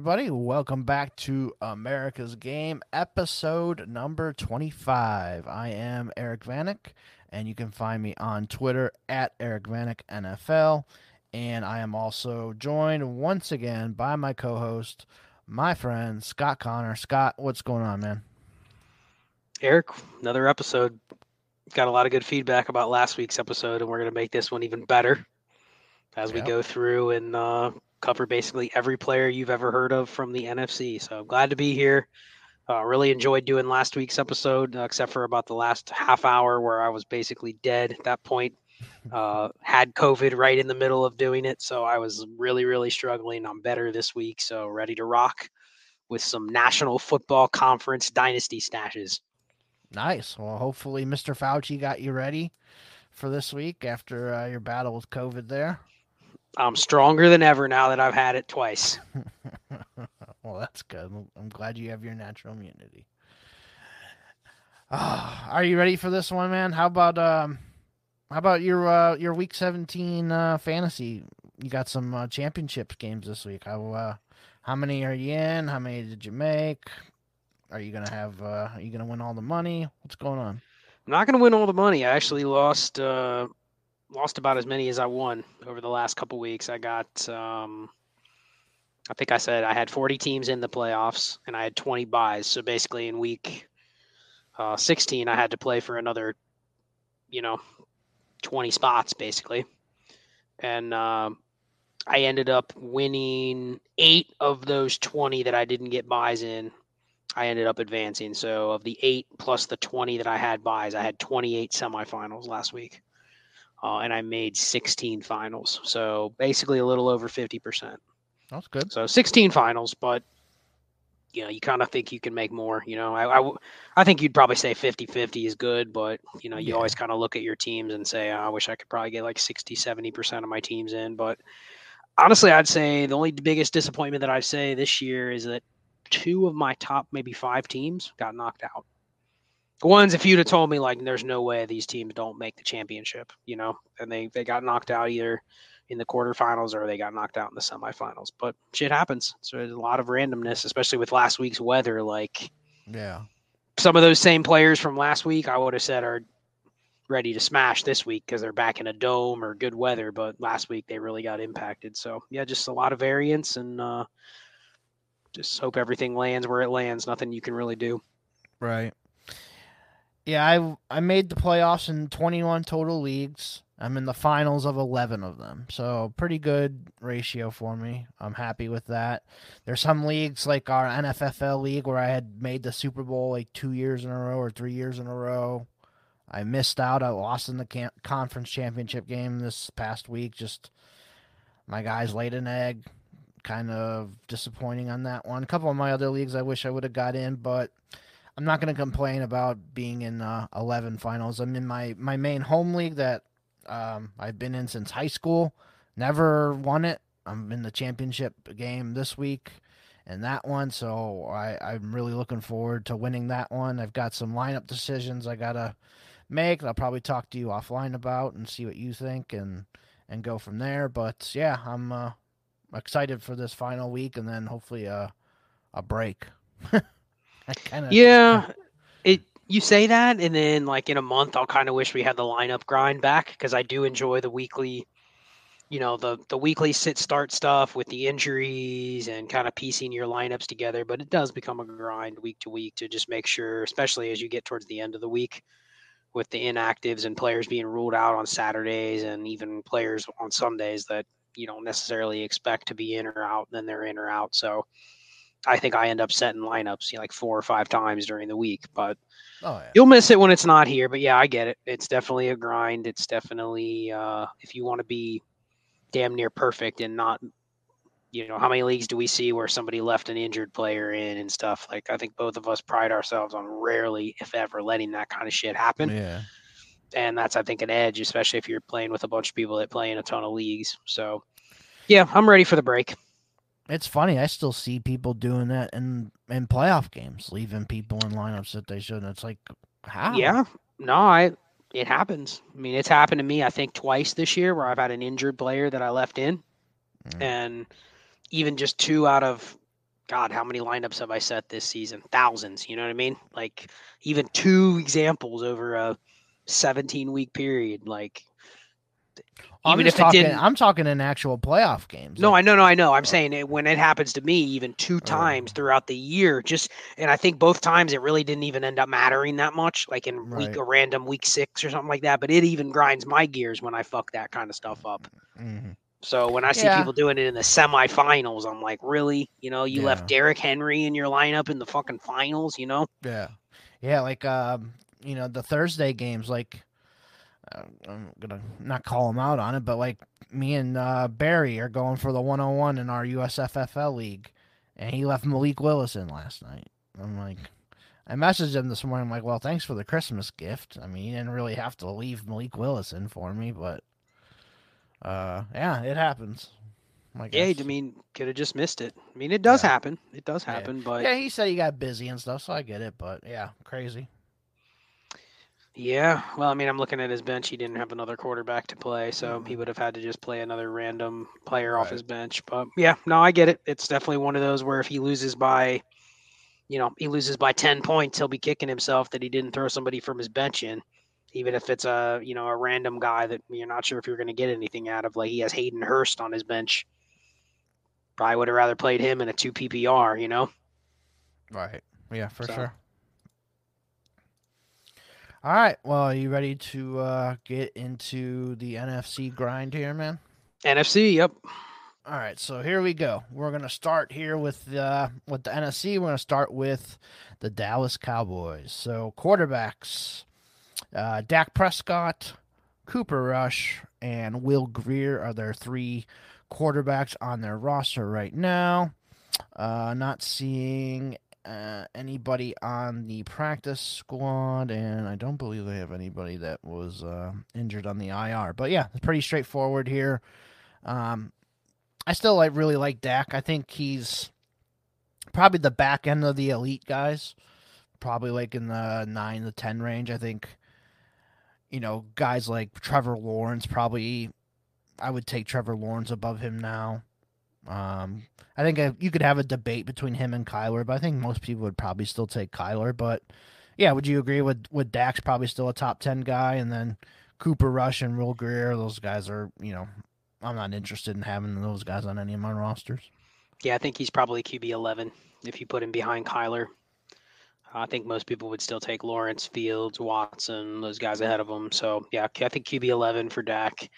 Everybody. Welcome back to America's Game, episode number 25. I am Eric Vanek, and you can find me on Twitter at Eric Vanek NFL. And I am also joined once again by my co host, my friend Scott Connor. Scott, what's going on, man? Eric, another episode. Got a lot of good feedback about last week's episode, and we're going to make this one even better as we go through and uh, cover basically every player you've ever heard of from the NFC. So I'm glad to be here. Uh, really enjoyed doing last week's episode, uh, except for about the last half hour where I was basically dead at that point. Uh, had COVID right in the middle of doing it, so I was really, really struggling. I'm better this week, so ready to rock with some National Football Conference dynasty stashes. Nice. Well, hopefully, Mr. Fauci got you ready for this week after uh, your battle with COVID there. I'm stronger than ever now that I've had it twice. well, that's good. I'm- glad you have your natural immunity. Ah, are you ready for this one, man? How about um, how about your uh, your week 17 uh, fantasy? You got some uh, championship games this week. How uh, how many are you in? How many did you make? Are you gonna have? Uh, are you gonna win all the money? What's going on? I'm not going to win all the money. I actually lost uh, lost about as many as I won over the last couple weeks. I got um, I think I said I had 40 teams in the playoffs and I had 20 buys. So basically in week uh, 16 I had to play for another you know 20 spots basically. And um I ended up winning 8 of those 20 that I didn't get buys in. I ended up advancing. So of the eight plus the 20 that I had buys, I had 28 semifinals last week. Uh, and I made 16 finals. So basically a little over 50%. That's good. So 16 finals, but you know, you kind of think you can make more, you know, I I think you'd probably say 50, 50 is good, but you know, you Yeah. always kind of look at your teams and say, "Oh, I wish I could probably get like 60, 70% of my teams in. But honestly, I'd say the only biggest disappointment that I say this year is that two of my top maybe five teams got knocked out. The ones, if you'd have told me like there's no way these teams don't make the championship, you know, and they they got knocked out either in the quarterfinals or they got knocked out in the semifinals. But shit happens. So there's a lot of randomness, especially with last week's weather. Like Yeah. some of those same players from last week, I would have said are ready to smash this week because they're back in a dome or good weather. But last week they really got impacted. So yeah, just a lot of variance and uh, just hope everything lands where it lands. Nothing you can really do. Right. Yeah, I I made the playoffs in 21 total leagues. I'm in the finals of 11 of them. So, pretty good ratio for me. I'm happy with that. There's some leagues like our NFFL league where I had made the Super Bowl like 2 years in a row or 3 years in a row. I missed out. I lost in the can- conference championship game this past week. Just my guys laid an egg. Kind of disappointing on that one. A couple of my other leagues I wish I would have got in, but I'm not going to complain about being in uh, 11 finals. I'm in my, my main home league that um, I've been in since high school. Never won it. I'm in the championship game this week and that one, so I, I'm really looking forward to winning that one. I've got some lineup decisions I got to make. I'll probably talk to you offline about and see what you think and and go from there. But yeah, I'm uh, excited for this final week and then hopefully a a break. I kinda, Yeah, it. You say that, and then like in a month, I'll kind of wish we had the lineup grind back because I do enjoy the weekly, you know, the the weekly sit start stuff with the injuries and kind of piecing your lineups together. But it does become a grind week to week to just make sure, especially as you get towards the end of the week, with the inactives and players being ruled out on Saturdays and even players on Sundays that you don't necessarily expect to be in or out, then they're in or out. So. I think I end up setting lineups you know, like four or five times during the week, but Oh yeah. you'll miss it when it's not here. But yeah, I get it. It's definitely a grind. It's definitely uh, if you want to be damn near perfect and not, you know, how many leagues do we see where somebody left an injured player in and stuff? Like I think both of us pride ourselves on rarely, if ever, letting that kind of shit happen. Yeah. And that's I think an edge, especially if you're playing with a bunch of people that play in a ton of leagues. So yeah, I'm ready for the break. It's funny. I still see people doing that in in playoff games, leaving people in lineups that they shouldn't. It's like, how? Yeah, no, I it happens. I mean, it's happened to me. I think twice this year where I've had an injured player that I left in, Mm. and even just two out of God, how many lineups have I set this season? Thousands. You know what I mean? Like even two examples over a 17 week period. Like I'm even just if it talking. didn't. I'm talking in actual playoff games. No, Like, I know, no, I know. I'm saying it, when it happens to me, even two times throughout the year, just and I think both times it really didn't even end up mattering that much, like in week a random week six or something like that. But it even grinds my gears when I fuck that kind of stuff up. mhm. So when I see Yeah. people doing it in the semifinals, I'm like, really? You know, you Yeah. left Derrick Henry in your lineup in the fucking finals. You know? Yeah, yeah. Like um, you know, the Thursday games. Like, I'm gonna not call him out on it, but like me and uh, Barry are going for the 101 in our USFFL league, and he left Malik Willis in last night. I'm like. I messaged him this morning. I'm like, well, thanks for the Christmas gift. I mean, you didn't really have to leave Malik Willis in for me, but uh, yeah, it happens. I Yeah. I mean, could have just missed it. I mean, it does Yeah. happen. It does Yeah. happen, but yeah, he said he got busy and stuff, so I get it. But yeah, crazy. Yeah, well, I mean, I'm looking at his bench. He didn't have another quarterback to play, so he Mhm. would have had to just play another random player off his bench. But yeah, no, I get it. It's definitely one of those where if he loses by, you know, he loses by 10 points, he'll be kicking himself that he didn't throw somebody from his bench in, even if it's a, you know, a random guy that you're not sure if you're going to get anything out of. Like he has Hayden Hurst on his bench. Probably would have rather played him in a two PPR, you know? Right. Yeah, for So- sure. All right. Well, are you ready to uh, get into the NFC grind here, man? NFC, yep. All right. So here we go. We're gonna start here with uh, with the NFC. We're gonna start with the Dallas Cowboys. So quarterbacks: uh, Dak Prescott, Cooper Rush, and Will Grier are their three quarterbacks on their roster right now. Uh, not seeing uh, anybody on the practice squad, and I don't believe they have anybody that was uh, injured on the IR. But yeah, it's pretty straightforward here. Um, I still like really like Dak. I think he's probably the back end of the elite guys. Probably like in the nine to ten range. I think. You know, guys like Trevor Lawrence probably. I would take Trevor Lawrence above him now. Um, I think uh you could have a debate between him and Kyler, but I think most people would probably still take Kyler. But yeah, would you agree with with Dak's probably still a top ten guy, and then Cooper Rush and Will Grier, those guys are you know, I'm not interested in having those guys on any of my rosters. Yeah, I think he's probably QB 11 if you put him behind Kyler. I think most people would still take Lawrence, Fields, Watson, those guys ahead of him. So yeah, I think QB 11 for Dak.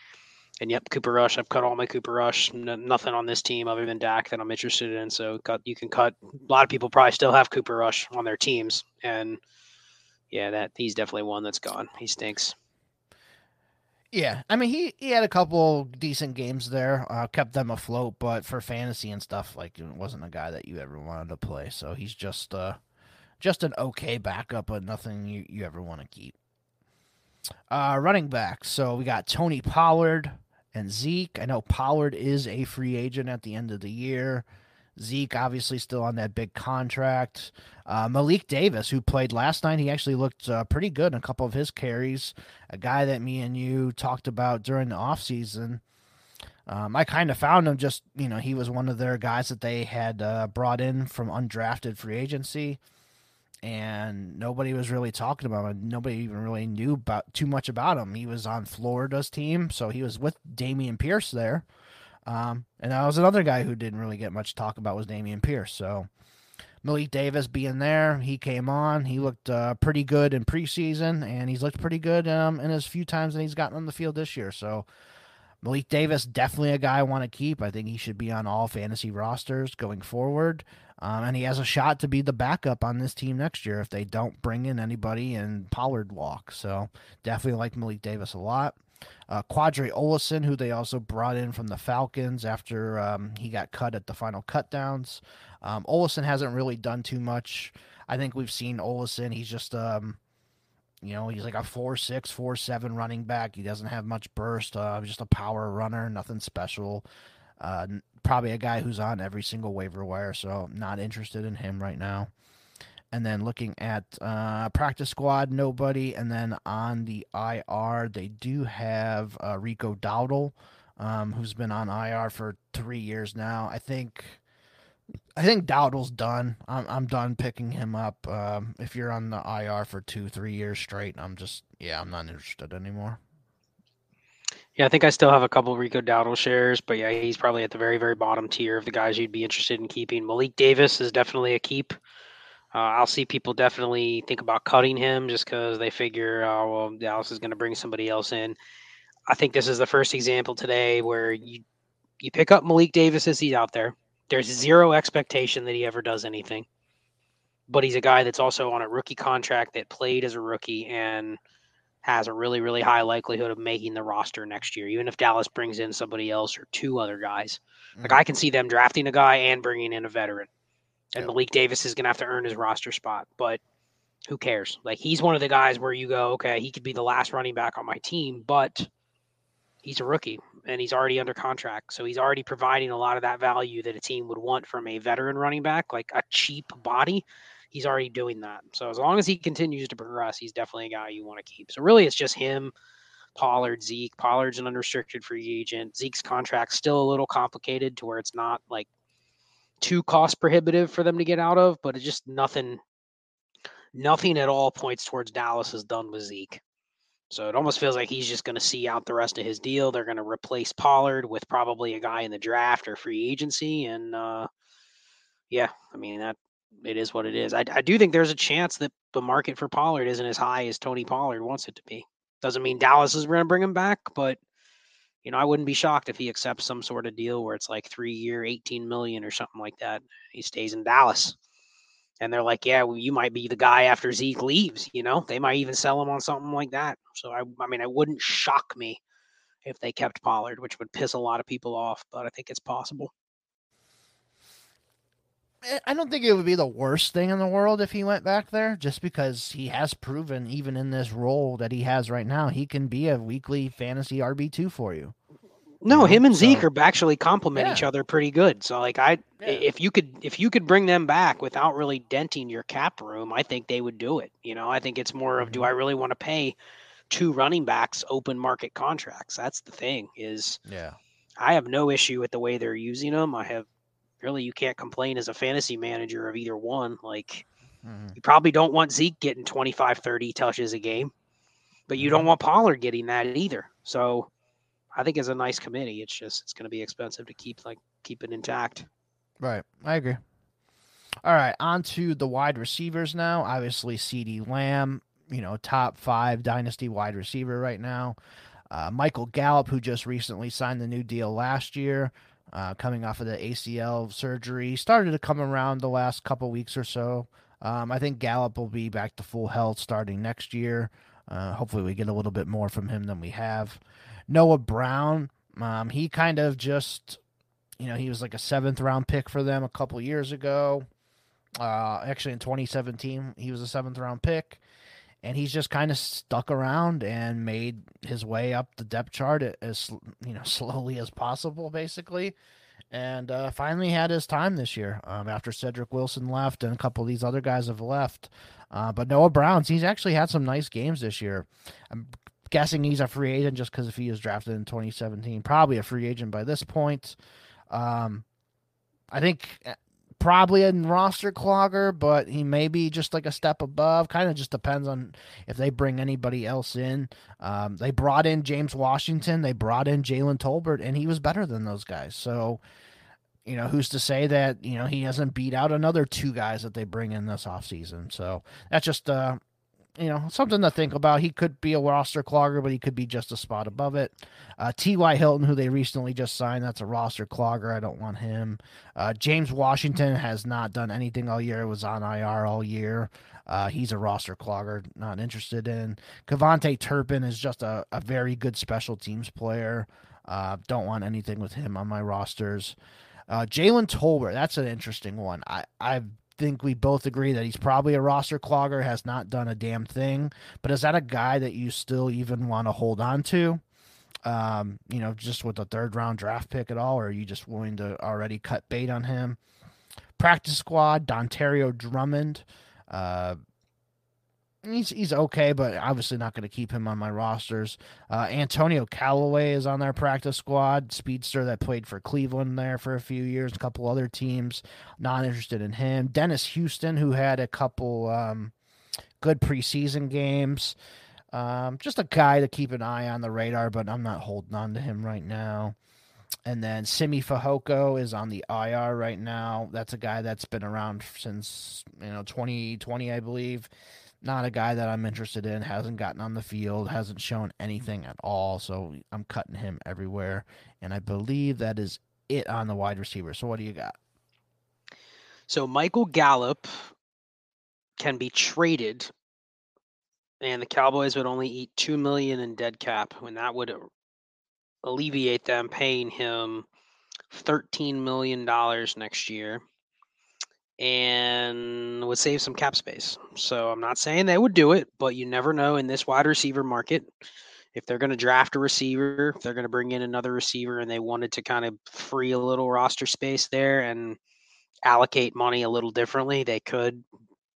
And yep, Cooper Rush. I've cut all my Cooper Rush. Nothing on this team other than Dak that I'm interested in. So cut. You can cut. A lot of people probably still have Cooper Rush on their teams, and yeah, that he's definitely one that's gone. He stinks. Yeah, I mean he he had a couple decent games there, uh, kept them afloat, but for fantasy and stuff, like it wasn't a guy that you ever wanted to play. So he's just uh just an okay backup, but nothing you, you ever want to keep. Uh, running back. So we got Tony Pollard and Zeke. I know Pollard is a free agent at the end of the year. Zeke obviously still on that big contract. Uh, Malik Davis, who played last night, he actually looked uh, pretty good in a couple of his carries. A guy that me and you talked about during the offseason. Um, I kind of found him just, you know, he was one of their guys that they had uh, brought in from undrafted free agency and nobody was really talking about him. Nobody even really knew about too much about him. He was on Florida's team, so he was with Dameon Pierce there. Um, and that was another guy who didn't really get much talk about was Dameon Pierce. So Malik Davis being there, he came on. He looked uh, pretty good in preseason, and he's looked pretty good um, in his few times that he's gotten on the field this year. So Malik Davis, definitely a guy I want to keep. I think he should be on all fantasy rosters going forward. Um, and he has a shot to be the backup on this team next year if they don't bring in anybody and Pollard walk. So definitely like Malik Davis a lot. Uh, Qadree Ollison, who they also brought in from the Falcons after um, he got cut at the final cutdowns. Um, Ollison hasn't really done too much. I think we've seen Ollison. He's just, um, you know, he's like a 4'6, 4'7 running back. He doesn't have much burst. Uh, just a power runner, nothing special. Uh, probably a guy who's on every single waiver wire, so not interested in him right now. And then looking at uh, practice squad, nobody. And then on the IR, they do have uh, Rico Dowdle. um, who's been on IR for three years now. I think I think Dowdle's done. I'm I'm done picking him up. Um, if you're on the IR for two, three years straight, I'm just yeah, I'm not interested anymore. Yeah, I think I still have a couple Rico Dowdle shares, but yeah, he's probably at the very, very bottom tier of the guys you'd be interested in keeping. Malik Davis is definitely a keep. Uh, I'll see people definitely think about cutting him just because they figure, oh, well, Dallas is going to bring somebody else in. I think this is the first example today where you you pick up Malik Davis as he's out there. There's zero expectation that he ever does anything, but he's a guy that's also on a rookie contract that played as a rookie and has a really, really high likelihood of making the roster next year, even if Dallas brings in somebody else or two other guys. Mm-hmm. Like I can see them drafting a guy and bringing in a veteran. And Malik Davis is going to have to earn his roster spot, but who cares? Like he's one of the guys where you go, okay, he could be the last running back on my team, but he's a rookie and he's already under contract. So he's already providing a lot of that value that a team would want from a veteran running back, like a cheap body. He's already doing that. So as long as he continues to progress, he's definitely a guy you want to keep. So really it's just him, Pollard, Zeke. Pollard's an unrestricted free agent. Zeke's contract's still a little complicated to where it's not like too cost prohibitive for them to get out of, but it's just nothing nothing at all points towards Dallas is done with Zeke. So it almost feels like he's just going to see out the rest of his deal. They're going to replace Pollard with probably a guy in the draft or free agency. And uh, yeah, I mean, that it is what it is. I, I do think there's a chance that the market for Pollard isn't as high as Tony Pollard wants it to be. Doesn't mean Dallas is going to bring him back, but you know, I wouldn't be shocked if he accepts some sort of deal where it's like three year, 18 million or something like that. He stays in Dallas and they're like, yeah, well, you might be the guy after Zeke leaves. You know, they might even sell him on something like that. So I, I mean, it wouldn't shock me if they kept Pollard, which would piss a lot of people off, but I think it's possible. Eh, I don't think it would be the worst thing in the world if he went back there, just because he has proven, even in this role that he has right now, he can be a weekly fantasy RB two for you. No, him and Zeke so, are actually complement yeah. each other pretty good. So like I yeah. if you could if you could bring them back without really denting your cap room, I think they would do it. You know, I think it's more of do mm-hmm. I really want to pay two running backs open market contracts? That's the thing is Yeah. I have no issue with the way they're using them. I have really you can't complain as a fantasy manager of either one. Like mm-hmm. you probably don't want Zeke getting 25 30 touches a game, but you mm-hmm. don't want Pollard getting that either. So I think it's a nice committee. It's just it's going to be expensive to keep like keep it intact. Right, I agree. All right, on to the wide receivers now. Obviously, CeeDee Lamb, you know, top five dynasty wide receiver right now. Uh, Michael Gallup, who just recently signed the new deal last year, uh, coming off of the ACL surgery, started to come around the last couple weeks or so. Um, I think Gallup will be back to full health starting next year. Uh, hopefully, we get a little bit more from him than we have. Noah Brown, um, he kind of just, you know, he was like a seventh round pick for them a couple years ago. Uh, actually, in 2017, he was a seventh round pick, and he's just kind of stuck around and made his way up the depth chart as you know slowly as possible, basically. And uh, finally had his time this year um, after Cedric Wilson left and a couple of these other guys have left. Uh, but Noah Brown's he's actually had some nice games this year. I'm guessing he's a free agent just because if he was drafted in 2017, probably a free agent by this point. Um, I think eh, probably a roster clogger, but he may be just like a step above. Kind of just depends on if they bring anybody else in. Um, they brought in James Washington, they brought in Jalen Tolbert, and he was better than those guys. So, you know, who's to say that, you know, he hasn't beat out another two guys that they bring in this offseason. So that's just uh, you know, something to think about. He could be a roster clogger, but he could be just a spot above it. Uh, T.Y. Hilton, who they recently just signed, that's a roster clogger. I don't want him. Uh, James Washington has not done anything all year, It was on IR all year. Uh, he's a roster clogger, not interested in. KaVontae Turpin is just a, a very good special teams player. Uh, don't want anything with him on my rosters. Uh, Jalen Tolbert, that's an interesting one. I, I've think we both agree that he's probably a roster clogger, has not done a damn thing. But is that a guy that you still even want to hold on to? Um, you know, just with a third round draft pick at all, or are you just willing to already cut bait on him? Practice squad, Dontario Drummond. Uh, he's he's okay, but obviously not going to keep him on my rosters. Uh, Antonio Callaway is on their practice squad, speedster that played for Cleveland there for a few years, a couple other teams. Not interested in him. Dennis Houston, who had a couple um, good preseason games. Um, just a guy to keep an eye on the radar, but I'm not holding on to him right now. And then Simi Fehoko is on the IR right now. That's a guy that's been around since you know 2020, I believe not a guy that I'm interested in. Hasn't gotten on the field, hasn't shown anything at all. So I'm cutting him everywhere. And I believe that is it on the wide receiver. So what do you got? So Michael Gallup can be traded, and the Cowboys would only eat two million in dead cap, when that would alleviate them paying him thirteen million dollars next year and would save some cap space. So I'm not saying they would do it, but you never know in this wide receiver market. If they're going to draft a receiver, if they're going to bring in another receiver and they wanted to kind of free a little roster space there and allocate money a little differently, they could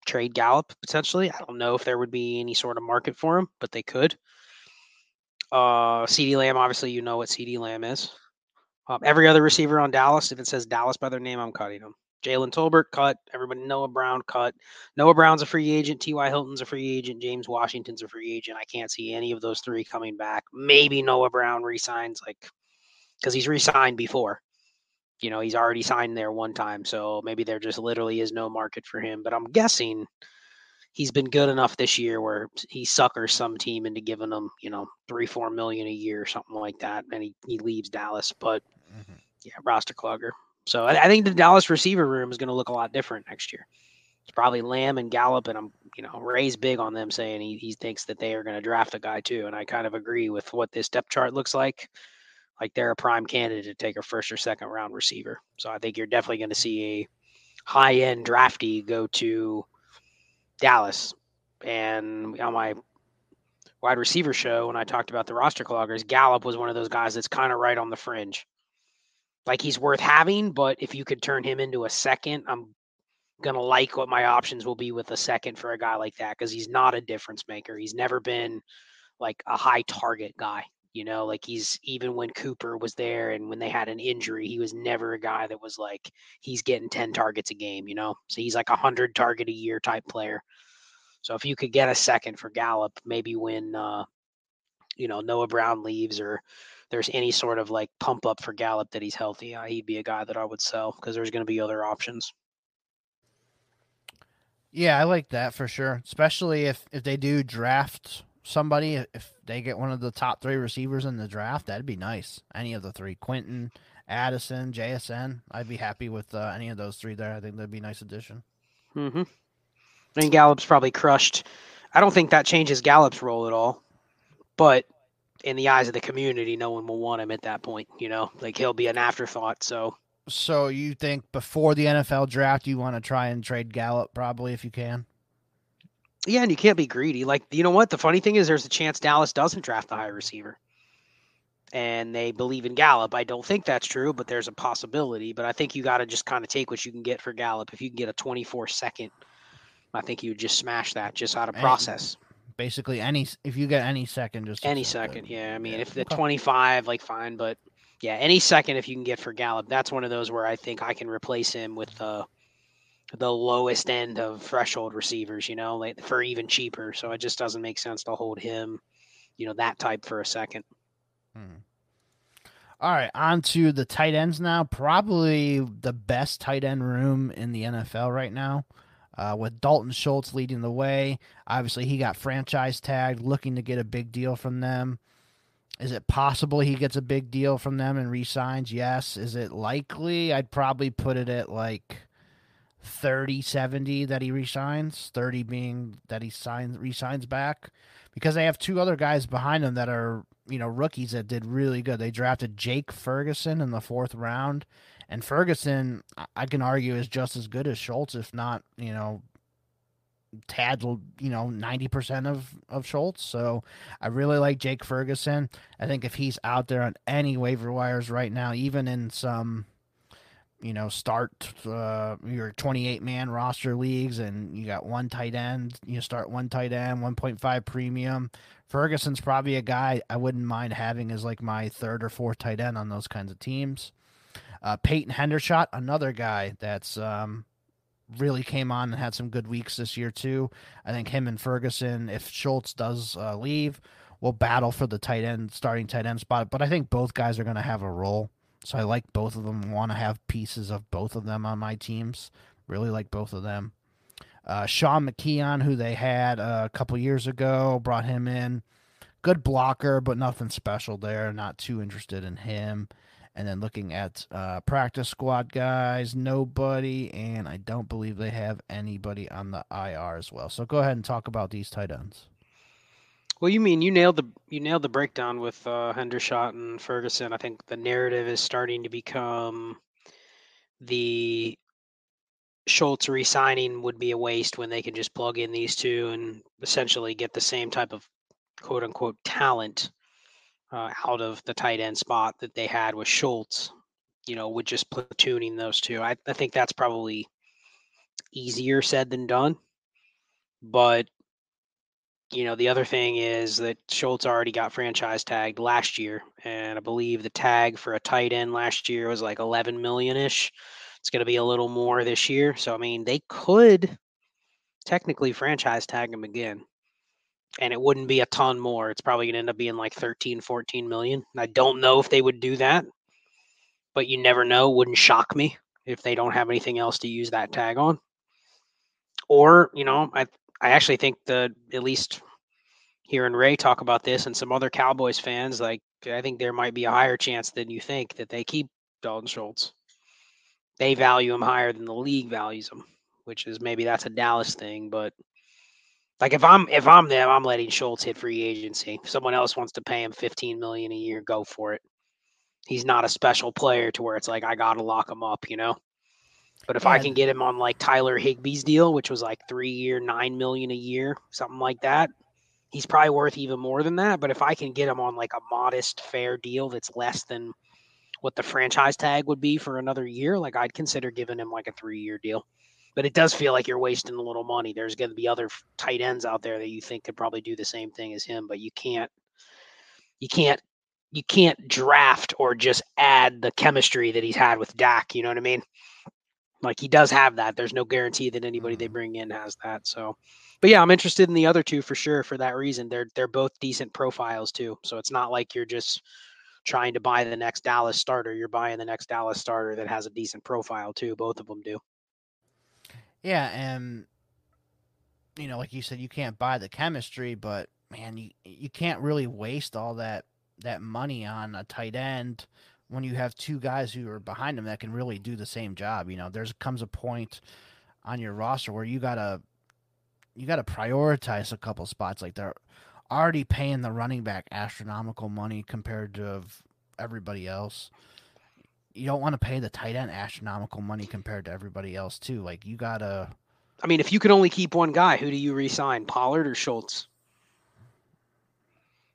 trade Gallup potentially. I don't know if there would be any sort of market for him, but they could. Uh, CeeDee Lamb, obviously, you know what CeeDee Lamb is. Um, every other receiver on Dallas, if it says Dallas by their name, I'm cutting them. Jalen Tolbert cut. Everybody, Noah Brown cut. Noah Brown's a free agent. T.Y. Hilton's a free agent. James Washington's a free agent. I can't see any of those three coming back. Maybe Noah Brown resigns, like, because he's resigned before. You know, he's already signed there one time. So maybe there just literally is no market for him. But I'm guessing he's been good enough this year where he suckers some team into giving him, you know, three, four million a year or something like that. And he, he leaves Dallas. But mm-hmm. yeah, roster clogger. So I, I think the Dallas receiver room is going to look a lot different next year. It's probably Lamb and Gallup, and I'm you know Ray's big on them saying he he thinks that they are going to draft a guy too, and I kind of agree with what this depth chart looks like. Like they're a prime candidate to take a first or second round receiver. So I think you're definitely going to see a high end drafty go to Dallas. And on my wide receiver show, when I talked about the roster cloggers, Gallup was one of those guys that's kind of right on the fringe like he's worth having, but if you could turn him into a second, I'm gonna like what my options will be with a second for a guy like that because he's not a difference maker. He's never been like a high target guy. You know, like he's even when Cooper was there and when they had an injury, he was never a guy that was like he's getting 10 targets a game, you know. So he's like a hundred target a year type player. So if you could get a second for Gallup, maybe when uh, you know, Noah Brown leaves or there's any sort of like pump up for Gallup that he's healthy, uh, he'd be a guy that I would sell because there's going to be other options. Yeah, I like that for sure, especially if if they do draft somebody. If they get one of the top three receivers in the draft, that'd be nice. Any of the three, Quentin, Addison, JSN, I'd be happy with uh, any of those three there. I think that'd be a nice addition. Mm-hmm. And Gallup's probably crushed. I don't think that changes Gallup's role at all, but in the eyes of the community, no one will want him at that point. You know, like he'll be an afterthought. So, so you think before the NFL draft, you want to try and trade Gallup probably if you can? Yeah, and you can't be greedy. Like, you know what? The funny thing is, there's a chance Dallas doesn't draft the high receiver, and they believe in Gallup. I don't think that's true, but there's a possibility. But I think you got to just kind of take what you can get for Gallup. If you can get a 24 second, I think you would just smash that just out of process basically any if you get any second just any second yeah i mean yeah. if the 25 like fine but yeah any second if you can get for gallup that's one of those where i think i can replace him with the the lowest end of threshold receivers you know like for even cheaper so it just doesn't make sense to hold him you know that type for a second hmm. all right on to the tight ends now probably the best tight end room in the nfl right now uh, with Dalton Schultz leading the way. Obviously, he got franchise tagged, looking to get a big deal from them. Is it possible he gets a big deal from them and resigns? Yes. Is it likely? I'd probably put it at like 30 70 that he resigns, 30 being that he signs resigns back because they have two other guys behind him that are, you know, rookies that did really good. They drafted Jake Ferguson in the 4th round and Ferguson, I can argue, is just as good as Schultz, if not, you know, tad, you know, 90% of, of Schultz. So I really like Jake Ferguson. I think if he's out there on any waiver wires right now, even in some, you know, start uh, your 28 man roster leagues and you got one tight end, you start one tight end, 1.5 premium. Ferguson's probably a guy I wouldn't mind having as like my third or fourth tight end on those kinds of teams. Uh, Peyton Hendershot, another guy that's um, really came on and had some good weeks this year too. I think him and Ferguson, if Schultz does uh, leave, will battle for the tight end starting tight end spot. But I think both guys are going to have a role. So I like both of them. Want to have pieces of both of them on my teams. Really like both of them. Uh, Sean McKeon, who they had a couple years ago, brought him in. Good blocker, but nothing special there. Not too interested in him. And then looking at uh, practice squad guys, nobody, and I don't believe they have anybody on the IR as well. So go ahead and talk about these tight ends. Well, you mean you nailed the you nailed the breakdown with uh, Hendershot and Ferguson. I think the narrative is starting to become the Schultz re-signing would be a waste when they can just plug in these two and essentially get the same type of quote unquote talent uh, out of the tight end spot that they had with Schultz. You know, with just platooning those two, I, I think that's probably easier said than done. But you know, the other thing is that Schultz already got franchise tagged last year, and I believe the tag for a tight end last year was like 11 million ish. It's going to be a little more this year. So, I mean, they could technically franchise tag him again, and it wouldn't be a ton more. It's probably going to end up being like 13, 14 million. I don't know if they would do that, but you never know. Wouldn't shock me if they don't have anything else to use that tag on. Or, you know, I I actually think the at least hearing Ray talk about this and some other Cowboys fans, like I think there might be a higher chance than you think that they keep Dalton Schultz. They value him higher than the league values him, which is maybe that's a Dallas thing, but like if I'm if I'm them, I'm letting Schultz hit free agency. If someone else wants to pay him 15 million a year, go for it. He's not a special player to where it's like I gotta lock him up, you know. But if yeah. I can get him on like Tyler Higbee's deal, which was like three year, nine million a year, something like that, he's probably worth even more than that. But if I can get him on like a modest, fair deal that's less than what the franchise tag would be for another year, like I'd consider giving him like a three year deal. But it does feel like you're wasting a little money. There's going to be other tight ends out there that you think could probably do the same thing as him, but you can't, you can't, you can't draft or just add the chemistry that he's had with Dak. You know what I mean? Like he does have that. There's no guarantee that anybody they mm-hmm. bring in has that. So, but yeah, I'm interested in the other two for sure. For that reason, they're they're both decent profiles too. So it's not like you're just trying to buy the next Dallas starter. You're buying the next Dallas starter that has a decent profile too. Both of them do. Yeah, and you know, like you said, you can't buy the chemistry, but man, you you can't really waste all that that money on a tight end when you have two guys who are behind him that can really do the same job. You know, there's comes a point on your roster where you gotta you gotta prioritize a couple spots. Like they're already paying the running back astronomical money compared to everybody else. You don't want to pay the tight end astronomical money compared to everybody else too. Like you gotta. I mean, if you could only keep one guy, who do you resign, Pollard or Schultz?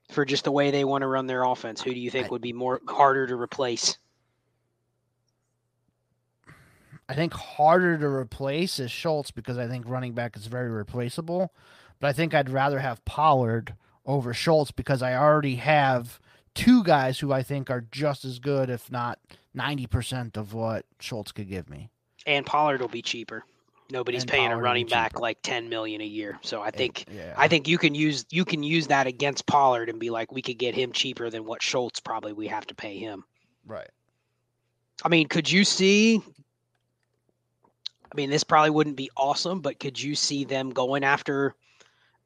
for just the way they want to run their offense? Who do you think I, would be more harder to replace? I think harder to replace is Schultz because I think running back is very replaceable. But I think I'd rather have Pollard over Schultz because I already have two guys who I think are just as good, if not 90% of what Schultz could give me. And Pollard will be cheaper. Nobody's and paying a running back like ten million a year. So I think yeah. I think you can use you can use that against Pollard and be like, we could get him cheaper than what Schultz probably we have to pay him. Right. I mean, could you see I mean, this probably wouldn't be awesome, but could you see them going after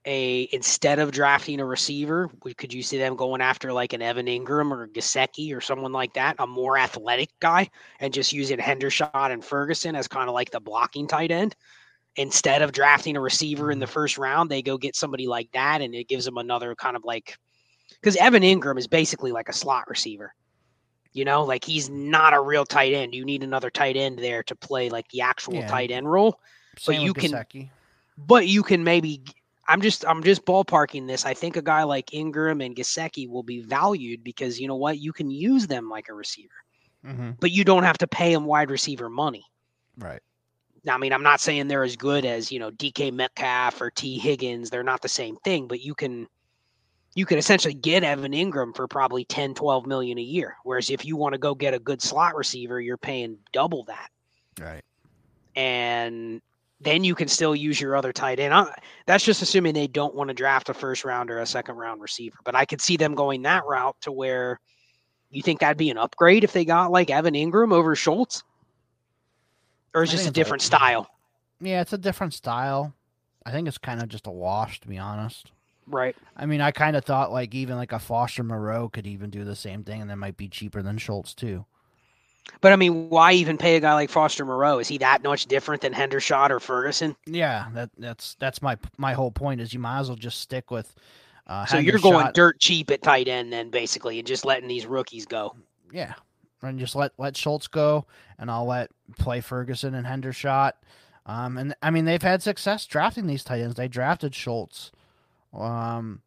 a instead of drafting a receiver, could you see them going after like an Evan Engram or Gesicki or someone like that, a more athletic guy, and just using Hendershot and Ferguson as kind of like the blocking tight end? Instead of drafting a receiver in the mm-hmm. first round, they go get somebody like that, and it gives them another kind of like because Evan Engram is basically like a slot receiver. You know, like he's not a real tight end. You need another tight end there to play like the actual yeah. tight end role. Same but you can, but you can maybe I'm just I'm just ballparking this. I think a guy like Engram and Gesicki will be valued because you know what you can use them like a receiver. Mm-hmm. but you don't have to pay them wide receiver money. Right. Now, I mean, I'm not saying they're as good as, you know, DK Metcalf or Tee Higgins. They're not the same thing, but you can you can essentially get Evan Engram for probably 10, 12 million a year. Whereas if you want to go get a good slot receiver, you're paying double that. Right. And then you can still use your other tight end. I, that's just assuming they don't want to draft a first round or a second round receiver. But I could see them going that route to where you think that'd be an upgrade if they got like Evan Engram over Schultz? Or is just a think it's a- different style? Yeah, it's a different style. I think it's kind of just a wash, to be honest. Right. I mean, I kind of thought like even like a Foster Moreau could even do the same thing, and that might be cheaper than Schultz too. But I mean, why even pay a guy like Foster Moreau? Is he that much different than Hendershot or Ferguson? Yeah, that that's that's my my whole point is you might as well just stick with. Uh, So you're going dirt cheap at tight end then, basically, and just letting these rookies go. Yeah, and just let let Schultz go, and I'll let play Ferguson and Hendershot. Um, and I mean they've had success drafting these tight ends. They drafted Schultz. Um,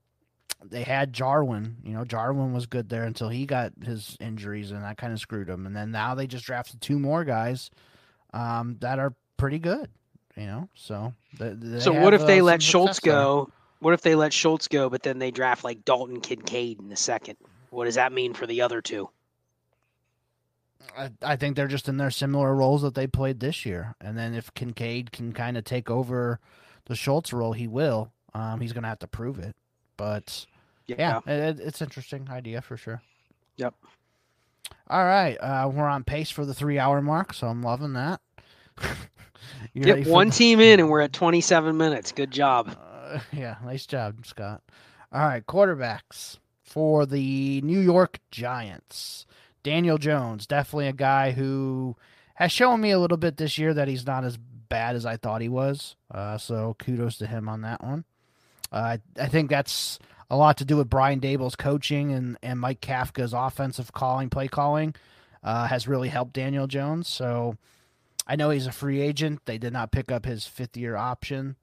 they had Jarwin. You know, Jarwin was good there until he got his injuries, and that kind of screwed him. And then now they just drafted two more guys, um, that are pretty good. You know, so they, they so what if they uh, let Schultz success there. go? What if they let Schultz go, but then they draft like Dalton Kincaid in the second? What does that mean for the other two? I, I think they're just in their similar roles that they played this year. And then if Kincaid can kind of take over the Schultz role, he will. Um, he's going to have to prove it. But yeah, it, it's interesting idea for sure. Yep. All right, uh, we're on pace for the three hour mark, so I'm loving that. Get one the- team in, and we're at 27 minutes. Good job. Uh, yeah, nice job, Scott. All right, quarterbacks for the New York Giants. Daniel Jones, definitely a guy who has shown me a little bit this year that he's not as bad as I thought he was. Uh, so kudos to him on that one. Uh, I, I think that's a lot to do with Brian Daboll's coaching and, and Mike Kafka's offensive calling, play calling, uh, has really helped Daniel Jones. So I know he's a free agent. They did not pick up his fifth year option.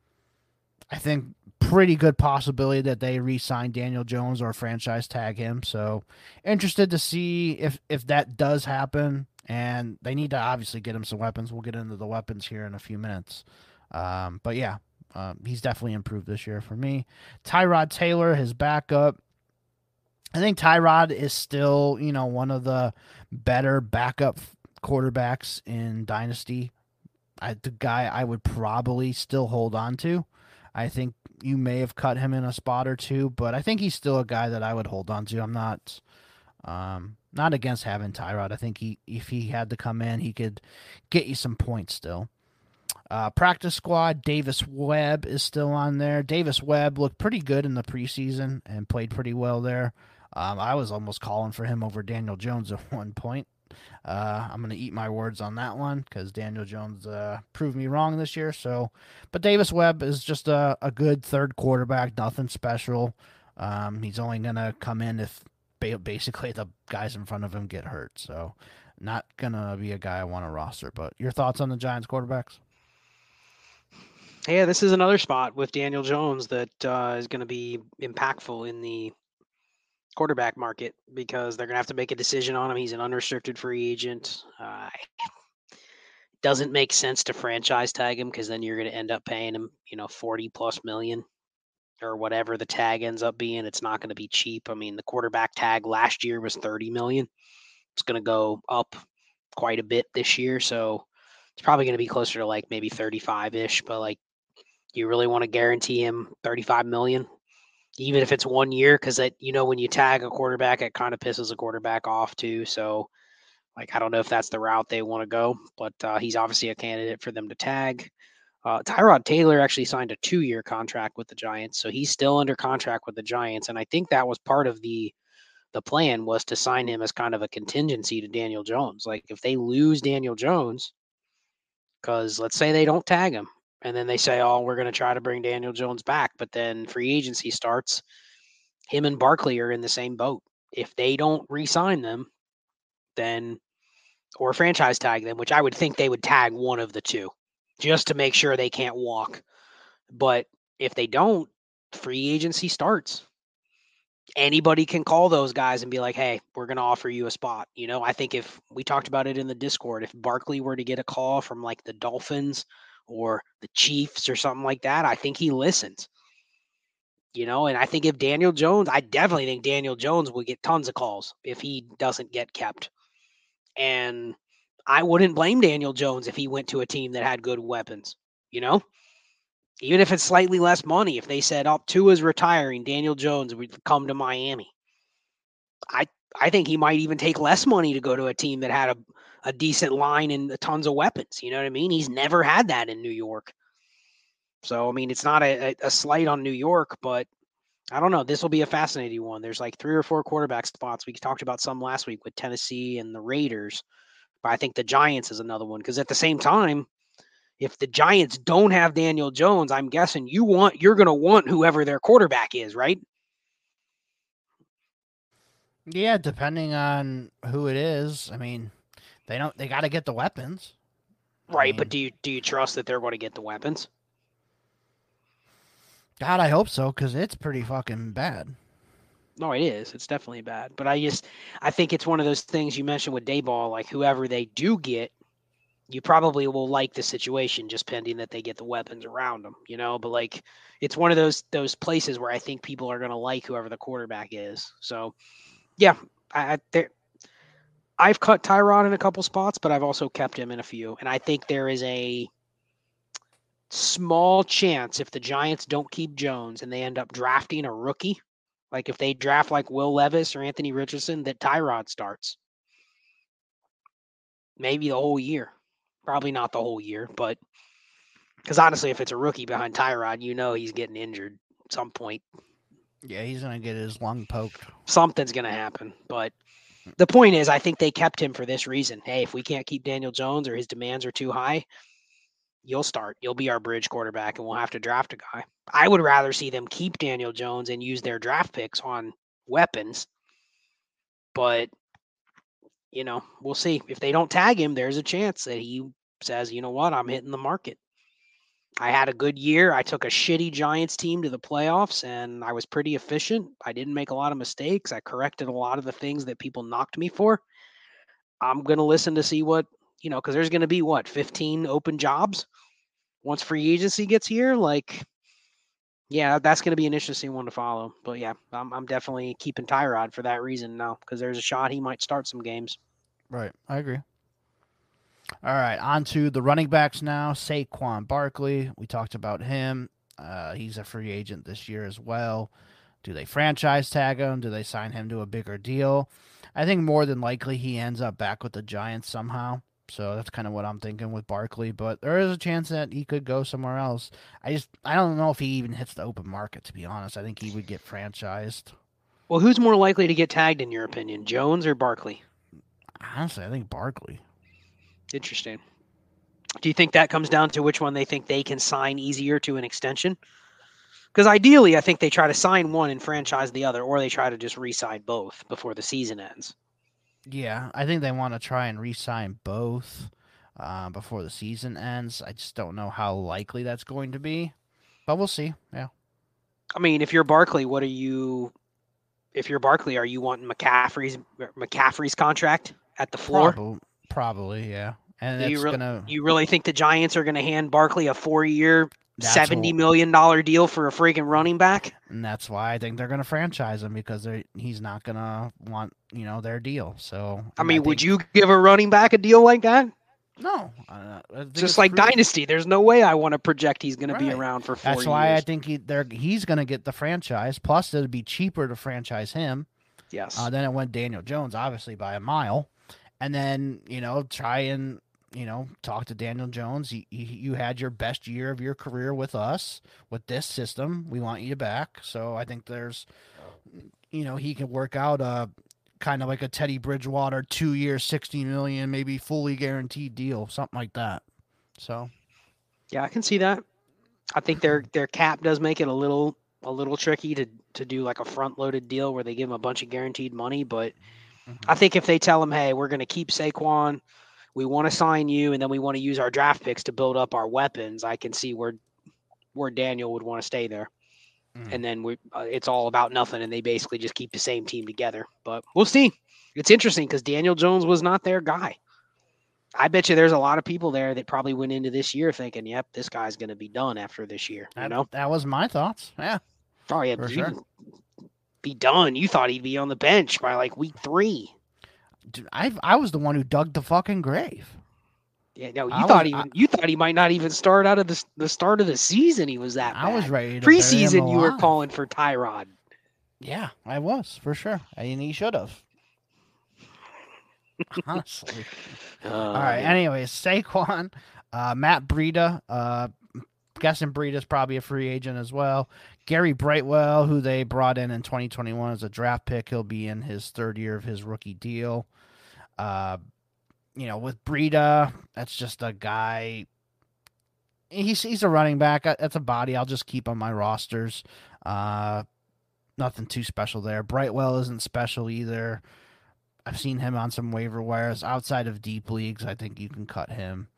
I think pretty good possibility that they re-sign Daniel Jones or franchise tag him. So interested to see if if that does happen. And they need to obviously get him some weapons. We'll get into the weapons here in a few minutes. Um, but yeah, um, he's definitely improved this year for me. Tyrod Taylor, his backup. I think Tyrod is still, you know, one of the better backup quarterbacks in Dynasty. I, the guy I would probably still hold on to. I think you may have cut him in a spot or two, but I think he's still a guy that I would hold on to. I'm not um, not against having Tyrod. I think he if he had to come in, he could get you some points still. Uh, practice squad, Davis Webb is still on there. Davis Webb looked pretty good in the preseason and played pretty well there. Um, I was almost calling for him over Daniel Jones at one point. Uh, I'm going to eat my words on that one because Daniel Jones uh, proved me wrong this year. So, but Davis Webb is just a, a good third quarterback, nothing special. Um, he's only going to come in if ba- basically the guys in front of him get hurt. So, not going to be a guy I want to roster. But your thoughts on the Giants quarterbacks? Yeah, this is another spot with Daniel Jones that uh, is going to be impactful in the quarterback market because they're going to have to make a decision on him. He's an unrestricted free agent. Uh, doesn't make sense to franchise tag him because then you're going to end up paying him, you know, 40 plus million or whatever the tag ends up being. It's not going to be cheap. I mean, the quarterback tag last year was 30 million. It's going to go up quite a bit this year. So it's probably going to be closer to like maybe 35 ish, but like, you really want to guarantee him 35 million? Even if it's one year because that you know when you tag a quarterback it kind of pisses a quarterback off too so like i don't know if that's the route they want to go but uh, he's obviously a candidate for them to tag. Uh, tyrod taylor actually signed a two-year contract with the giants so he's still under contract with the giants and i think that was part of the the plan was to sign him as kind of a contingency to daniel jones. Like if they lose daniel jones because let's say they don't tag him and then they say, "Oh, we're going to try to bring Daniel Jones back," but then free agency starts. Him and Barkley are in the same boat. If they don't re-sign them, then or franchise tag them, which I would think they would tag one of the two, just to make sure they can't walk. But if they don't, free agency starts, anybody can call those guys and be like, "Hey, we're going to offer you a spot." You know, I think if we talked about it in the Discord, if Barkley were to get a call from like the Dolphins or the Chiefs or something like that, I think he listens. You know, and I think if Daniel Jones, I definitely think Daniel Jones would get tons of calls if he doesn't get kept. And I wouldn't blame Daniel Jones if he went to a team that had good weapons, you know? Even if it's slightly less money, if they said, "Oh, is retiring, Daniel Jones would come to Miami." I I think he might even take less money to go to a team that had a, a decent line and tons of weapons. You know what I mean? He's never had that in New York. So I mean, it's not a, a slight on New York, but I don't know. This will be a fascinating one. There's like three or four quarterback spots. We talked about some last week with Tennessee and the Raiders, but I think the Giants is another one because at the same time, if the Giants don't have Daniel Jones, I'm guessing you want you're going to want whoever their quarterback is, right? Yeah, depending on who it is. I mean, they don't they got to get the weapons. Right, I mean, but do you do you trust that they're going to get the weapons? God, I hope so cuz it's pretty fucking bad. No, it is. It's definitely bad. But I just I think it's one of those things you mentioned with Daboll like whoever they do get you probably will like the situation just pending that they get the weapons around them, you know. But like, it's one of those those places where I think people are going to like whoever the quarterback is. So, yeah, I, I I've cut Tyrod in a couple spots, but I've also kept him in a few, and I think there is a small chance if the Giants don't keep Jones and they end up drafting a rookie, like if they draft like Will Levis or Anthony Richardson, that Tyrod starts. Maybe the whole year. Probably not the whole year, but because honestly, if it's a rookie behind Tyrod, you know he's getting injured at some point. Yeah, he's gonna get his lung poked. Something's gonna happen. But the point is, I think they kept him for this reason. Hey, if we can't keep Daniel Jones or his demands are too high, you'll start. You'll be our bridge quarterback, and we'll have to draft a guy. I would rather see them keep Daniel Jones and use their draft picks on weapons. But you know, we'll see. If they don't tag him, there's a chance that he says, you know what, I'm hitting the market. I had a good year. I took a shitty Giants team to the playoffs and I was pretty efficient. I didn't make a lot of mistakes. I corrected a lot of the things that people knocked me for. I'm going to listen to see what, you know, because there's going to be what, 15 open jobs once free agency gets here? Like, yeah, that's going to be an interesting one to follow. But yeah, I'm, I'm definitely keeping Tyrod for that reason now because there's a shot he might start some games. Right. I agree. All right. On to the running backs now. Saquon Barkley. We talked about him. Uh, he's a free agent this year as well. Do they franchise tag him? Do they sign him to a bigger deal? I think more than likely he ends up back with the Giants somehow. So that's kind of what I'm thinking with Barkley, but there is a chance that he could go somewhere else. I just I don't know if he even hits the open market to be honest. I think he would get franchised. Well, who's more likely to get tagged in your opinion, Jones or Barkley? Honestly, I think Barkley. Interesting. Do you think that comes down to which one they think they can sign easier to an extension? Because ideally, I think they try to sign one and franchise the other, or they try to just re-sign both before the season ends. Yeah, I think they want to try and re-sign both uh, before the season ends. I just don't know how likely that's going to be, but we'll see. Yeah. I mean, if you're Barkley, what are you? If you're Barkley, are you wanting McCaffrey's McCaffrey's contract at the floor? Probably, probably yeah. And Do you, re- gonna. you really think the Giants are going to hand Barkley a four-year, seventy million dollar deal for a freaking running back? And that's why I think they're going to franchise him because he's not going to want you know their deal. So I mean, I would you give a running back a deal like that? No, uh, just like pretty... Dynasty. There's no way I want to project he's going right. to be around for four. That's why years. I think he they're, he's going to get the franchise. Plus, it'd be cheaper to franchise him. Yes. Uh, then it went Daniel Jones, obviously by a mile, and then you know try and you know talk to Daniel Jones. You, you had your best year of your career with us with this system. We want you back. So I think there's you know he can work out a kind of like a Teddy Bridgewater two year, sixty million, maybe fully guaranteed deal, something like that. So, yeah, I can see that. I think their their cap does make it a little a little tricky to to do like a front loaded deal where they give him a bunch of guaranteed money. But mm-hmm. I think if they tell him, hey, we're going to keep Saquon, we want to sign you, and then we want to use our draft picks to build up our weapons, I can see where where Daniel would want to stay there. mm. and then we uh, it's all about nothing, and they basically just keep the same team together. But we'll see. It's interesting because Daniel Jones was not their guy. I bet you there's a lot of people there that probably went into this year thinking, "Yep, this guy's going to be done after this year." You that, know, that was my thoughts. Yeah. Oh yeah, sure. Be done. You thought he'd be on the bench by like week three. Dude, I I was the one who dug the fucking grave. Yeah, no, you I thought was, even I, you thought he might not even start out of the the start of the season. He was that. Bad. I was ready. Preseason, you were calling for Tyrod. Yeah, I was for sure, and he should have. Honestly. Uh, All right. Yeah. Anyways, Saquon, uh, Matt Breida. Uh, guessing Breida's probably a free agent as well. Gary Brightwell, who they brought in in 2021 as a draft pick, he'll be in his third year of his rookie deal. Uh, you know, with Breida, that's just a guy. He's he's a running back. That's a body. I'll just keep on my rosters. Uh, nothing too special there. Brightwell isn't special either. I've seen him on some waiver wires outside of deep leagues. I think you can cut him.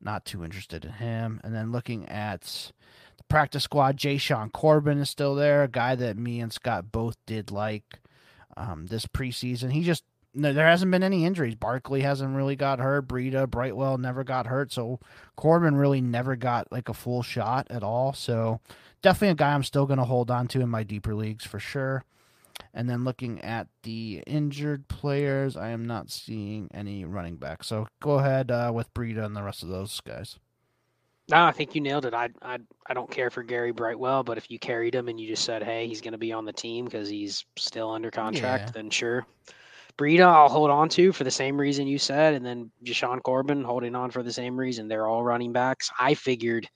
Not too interested in him. And then looking at practice squad, Jashaun Corbin is still there, a guy that me and Scott both did like um, this preseason. He just no, there hasn't been any injuries. Barkley hasn't really got hurt. Breida, Brightwell never got hurt. So Corbin really never got like a full shot at all. So definitely a guy I'm still going to hold on to in my deeper leagues for sure. And then looking at the injured players, I am not seeing any running back. So go ahead uh, with Breida and the rest of those guys. No, I think you nailed it. I, I I don't care for Gary Brightwell, but if you carried him and you just said, "Hey, he's going to be on the team because he's still under contract," yeah. then sure. Breida, I'll hold on to for the same reason you said, and then Jashaun Corbin holding on for the same reason. They're all running backs. I figured,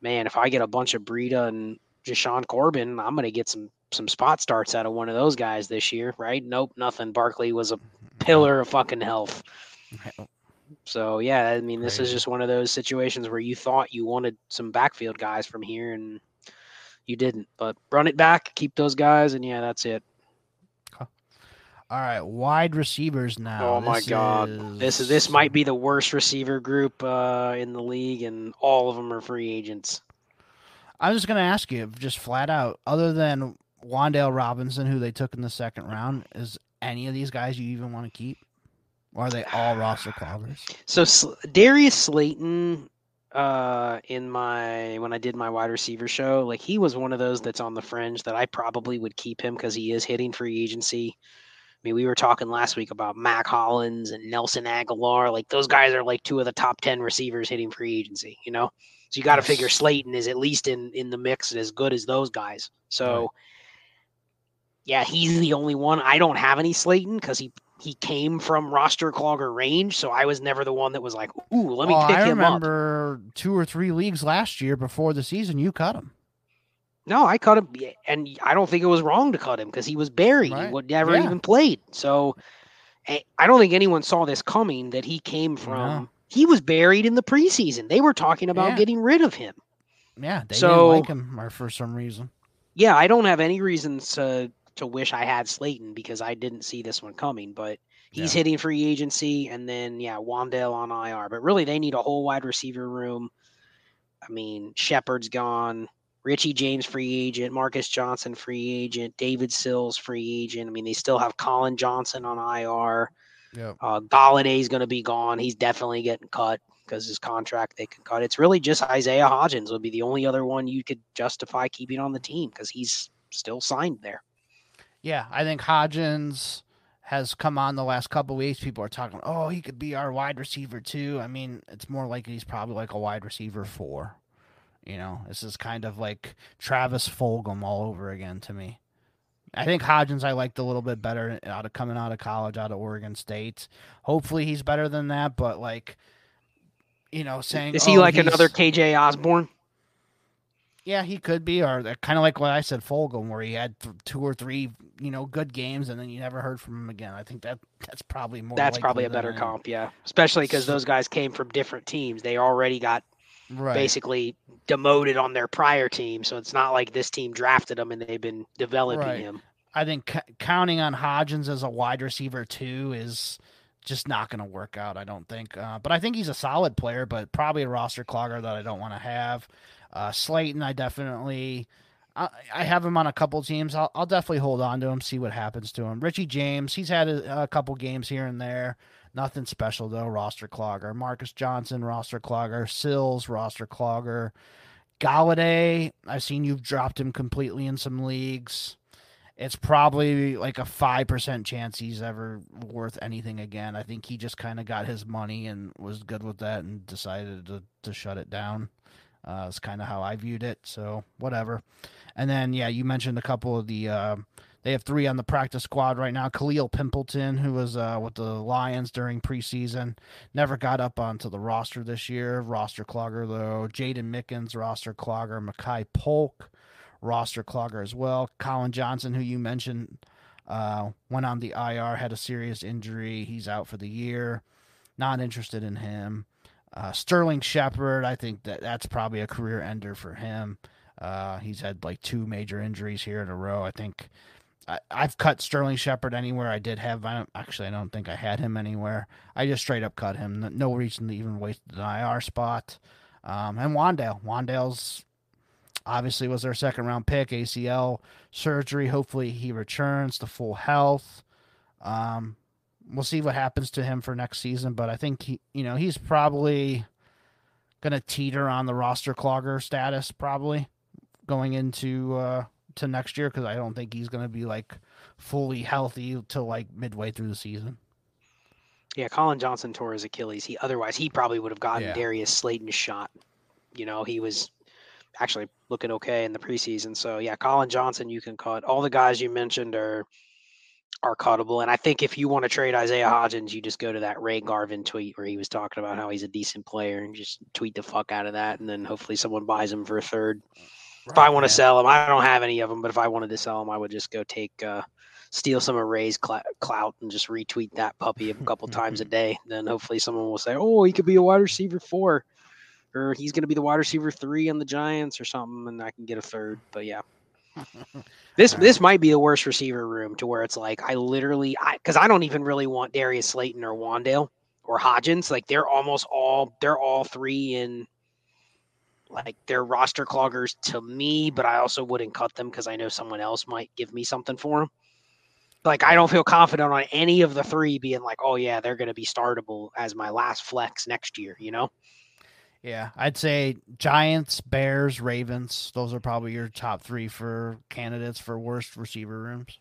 man, if I get a bunch of Breida and Jashaun Corbin, I'm going to get some some spot starts out of one of those guys this year, right? Nope, nothing. Barkley was a mm-hmm. pillar of fucking health. So yeah, I mean, this is just one of those situations where you thought you wanted some backfield guys from here, and you didn't. But run it back, keep those guys, and yeah, that's it. All right, wide receivers now. Oh my god, is... this is this might be the worst receiver group uh, in the league, and all of them are free agents. I'm just gonna ask you, just flat out, other than Wan'Dale Robinson, who they took in the second round, is any of these guys you even want to keep? Or are they all roster cloggers? So Darius Slayton, uh, in my when I did my wide receiver show, like he was one of those that's on the fringe that I probably would keep him because he is hitting free agency. I mean, we were talking last week about Mack Hollins and Nelson Agholor. Like those guys are like two of the top ten receivers hitting free agency. You know, so you got to yes. figure Slayton is at least in in the mix as good as those guys. So. Right yeah, he's the only one. I don't have any Slayton because he he came from roster clogger range, so I was never the one that was like, "Ooh, let me well, pick I him up." I remember two or three leagues last year before the season, you cut him. No, I cut him, and I don't think it was wrong to cut him because he was buried. Right. He never yeah. even played. So eh, I don't think anyone saw this coming. That he came from. He was buried in the preseason. They were talking about yeah. getting rid of him. Yeah, they so, didn't like him or for some reason. Yeah, I don't have any reasons to to wish I had Slayton because I didn't see this one coming. But he's yeah. hitting free agency, and then yeah, Wan'Dale on IR. But really, they need a whole wide receiver room. I mean, Shepard's gone. Richie James free agent, Marcus Johnson free agent, David Sills free agent. I mean, they still have Collin Johnson on IR. Yeah. Uh, Golladay's going to be gone. He's definitely getting cut because his contract they can cut. It's really just Isaiah Hodgins would be the only other one you could justify keeping on the team because he's still signed there. Yeah, I think Hodgins has come on the last couple weeks. People are talking, oh, he could be our wide receiver too. I mean, it's more like he's probably like a wide receiver four. You know, this is kind of like Travis Fulgham all over again to me. I think Hodgins I liked a little bit better out of coming out of college, out of Oregon State. Hopefully he's better than that, but like, you know, saying is he oh, like another KJ Osborn? Yeah, he could be, or kind of like what I said, Fulgham, where he had th- two or three, you know, good games, and then you never heard from him again. I think that that's probably more. That's probably a better comp, yeah. Especially because those guys came from different teams. They already got right. basically demoted on their prior team, so it's not like this team drafted him and they've been developing right. him. I think c- counting on Hodgins as a wide receiver too is just not going to work out. I don't think, uh, but I think he's a solid player, but probably a roster clogger that I don't want to have. Uh, Slayton, I definitely, I, I have him on a couple teams. I'll, I'll definitely hold on to him, see what happens to him. Richie James, he's had a, a couple games here and there. Nothing special though. Roster clogger. Marcus Johnson, roster clogger. Sills, roster clogger. Golladay, I've seen you've dropped him completely in some leagues. It's probably like a five percent chance he's ever worth anything again. I think he just kind of got his money and was good with that and decided to, to shut it down. Uh, it's kind of how I viewed it. So whatever. And then yeah, you mentioned a couple of the. Uh, they have three on the practice squad right now. Khalil Pimpleton, who was uh, with the Lions during preseason, never got up onto the roster this year. Roster clogger though. Jaydon Mickens, roster clogger. Makai Polk, roster clogger as well. Collin Johnson, who you mentioned, uh, went on the IR, had a serious injury. He's out for the year. Not interested in him. Uh, Sterling Shepard, I think that that's probably a career ender for him. Uh, he's had like two major injuries here in a row. I think I, have cut Sterling Shepard anywhere I did have. I don't, actually I don't think I had him anywhere. I just straight up cut him. No reason to even waste an IR spot. Um, and Wan'Dale, Wan'Dale's obviously was their second round pick. ACL surgery. Hopefully he returns to full health. Um, we'll see what happens to him for next season. But I think he, you know, he's probably going to teeter on the roster clogger status probably going into uh, to next year because I don't think he's going to be like fully healthy till like midway through the season. Yeah, Collin Johnson tore his Achilles. He otherwise he probably would have gotten yeah. Darius Slayton's shot. You know, he was actually looking okay in the preseason. So yeah, Collin Johnson you can cut. All the guys you mentioned are are cuttable. And I think if you want to trade Isaiah Hodgins, you just go to that Ray Garvin tweet where he was talking about how he's a decent player and just tweet the fuck out of that. And then hopefully someone buys him for a third. Right, if I want to sell him, I don't have any of them, but if I wanted to sell him, I would just go take, uh, steal some of Ray's clout and just retweet that puppy a couple times a day. Then hopefully someone will say, oh, he could be a wide receiver four or he's going to be the wide receiver three on the Giants or something, and I can get a third. But yeah, this this might be the worst receiver room to where it's like I literally I because I don't even really want Darius Slayton or Wan'Dale or Hodgins. Like they're almost all they're all three in like they're roster cloggers to me, but I also wouldn't cut them because I know someone else might give me something for them. Like I don't feel confident on any of the three being like, oh yeah, they're going to be startable as my last flex next year. You know. Yeah, I'd say Giants, Bears, Ravens. Those are probably your top three for candidates for worst receiver rooms.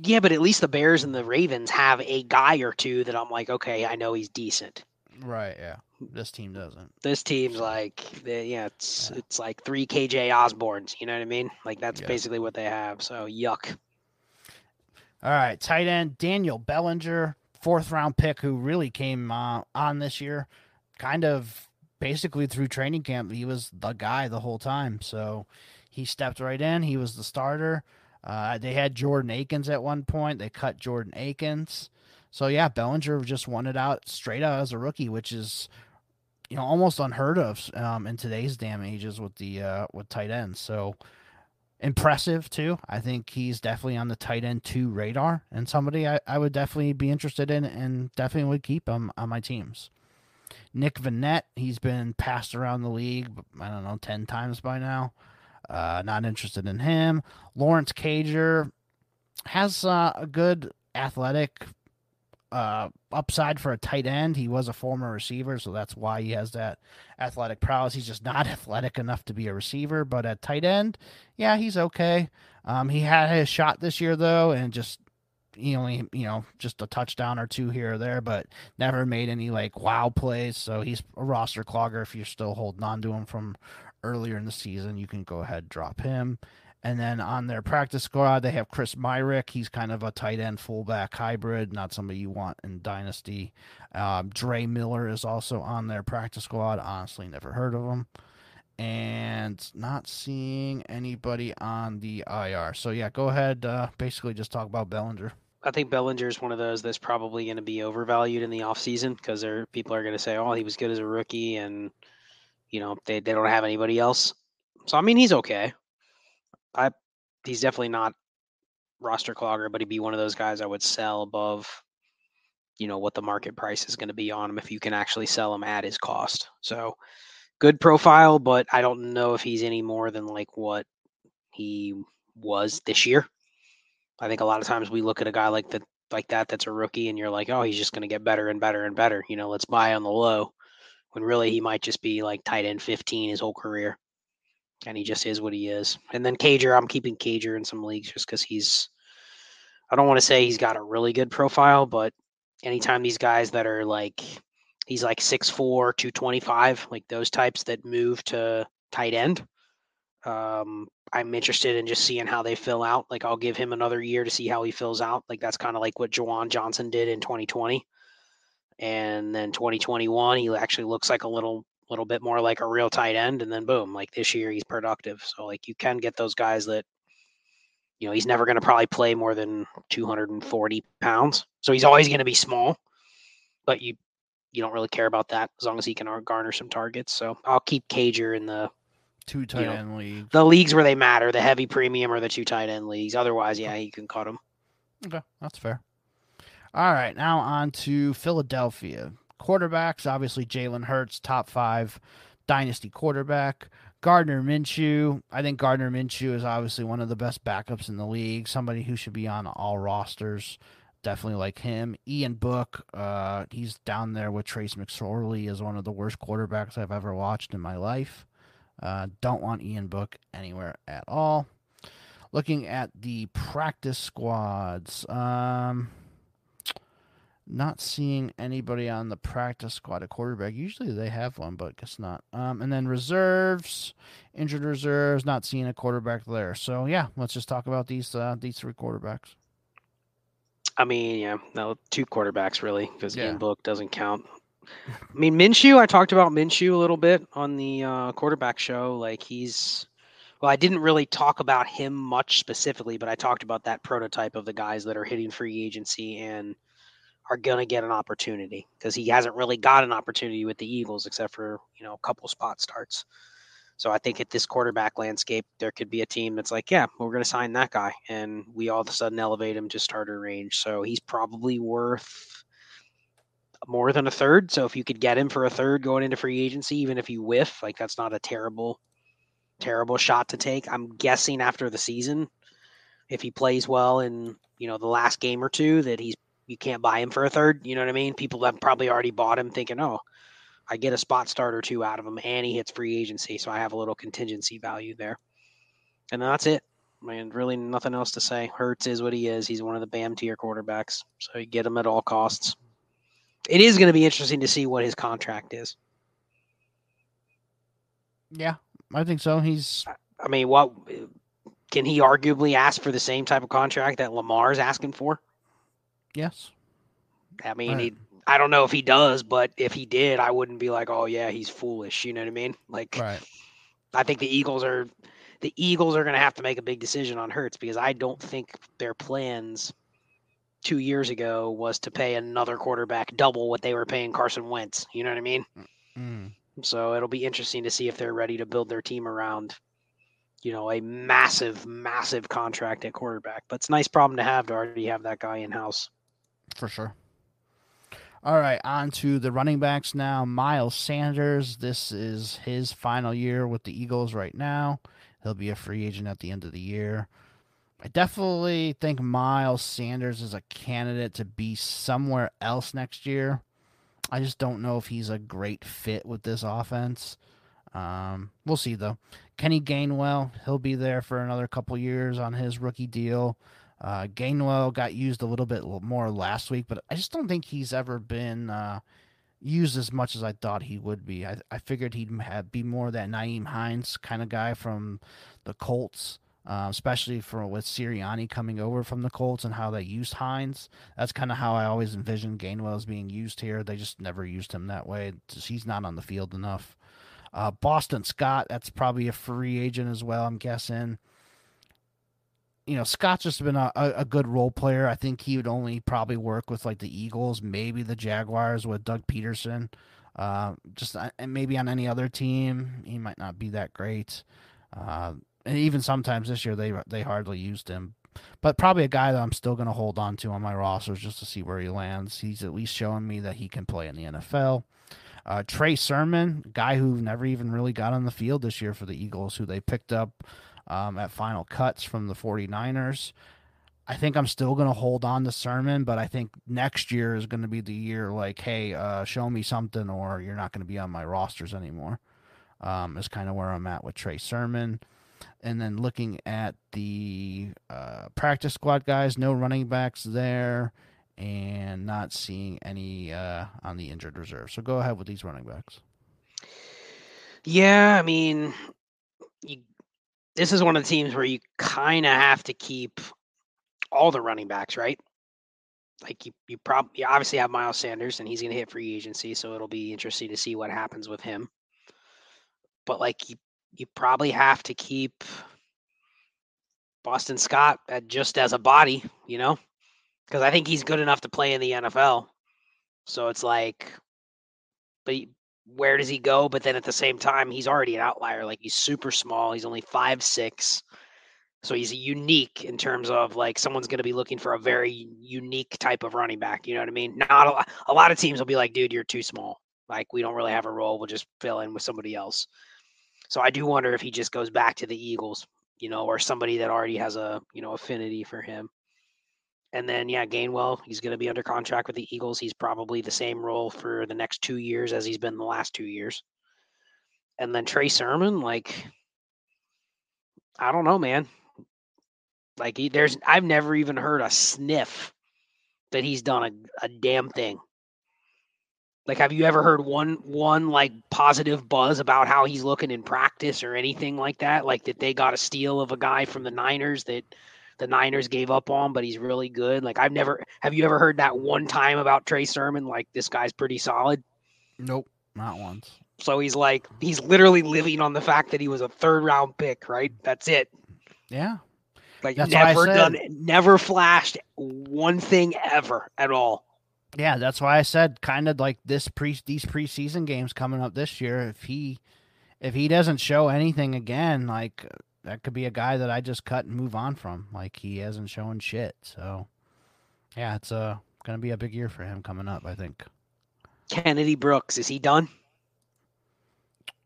Yeah, but at least the Bears and the Ravens have a guy or two that I'm like, okay, I know he's decent. Right. Yeah. This team doesn't. This team's like, yeah, it's yeah. it's like three KJ Osborns. You know what I mean? Like that's yeah. basically what they have. So yuck. All right, tight end Daniel Bellinger, fourth round pick, who really came uh, on this year, kind of basically through training camp, he was the guy the whole time. So he stepped right in. He was the starter. Uh, they had Jordan Akins at one point. They cut Jordan Akins. So yeah, Bellinger just it out straight out as a rookie, which is you know almost unheard of um, in today's damn ages with the uh, with tight ends. So impressive too. I think he's definitely on the tight end two radar and somebody I, I would definitely be interested in and definitely would keep him on my teams. Nick Vannett, he's been passed around the league, I don't know, 10 times by now. Uh, not interested in him. Lawrence Cager has uh, a good athletic uh, upside for a tight end. He was a former receiver, so that's why he has that athletic prowess. He's just not athletic enough to be a receiver, but at tight end, yeah, he's okay. Um, he had his shot this year though, and just he only you know just a touchdown or two here or there, but never made any like wow plays. So he's a roster clogger. If you're still holding on to him from earlier in the season, you can go ahead drop him. And then on their practice squad, they have Chris Myarick. He's kind of a tight end fullback hybrid, not somebody you want in Dynasty. Um, Dre Miller is also on their practice squad. Honestly, never heard of him. And not seeing anybody on the IR. So, yeah, go ahead. Uh, basically, just talk about Bellinger. I think Bellinger is one of those that's probably going to be overvalued in the offseason because there people are going to say, "Oh, he was good as a rookie," and you know they, they don't have anybody else. So I mean, he's okay. I he's definitely not roster clogger, but he'd be one of those guys I would sell above, you know, what the market price is going to be on him if you can actually sell him at his cost. So good profile, but I don't know if he's any more than like what he was this year. I think a lot of times we look at a guy like that like that that's a rookie and you're like, "Oh, he's just going to get better and better and better." You know, let's buy on the low. When really he might just be like tight end 15 his whole career. And he just is what he is. And then Cager, I'm keeping Cager in some leagues just cuz he's I don't want to say he's got a really good profile, but anytime these guys that are like he's like 6'4, 225, like those types that move to tight end, um, I'm interested in just seeing how they fill out. Like I'll give him another year to see how he fills out. Like that's kind of like what Juwan Johnson did in 2020. And then 2021, he actually looks like a little little bit more like a real tight end. And then boom, like this year he's productive. So like you can get those guys that you know, he's never going to probably play more than 240 pounds. So he's always going to be small, but you, you don't really care about that as long as he can garner some targets. So I'll keep Cager in the two tight you know, end leagues. The leagues where they matter, the heavy premium or the two tight end leagues. Otherwise, yeah, you can cut them. Okay, that's fair. All right, now on to Philadelphia. Quarterbacks, obviously Jalen Hurts, top five dynasty quarterback. Gardner Minshew. I think Gardner Minshew is obviously one of the best backups in the league. Somebody who should be on all rosters. Definitely like him. Ian Book. Uh, he's down there with Trace McSorley as one of the worst quarterbacks I've ever watched in my life. Uh, don't want Ian Book anywhere at all. Looking at the practice squads. Um, not seeing anybody on the practice squad at quarterback. Usually they have one, but guess not. Um, and then reserves, injured reserves, not seeing a quarterback there. So yeah, let's just talk about these uh, these three quarterbacks. I mean, yeah, no, two quarterbacks really, because yeah. Ian Book doesn't count. I mean, Minshew. I talked about Minshew a little bit on the uh, quarterback show. Like he's, well, I didn't really talk about him much specifically, but I talked about that prototype of the guys that are hitting free agency and are going to get an opportunity because he hasn't really got an opportunity with the Eagles except for, you know, a couple spot starts. So I think at this quarterback landscape, there could be a team that's like, yeah, we're going to sign that guy. And we all of a sudden elevate him to starter range. So he's probably worth more than a third. So if you could get him for a third going into free agency, even if you whiff, like that's not a terrible, terrible shot to take. I'm guessing after the season, if he plays well in, you know, the last game or two, that he's you can't buy him for a third. You know what I mean? People have probably already bought him thinking, oh, I get a spot start or two out of him and he hits free agency. So I have a little contingency value there. And that's it. I mean, really nothing else to say. Hurts is what he is. He's one of the BAM tier quarterbacks. So you get him at all costs. It is going to be interesting to see what his contract is. Yeah, I think so. He's. I mean, what can he arguably ask for the same type of contract that Lamar's asking for? Yes. I mean, right. he, I don't know if he does, but if he did, I wouldn't be like, oh yeah, he's foolish. You know what I mean? Like, right. I think the Eagles are, the Eagles are going to have to make a big decision on Hurts because I don't think their plans two years ago was to pay another quarterback double what they were paying Carson Wentz. You know what I mean? Mm. So it'll be interesting to see if they're ready to build their team around you know, a massive, massive contract at quarterback. But it's a nice problem to have to already have that guy in house for sure. All right, on to the running backs now. Miles Sanders, this is his final year with the Eagles right now. He'll be a free agent at the end of the year. I definitely think Miles Sanders is a candidate to be somewhere else next year. I just don't know if he's a great fit with this offense. Um, we'll see though. Kenny Gainwell, he'll be there for another couple years on his rookie deal. Uh, Gainwell got used a little bit more last week, but I just don't think he's ever been uh, used as much as I thought he would be. I, I figured he'd have, be more that Nyheim Hines kind of guy from the Colts, uh, especially for with Sirianni coming over from the Colts and how they used Hines. That's kind of how I always envisioned Gainwell being used here. They just never used him that way. He's not on the field enough. Uh, Boston Scott, that's probably a free agent as well, I'm guessing you know, Scott's just been a, a, good role player. I think he would only probably work with like the Eagles, maybe the Jaguars with Doug Pederson. Uh, just uh, and maybe on any other team, he might not be that great. Uh, and even sometimes this year, they they hardly used him. But probably a guy that I'm still going to hold on to on my rosters just to see where he lands. He's at least showing me that he can play in the NFL. Uh, Trey Sermon, guy who never even really got on the field this year for the Eagles, who they picked up um, at final cuts from the 49ers. I think I'm still going to hold on to Sermon, but I think next year is going to be the year like, hey, uh, show me something or you're not going to be on my rosters anymore. Um, is kind of where I'm at with Trey Sermon. And then looking at the uh, practice squad guys, no running backs there and not seeing any uh, on the injured reserve. So go ahead with these running backs. Yeah, I mean, you, this is one of the teams where you kind of have to keep all the running backs, right? Like you, you probably obviously have Miles Sanders, and he's going to hit free agency, so it'll be interesting to see what happens with him. But like you, you probably have to keep Boston Scott at just as a body, you know, because I think he's good enough to play in the NFL. So it's like, but he, where does he go? But then at the same time, he's already an outlier. Like he's super small. He's only five six. So he's unique in terms of like someone's going to be looking for a very unique type of running back. You know what I mean? Not a a lot of teams will be like, dude, you're too small. Like we don't really have a role. We'll just fill in with somebody else. So I do wonder if he just goes back to the Eagles, you know, or somebody that already has a you know affinity for him. And then yeah, Gainwell, he's going to be under contract with the Eagles. He's probably the same role for the next two years as he's been the last two years. And then Trey Sermon, like, I don't know, man. Like he, there's, I've never even heard a sniff that he's done a, a damn thing. Like, have you ever heard one one like positive buzz about how he's looking in practice or anything like that? Like that they got a steal of a guy from the Niners that the Niners gave up on, but he's really good. Like I've never have you ever heard that one time about Trey Sermon? Like this guy's pretty solid. Nope, not once. So he's like he's literally living on the fact that he was a third round pick, right? That's it. Yeah. Like that's never done never flashed one thing ever at all. Yeah, that's why I said kind of like this pre these preseason games coming up this year. If he if he doesn't show anything again, like that could be a guy that I just cut and move on from. Like he hasn't shown shit. So yeah, it's uh gonna be a big year for him coming up. I think. Kennedy Brooks is he done?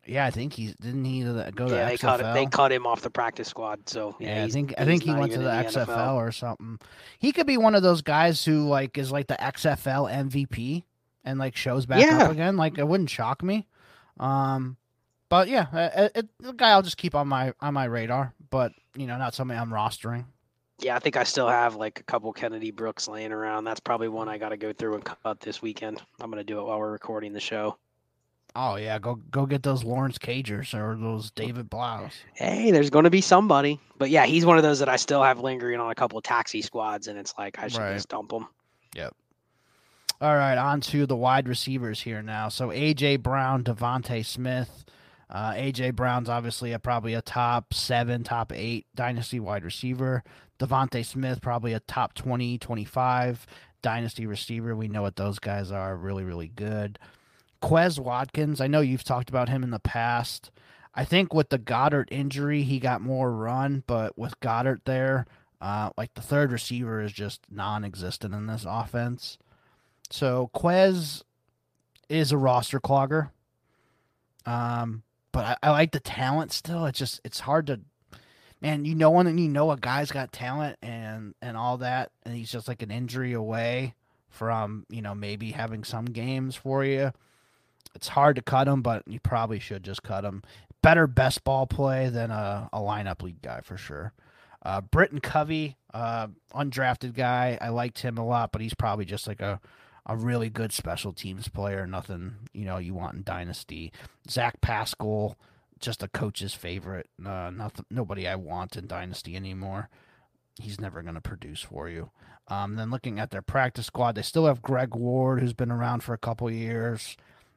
Yeah, I think he's didn't he go to yeah, they XFL? cut they cut him off the practice squad. So yeah, yeah I think I think he went to the, the XFL NFL. or something. He could be one of those guys who like is like the XFL MVP and like shows back yeah. up again. Like it wouldn't shock me. Um, but yeah, it, it, the guy I'll just keep on my on my radar. But you know, not somebody I'm rostering. Yeah, I think I still have like a couple Kennedy Brooks laying around. That's probably one I got to go through and cut this weekend. I'm gonna do it while we're recording the show. Oh yeah, go go get those Lawrence Cagers or those David Blough. Hey, there's going to be somebody, but yeah, he's one of those that I still have lingering on a couple of taxi squads, and it's like I should right. just dump them. Yep. All right, on to the wide receivers here now. So AJ Brown, DeVonta Smith. Uh, AJ Brown's obviously a, probably a top seven, top eight dynasty wide receiver. DeVonta Smith probably a top 20, 25 dynasty receiver. We know what those guys are. Really, really good. Quez Watkins, I know you've talked about him in the past. I think with the Goedert injury, he got more run, but with Goedert there, uh, like the third receiver is just non existent in this offense. So Quez is a roster clogger. Um, but I, I, like the talent still. It's just it's hard to man, you know when you know a guy's got talent and and all that, and he's just like an injury away from, you know, maybe having some games for you it's hard to cut him, but you probably should just cut him. Better best ball play than a, a lineup league guy for sure. Uh, Britton Covey, uh, undrafted guy. I liked him a lot, but he's probably just like a, a really good special teams player. Nothing, you know, you want in dynasty. Zach Pascal, just a coach's favorite. Uh, nothing, nobody I want in dynasty anymore. He's never going to produce for you. Um, then looking at their practice squad, they still have Greg Ward, who's been around for a couple years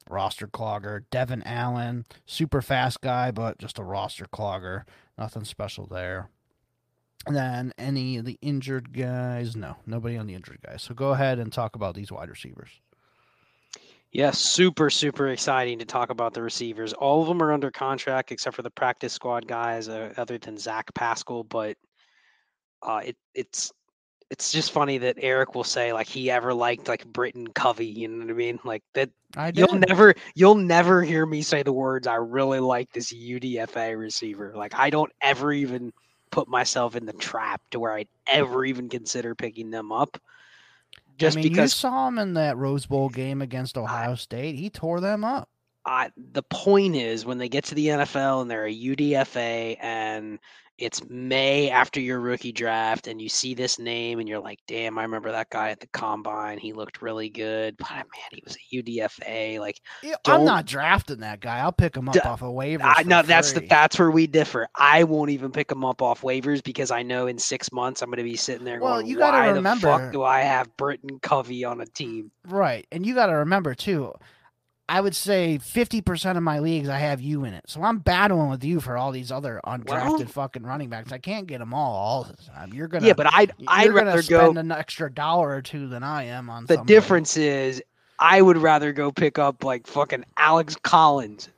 roster clogger. Devin Allen, super fast guy, but just a roster clogger. Nothing special there. And then any of the injured guys? No, nobody on the injured guys. So go ahead and talk about these wide receivers. Yeah, super, super exciting to talk about the receivers. All of them are under contract except for the practice squad guys, uh, other than Zach Pascal. But uh, it, it's it's just funny that Eric will say like he ever liked like Britton Covey. You know what I mean? Like that. I. You'll never, you'll never hear me say the words. I really like this UDFA receiver. Like I don't ever even put myself in the trap to where I'd ever even consider picking them up. Just I mean, because you saw him in that Rose Bowl game against Ohio State. He tore them up. I, the point is when they get to the NFL and they're a UDFA and it's May after your rookie draft and you see this name and you're like, damn, I remember that guy at the combine. He looked really good. But man, he was a UDFA. Like, Yeah, I'm not drafting that guy. I'll pick him up D- off of waivers. I no, that's the that's where we differ. I won't even pick him up off waivers because I know in six months I'm going to be sitting there Well, going, you gotta why the remember- fuck do I have Britton Covey on a team? Right. And you got to remember, too, I would say 50% of my leagues, I have you in it. So I'm battling with you for all these other undrafted Well- fucking running backs. I can't get them all all the time. You're going to. Yeah, but I'd I'd rather spend go. an extra dollar or two than I am on The somebody. difference is I would rather go pick up like fucking Alex Collins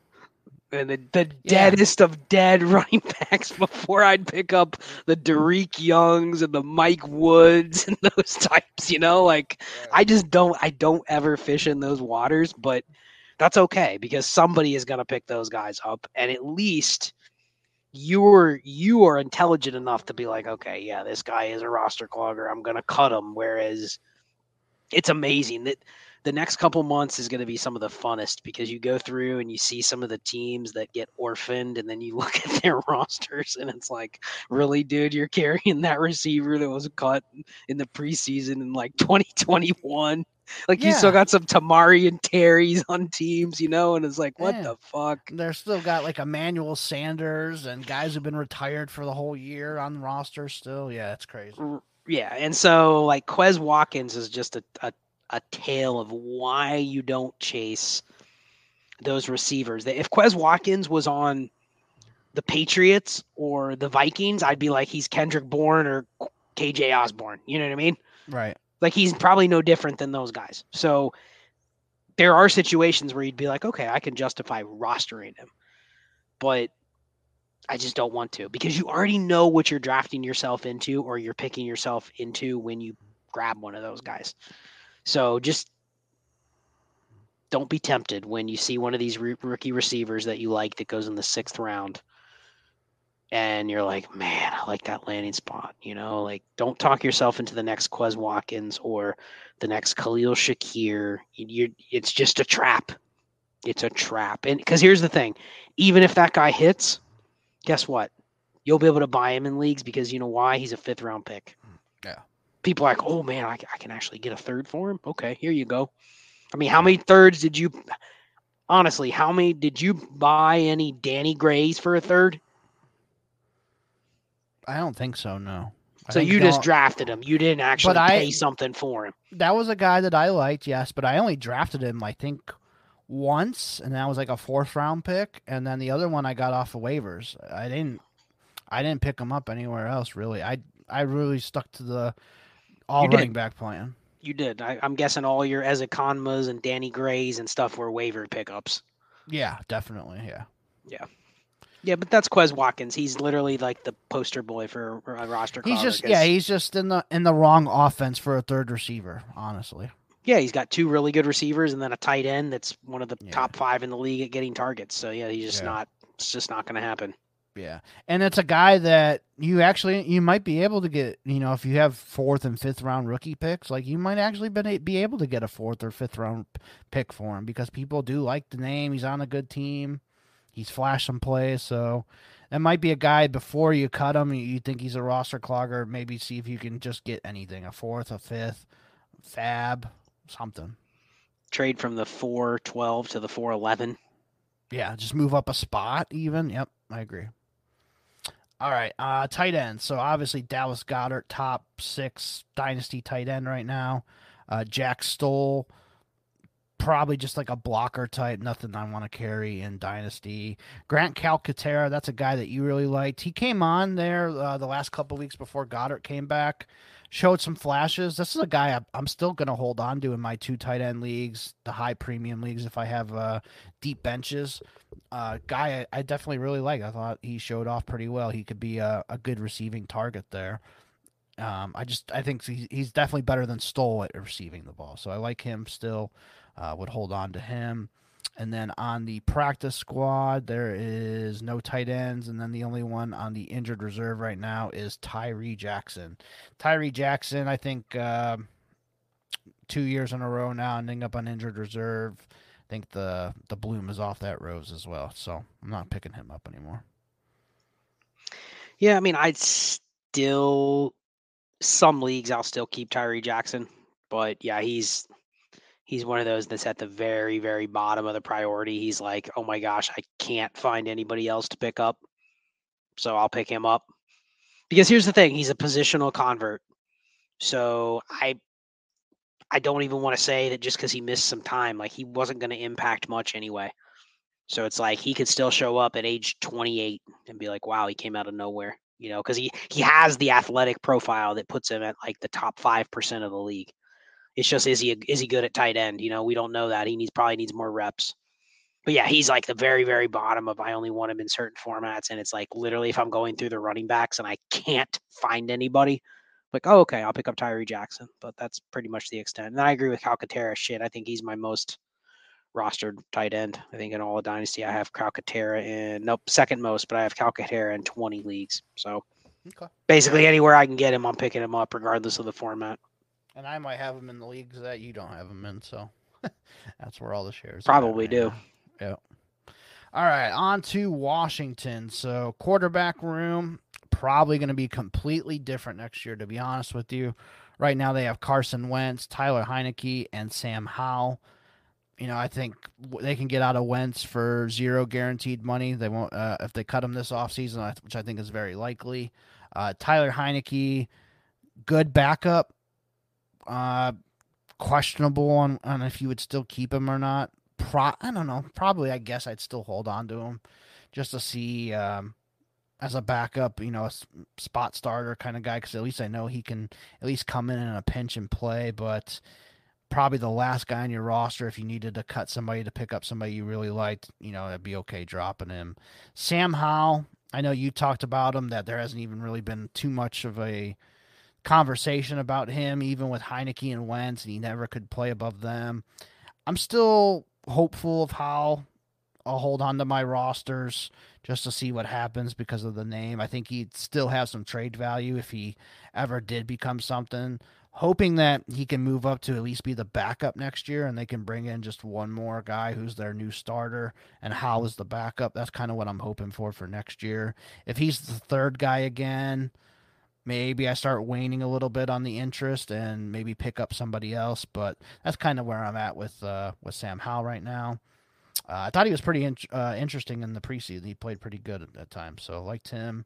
and the, the Yeah. deadest of dead running backs before I'd pick up the Derek Youngs and the Mike Woods and those types, you know? Like I just don't I don't ever fish in those waters, but that's okay because somebody is going to pick those guys up and at least you're you are intelligent enough to be like okay yeah this guy is a roster clogger i'm going to cut him. Whereas it's amazing that the next couple months is going to be some of the funnest because you go through and you see some of the teams that get orphaned and then you look at their rosters and it's like really dude? You're carrying that receiver that was cut in the preseason in like 2021 like you still got some Tamorrion Terry's on teams, you know, and it's like, what Yeah. the fuck? They're still got like Emmanuel Sanders and guys who've been retired for the whole year on the roster still. Yeah, it's crazy. Yeah, and so like Quez Watkins is just a, a a tale of why you don't chase those receivers. If Quez Watkins was on the Patriots or the Vikings, I'd be like he's Kendrick Bourne or KJ Osborn. You know what I mean? Right. Like he's probably no different than those guys. So there are situations where you'd be like, okay, I can justify rostering him, but I just don't want to because you already know what you're drafting yourself into or you're picking yourself into when you grab one of those guys. So just don't be tempted when you see one of these rookie receivers that you like that goes in the sixth round and you're like, man, I like that landing spot. You know, like don't talk yourself into the next Quez Watkins or the next Khalil Shakir. You, you're, it's just a trap. It's a trap. And because here's the thing, even if that guy hits, guess what? You'll be able to buy him in leagues because you know why? He's a fifth round pick. Hmm, yeah. People are like, oh man, I, I can actually get a third for him. Okay, here you go. I mean, how many thirds did you? Honestly, how many did you buy any Danny Grays for a third? I don't think so. No. I So you just drafted him. You didn't actually pay something for him. that was a guy that I liked, yes, but I only drafted him, I think, once, and that was like a fourth round pick, and then the other one I got off of waivers. I didn't, I didn't pick him up anywhere else really. I I really stuck to the all You did. running back plan. You did. I, I'm guessing all your Ezukanmas and Danny Grays and stuff were waiver pickups. Yeah, definitely. Yeah. Yeah, but that's Quez Watkins. He's literally like the poster boy for a roster. He's just yeah, he's just in the in the wrong offense for a third receiver, honestly. yeah, he's got two really good receivers and then a tight end that's one of the Yeah. top five in the league at getting targets. So yeah, he's just Yeah. not. It's just not going to happen. Yeah. And it's a guy that you actually you might be able to get, you know, if you have fourth and fifth round rookie picks, like you might actually been, be able to get a fourth or fifth round pick for him because people do like the name. He's on a good team. He's flashed some plays, so that might be a guy before you cut him. You, think he's a roster clogger, maybe see if you can just get anything, a fourth, a fifth, fab, something. Trade from the four twelve to the four eleven. Yeah, just move up a spot even. Yep, I agree. All right, uh tight end. So obviously Dallas Goedert top 6 dynasty tight end right now. Uh Jack Stoll probably just like a blocker type, nothing I want to carry in dynasty. Grant Calcaterra, that's a guy that you really liked. He came on there uh, the last couple weeks before Goedert came back. Showed some flashes. This is a guy I- I'm still going to hold on to in my two tight end leagues, the high premium leagues, if I have uh, deep benches uh, guy I, I definitely really like. I thought he showed off pretty well. He could be a, a good receiving target there. Um, I just I think he's, he's definitely better than Stoll at receiving the ball, so I like him still. Uh, would hold on to him. And then on the practice squad, there is no tight ends. And then the only one on the injured reserve right now is Tyree Jackson. Tyree Jackson, I think uh, two years in a row now, ending up on injured reserve. I think the, the bloom is off that rose as well. So I'm not picking him up anymore. Yeah, I mean, I'd still, some leagues, I'll still keep Tyree Jackson. But yeah, he's he's one of those that's at the very, very bottom of the priority. He's like, oh my gosh, I can't find anybody else to pick up. So I'll pick him up. Because here's the thing, he's a positional convert. So I I don't even want to say that just because he missed some time, like he wasn't going to impact much anyway. So it's like he could still show up at age 28 and be like, wow, he came out of nowhere, you know, because he he has the athletic profile that puts him at like the top five percent of the league. It's just is he is he good at tight end? You know, we don't know that. He needs probably needs more reps. But yeah, he's like the very very bottom of I only want him in certain formats, and it's like literally if I'm going through the running backs and I can't find anybody, like oh okay, I'll pick up Tyree Jackson. But that's pretty much the extent. And I agree with Calcaterra. Shit, I think he's my most rostered tight end. I think in all of Dynasty I have Calcaterra in nope second most, but I have Calcaterra in 20 leagues. So okay. basically anywhere I can get him, I'm picking him up regardless of the format and I might have them in the leagues that you don't have them in. So that's where all the shares probably right do. Yeah. All right, on to Washington. So quarterback room probably going to be completely different next year. To be honest with you, right now they have Carson Wentz, Tyler Heinicke, and Sam Howell. You know, I think they can get out of Wentz for zero guaranteed money. They won't uh, if they cut him this offseason, which I think is very likely. Uh, Tyler Heinicke, good backup uh, questionable on, on if you would still keep him or not. Pro, I don't know. Probably, I guess I'd still hold on to him just to see um, as a backup, you know, a spot starter kind of guy. Because at least I know he can at least come in in a pinch and play. But probably the last guy on your roster if you needed to cut somebody to pick up somebody you really liked. You know, it'd be okay dropping him. Sam Howell. I know you talked about him that there hasn't even really been too much of a conversation about him, even with Heinicke and Wentz, and he never could play above them. I'm still hopeful of how I'll hold on to my rosters just to see what happens because of the name. I think he'd still have some trade value if he ever did become something. Hoping that he can move up to at least be the backup next year and they can bring in just one more guy who's their new starter and Howell is the backup. That's kind of what I'm hoping for for next year. If he's the third guy again, maybe I start waning a little bit on the interest and maybe pick up somebody else. But that's kind of where I'm at with uh, with Sam Howell right now. Uh, I thought he was pretty in- uh, interesting in the preseason. He played pretty good at that time, so liked him.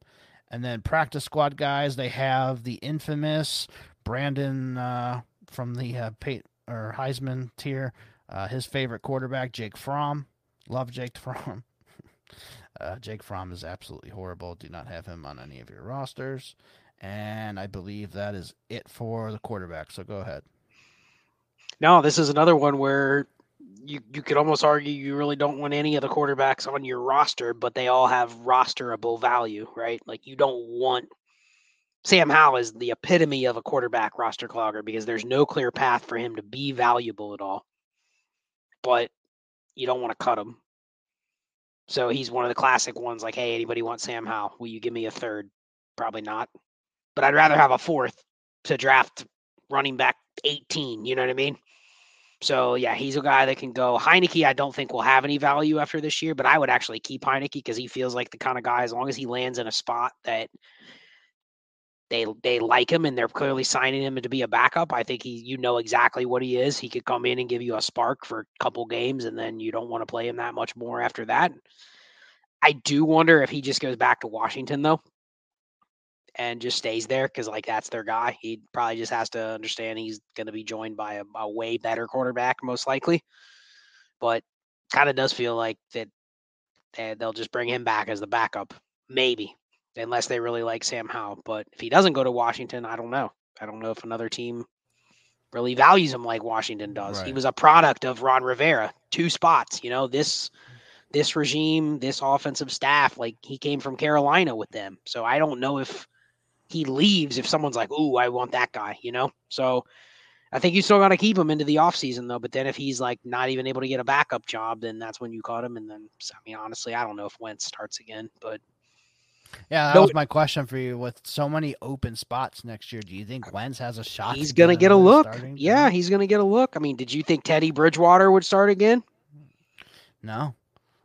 And then practice squad guys, they have the infamous Brandon uh, from the uh, Pay- or Heisman tier. Uh, his favorite quarterback, Jake Fromm. Love Jake Fromm. Jake Fromm is absolutely horrible. Do not have him on any of your rosters. And I believe that is it for the quarterback. So go ahead. No, this is another one where you you could almost argue you really don't want any of the quarterbacks on your roster, but they all have rosterable value, right? Like you don't want Sam Howell is the epitome of a quarterback roster clogger because there's no clear path for him to be valuable at all. But you don't want to cut him. So he's one of the classic ones like, hey, anybody want Sam Howell? Will you give me a third? Probably not but I'd rather have a fourth to draft running back 18. You know what I mean? So yeah, he's a guy that can go. Heinicke, I don't think will have any value after this year, but I would actually keep Heinicke because he feels like the kind of guy. As long as he lands in a spot that they they like him and they're clearly signing him to be a backup, I think he you know exactly what he is. He could come in and give you a spark for a couple games, and then you don't want to play him that much more after that. I do wonder if he just goes back to Washington though, and just stays there because like that's their guy. He probably just has to understand he's going to be joined by a, a, way better quarterback most likely. But kind of does feel like that, they'll just bring him back as the backup, maybe, unless they really like Sam Howell. But if he doesn't go to Washington, I don't know. I don't know if another team really values him like Washington does. Right. He was a product of Ron Rivera, two spots. You know this this regime, this offensive staff, like he came from Carolina with them. So I don't know if he leaves if someone's like, "Ooh, I want that guy," you know. So I think you still got to keep him into the offseason though. But then if he's like not even able to get a backup job, then that's when you caught him. And then I mean, honestly, I don't know if Wentz starts again, but yeah, that no, was my question for you. With so many open spots next year, do you think Wentz has a shot? He's gonna get a look. Yeah, he's gonna get a look. I mean, did you think Teddy Bridgewater would start again? No,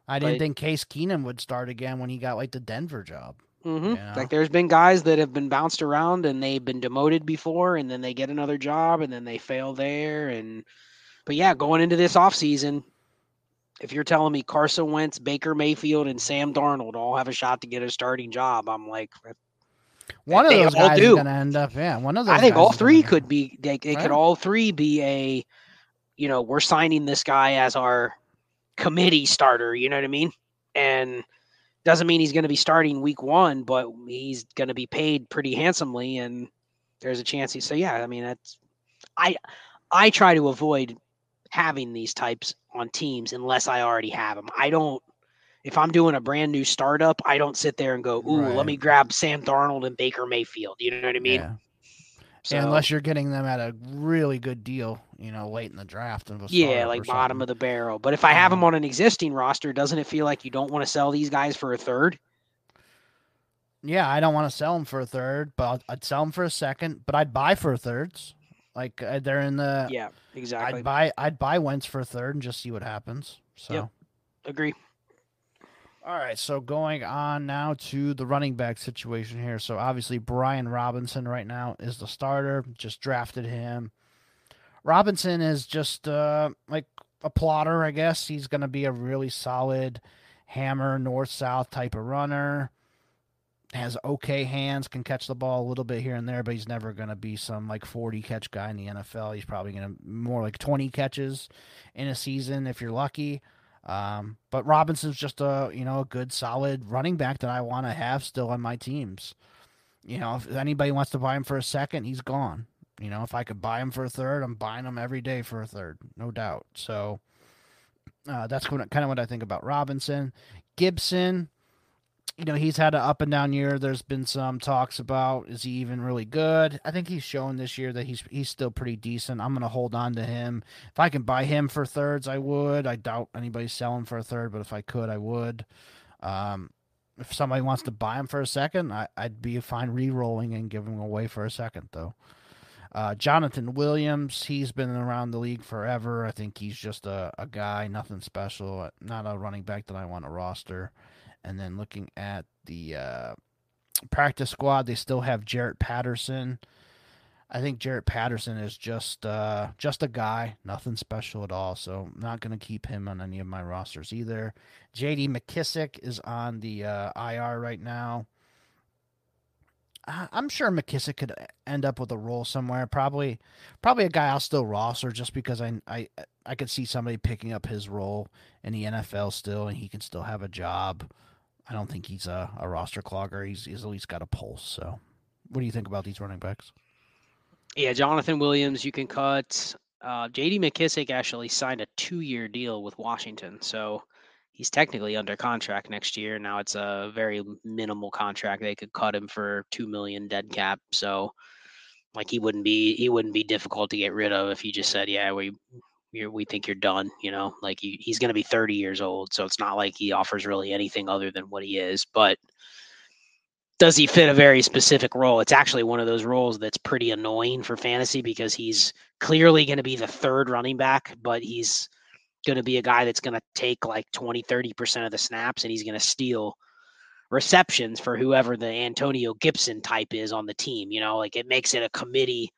I didn't but, think Case Keenum would start again when he got like the Denver job. Mm-hmm. You know? Like there's been guys that have been bounced around and they've been demoted before, and then they get another job and then they fail there. And but yeah, going into this offseason, if you're telling me Carson Wentz, Baker Mayfield, and Sam Darnold all have a shot to get a starting job, I'm like, one of those guys do. is going to end up. Yeah, one of those. I think all three could be. They, they right. could all three be a. You know, we're signing this guy as our committee starter. You know what I mean? And doesn't mean he's going to be starting week one, but he's going to be paid pretty handsomely, and there's a chance he. So yeah, I mean that's. I I try to avoid having these types on teams unless I already have them. I don't. If I'm doing a brand new startup, I don't sit there and go, "Ooh, right. let me grab Sam Darnold and Baker Mayfield." You know what I mean? Yeah. So, unless you're getting them at a really good deal, you know, late in the draft. yeah, like bottom of the barrel. But if I have them on an existing roster, doesn't it feel like you don't want to sell these guys for a third? Yeah, I don't want to sell them for a third, but I'd sell them for a second. But I'd buy for thirds. Like uh, they're in the yeah, exactly. I'd buy I'd buy Wentz for a third and just see what happens. So yep. agree. All right, so going on now to the running back situation here. So obviously Brian Robinson right now is the starter. Just drafted him. Robinson is just uh, like a plotter, I guess. He's going to be a really solid hammer north south type of runner has okay hands, can catch the ball a little bit here and there, but he's never going to be some like 40 catch guy in the NFL. He's probably going to more like 20 catches in a season if you're lucky. Um, but Robinson's just a you know a good solid running back that I want to have still on my teams. You know, if anybody wants to buy him for a second, he's gone. You know, if I could buy him for a third, I'm buying him every day for a third, no doubt. So uh, that's kind of what I think about Robinson. Gibson, you know, he's had an up and down year. There's been some talks about is he even really good? I think he's shown this year that he's he's still pretty decent. I'm gonna hold on to him. If I can buy him for thirds, I would. I doubt anybody's selling for a third, but if I could, I would. Um, if somebody wants to buy him for a second, I, would be fine re-rolling and giving him away for a second, though. Uh, Jonathan Williams, he's been around the league forever. I think he's just a, a guy, nothing special, not a running back that I want to roster. And then looking at the uh, practice squad, they still have Jaret Patterson. I think Jaret Patterson is just uh, just a guy, nothing special at all. So I'm not going to keep him on any of my rosters either. J.D. McKissic is on the uh, IR right now. I'm sure McKissic could end up with a role somewhere. Probably, probably a guy I'll still roster just because I I I could see somebody picking up his role in the NFL still, and he can still have a job. I don't think he's a, a roster clogger. He's, he's at least got a pulse. So, what do you think about these running backs? Yeah, Jonathan Williams, you can cut. Uh, J.D. McKissic actually signed a two-year deal with Washington, so he's technically under contract next year. Now it's a very minimal contract. They could cut him for two million dead cap. So, like he wouldn't be he wouldn't be difficult to get rid of if you just said, yeah, we you're, we think you're done. You know, like he, he's going to be 30 years old, so it's not like he offers really anything other than what he is. But does he fit a very specific role? It's actually one of those roles that's pretty annoying for fantasy because he's clearly going to be the third running back, but he's going to be a guy that's going to take like 20, 30% of the snaps and he's going to steal receptions for whoever the Antonio Gibson type is on the team. You know, like it makes it a committee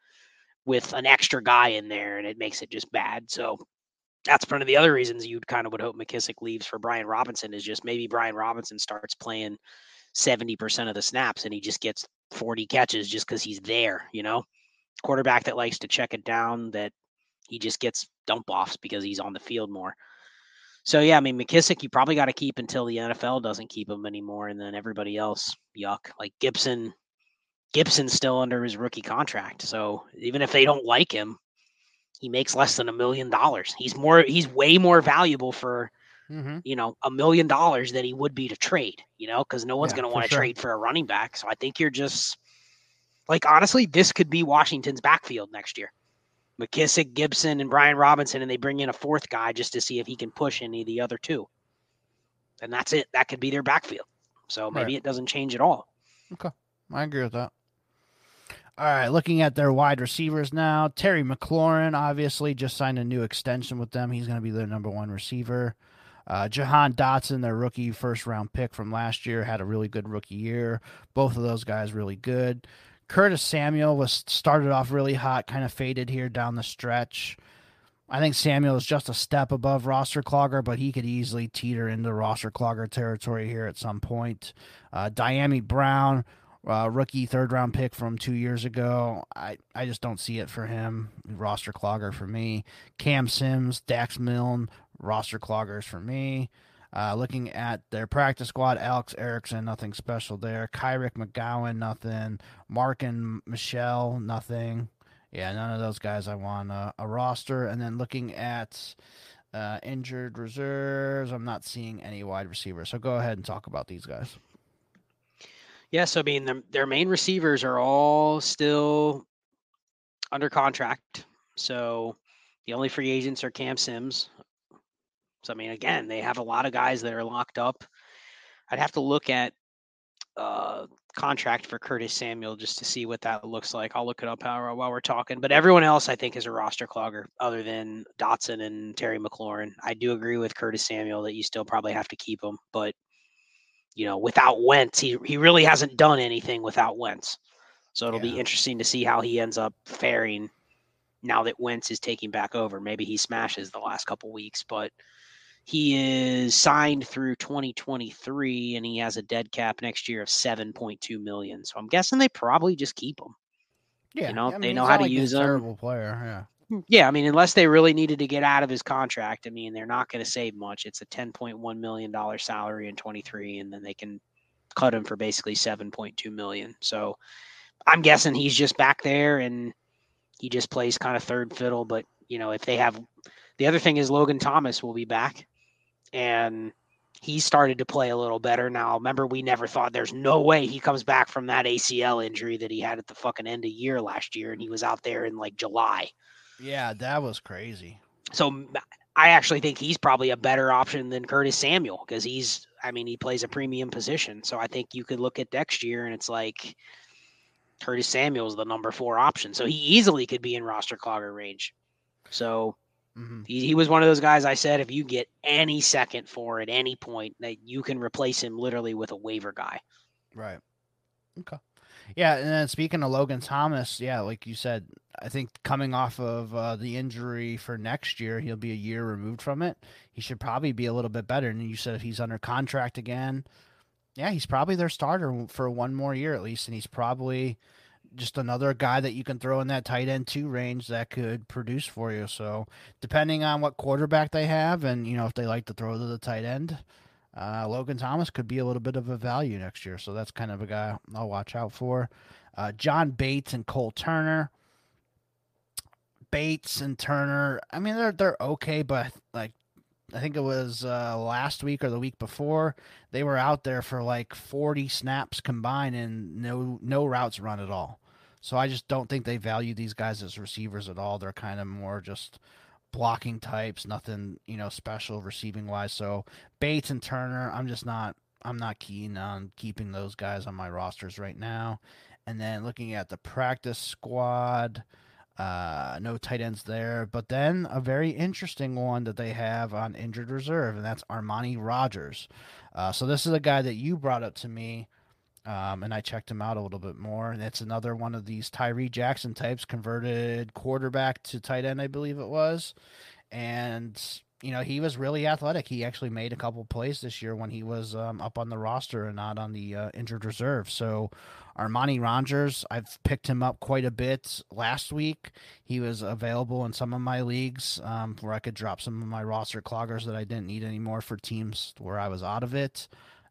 with an extra guy in there and it makes it just bad. So that's one of the other reasons you'd kind of would hope McKissic leaves for Brian Robinson is just maybe Brian Robinson starts playing 70% of the snaps and he just gets 40 catches just because he's there, you know? Quarterback that likes to check it down, that he just gets dump offs because he's on the field more. So yeah, I mean McKissic, you probably got to keep until the NFL doesn't keep him anymore, and then everybody else, yuck. Like Gibson, Gibson's still under his rookie contract. So even if they don't like him, he makes less than a million dollars. He's more he's way more valuable for mm-hmm. you know a million dollars than he would be to trade, you know, because no one's yeah, gonna want to sure. trade for a running back. So I think you're just Like honestly, this could be Washington's backfield next year. McKissic, Gibson, and Brian Robinson, and they bring in a fourth guy just to see if he can push any of the other two. And that's it. That could be their backfield. So maybe right. it doesn't change at all. Okay. I agree with that. All right, looking at their wide receivers now. Terry McLaurin obviously just signed a new extension with them. He's going to be their number one receiver. Uh, Jahan Dotson, their rookie first round pick from last year, had a really good rookie year. Both of those guys really good. Curtis Samuel was started off really hot, kind of faded here down the stretch. I think Samuel is just a step above roster clogger, but he could easily teeter into roster clogger territory here at some point. Uh, Dyami Brown, uh, rookie third round pick from two years ago. I, I just don't see it for him. Roster clogger for me. Cam Sims, Dax Milne, roster cloggers for me. Uh, looking at their practice squad, Alex Erickson, nothing special there. Kyric McGowan, nothing. Marken Michel, nothing. Yeah, none of those guys I want a, a roster. And then looking at uh, injured reserves, I'm not seeing any wide receivers. So go ahead and talk about these guys. Yeah, so I mean, the, their main receivers are all still under contract. So the only free agents are Cam Sims, so I mean, again, they have a lot of guys that are locked up. I'd have to look at uh, contract for Curtis Samuel just to see what that looks like. I'll look it up while we're talking. But everyone else, I think, is a roster clogger other than Dotson and Terry McLaurin. I do agree with Curtis Samuel that you still probably have to keep him, but you know, without Wentz, he he really hasn't done anything without Wentz. So it'll yeah. be interesting to see how he ends up faring now that Wentz is taking back over. Maybe he smashes the last couple weeks, but he is signed through 2023 and he has a dead cap next year of 7.2 million. So I'm guessing they probably just keep him. Yeah, you know, I mean, they know how to like use him. Terrible player, yeah. Hmm, yeah, I mean, unless they really needed to get out of his contract, I mean, they're not going to save much. It's a 10.1 million dollar salary in 23, and then they can cut him for basically 7.2 million. So I'm guessing he's just back there and he just plays kind of third fiddle. But you know, if they have the other thing is Logan Thomas will be back and he started to play a little better now. Remember, we never thought there's no way he comes back from that ACL injury that he had at the fucking end of year last year, and he was out there in like July. Yeah, that was crazy. So I actually think he's probably a better option than Curtis Samuel because he's, I mean, he plays a premium position. So I think you could look at next year and it's like Curtis Samuel's the number four option. So he easily could be in roster clogger range. So Mm-hmm. He, he was one of those guys I said if you get any second for at any point that you can replace him literally with a waiver guy. Right. Okay. Yeah, and then speaking of Logan Thomas, yeah, like you said, I think coming off of uh, the injury for next year, he'll be a year removed from it. He should probably be a little bit better. And you said if he's under contract again, yeah, he's probably their starter for one more year at least, and he's probably just another guy that you can throw in that tight end two range that could produce for you. So depending on what quarterback they have, and you know if they like to throw to the tight end, uh, Logan Thomas could be a little bit of a value next year. So that's kind of a guy I'll watch out for. Uh, John Bates and Cole Turner. Bates and Turner, I mean they're they're okay, but like I think it was uh, last week or the week before they were out there for like 40 snaps combined and no no routes run at all. So I just don't think they value these guys as receivers at all. They're kind of more just blocking types, nothing, you know, special receiving wise. So Bates and Turner, I'm just not I'm not keen on keeping those guys on my rosters right now. And then looking at the practice squad, uh, no tight ends there, but then a very interesting one that they have on injured reserve, and that's Armani Rogers. Uh, so this is a guy that you brought up to me, um, and I checked him out a little bit more. And it's another one of these Tyree Jackson types, converted quarterback to tight end, I believe it was, and you know, he was really athletic. He actually made a couple plays this year when he was um, up on the roster and not on the uh, injured reserve. So, Armani Rogers, I've picked him up quite a bit last week. He was available in some of my leagues um, where I could drop some of my roster cloggers that I didn't need anymore for teams where I was out of it.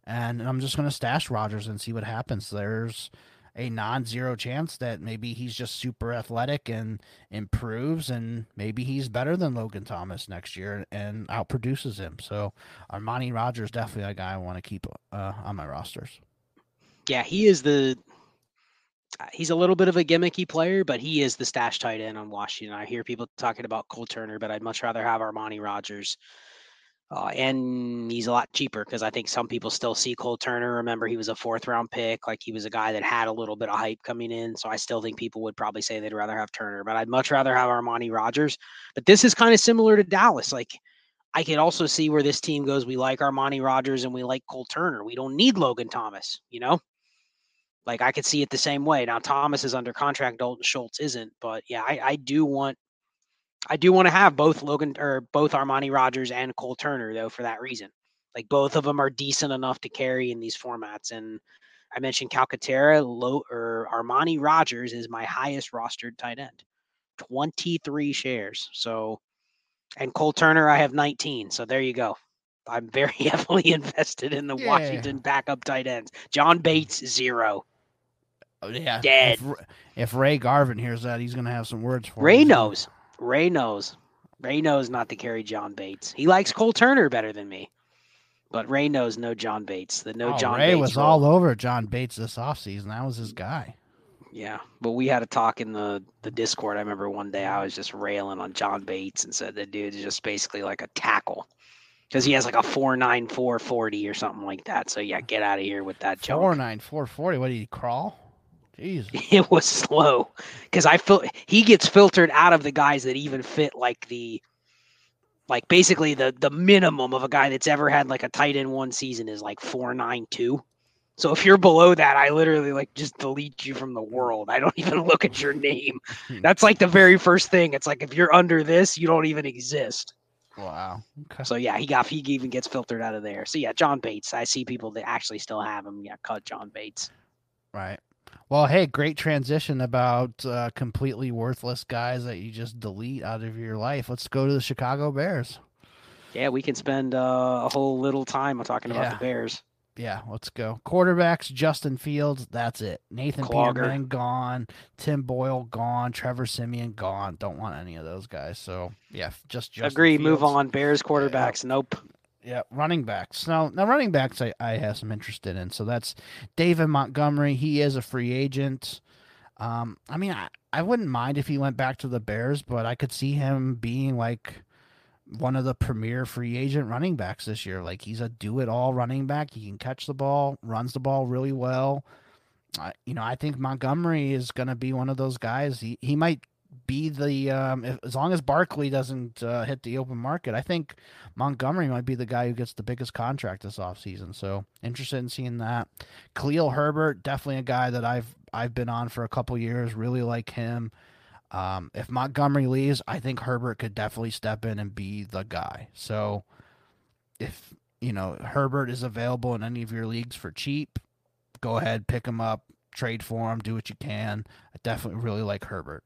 And I'm just going to stash Rogers and see what happens. There's a non-zero chance that maybe he's just super athletic and improves and maybe he's better than Logan Thomas next year and outproduces him. So Armani Rogers definitely a guy I want to keep uh, on my rosters. Yeah, he is the he's a little bit of a gimmicky player, but he is the stash tight end on Washington. I hear people talking about Cole Turner, but I'd much rather have Armani Rogers. Uh, and he's a lot cheaper because I think some people still see Cole Turner. Remember, he was a fourth round pick. Like he was a guy that had a little bit of hype coming in. So I still think people would probably say they'd rather have Turner, but I'd much rather have Armani Rogers. But this is kind of similar to Dallas. Like I could also see where this team goes. We like Armani Rogers and we like Cole Turner. We don't need Logan Thomas, you know? Like I could see it the same way. Now Thomas is under contract, Dalton Schultz isn't, but yeah, I, I do want I do want to have both Logan or both Armani Rogers and Cole Turner though for that reason. Like both of them are decent enough to carry in these formats. And I mentioned Calcaterra, low or Armani Rogers is my highest rostered tight end, 23 shares. So, and Cole Turner, I have 19. So there you go. I'm very heavily invested in the yeah. Washington backup tight ends. John Bates, zero. Oh, yeah. Dead. If, if, Ray Garvin hears that, he's going to have some words for Ray knows. Ray knows. Ray knows not to carry John Bates. He likes Cole Turner better than me. But Ray knows no John Bates. The no oh, John Ray Bates was role. all over John Bates this offseason. That was his guy. Yeah, but we had a talk in the the Discord. I remember one day I was just railing on John Bates and said the dude is just basically like a tackle because he has like a four nine four forty or something like that. So yeah, get out of here with that junk. Four nine four forty. What did he crawl? Jeez. It was slow because I feel he gets filtered out of the guys that even fit like the like basically the the minimum of a guy that's ever had like a tight end one season is like four nine two. So if you're below that, I literally like just delete you from the world. I don't even look at your name. Hmm. That's like the very first thing. It's like if you're under this, you don't even exist. Wow. Okay. So yeah, he got he even gets filtered out of there. So yeah, John Bates. I see people that actually still have him. Yeah, cut John Bates. Right. Well, hey, great transition about uh, completely worthless guys that you just delete out of your life. Let's go to the Chicago Bears. Yeah, we can spend uh, a whole little time talking yeah. about the Bears. Yeah, let's go. Quarterbacks, Justin Fields, that's it. Nathan Clogger. Peterman gone. Tim Boyle gone. Trevor Siemian gone. Don't want any of those guys. So yeah, just Justin agree. Fields. Move on. Bears quarterbacks. Yeah. Nope. Yeah, running backs. Now, now running backs, I, I have some interest in. So that's David Montgomery. He is a free agent. Um, I mean, I, I wouldn't mind if he went back to the Bears, but I could see him being like one of the premier free agent running backs this year. Like he's a do it all running back. He can catch the ball, runs the ball really well. Uh, you know, I think Montgomery is going to be one of those guys. He he might be the um, if, as long as Barkley doesn't uh, hit the open market, I think Montgomery might be the guy who gets the biggest contract this offseason. So interested in seeing that. Khalil Herbert, definitely a guy that I've I've been on for a couple years. Really like him. Um, if Montgomery leaves, I think Herbert could definitely step in and be the guy. So if you know Herbert is available in any of your leagues for cheap, go ahead, pick him up, trade for him, do what you can. I definitely really like Herbert.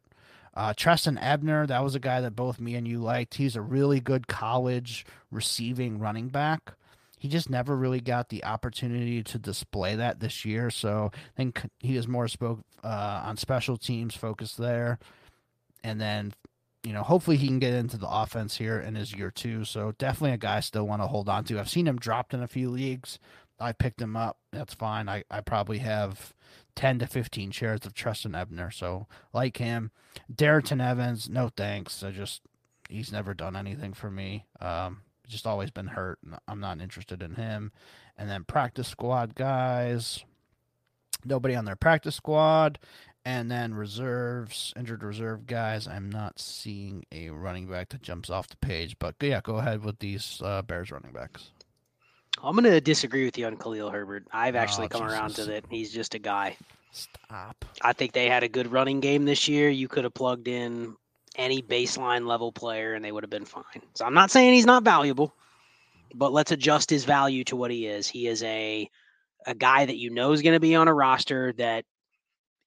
Uh, Trestan Ebner, that was a guy that both me and you liked. He's a really good college receiving running back. He just never really got the opportunity to display that this year. So I think he is more spoke uh, on special teams focused there. And then, you know, hopefully he can get into the offense here in his year two. So definitely a guy I still want to hold on to. I've seen him dropped in a few leagues. I picked him up. That's fine. I, I probably have 10 to 15 shares of Trestan Ebner. So, like him, Darrynton Evans, no thanks. I just, he's never done anything for me. Um, just always been hurt. I'm not interested in him. And then practice squad guys, nobody on their practice squad. And then reserves, injured reserve guys. I'm not seeing a running back that jumps off the page. But yeah, go ahead with these uh, Bears running backs. I'm going to disagree with you on Khalil Herbert. I've oh, actually oh, come Jesus. around to that. He's just a guy. Stop. I think they had a good running game this year. You could have plugged in any baseline level player and they would have been fine. So I'm not saying he's not valuable, but let's adjust his value to what he is. He is a a guy that you know is going to be on a roster that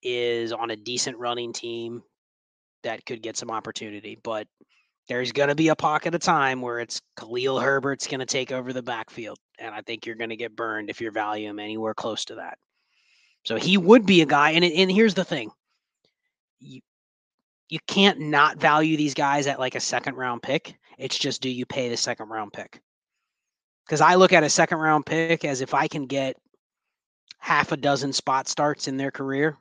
is on a decent running team that could get some opportunity, but there's going to be a pocket of time where it's Khalil Herbert's going to take over the backfield. And I think you're going to get burned if you value him anywhere close to that. So he would be a guy. And, and here's the thing you, you can't not value these guys at like a second round pick. It's just do you pay the second round pick? Because I look at a second round pick as if I can get half a dozen spot starts in their career,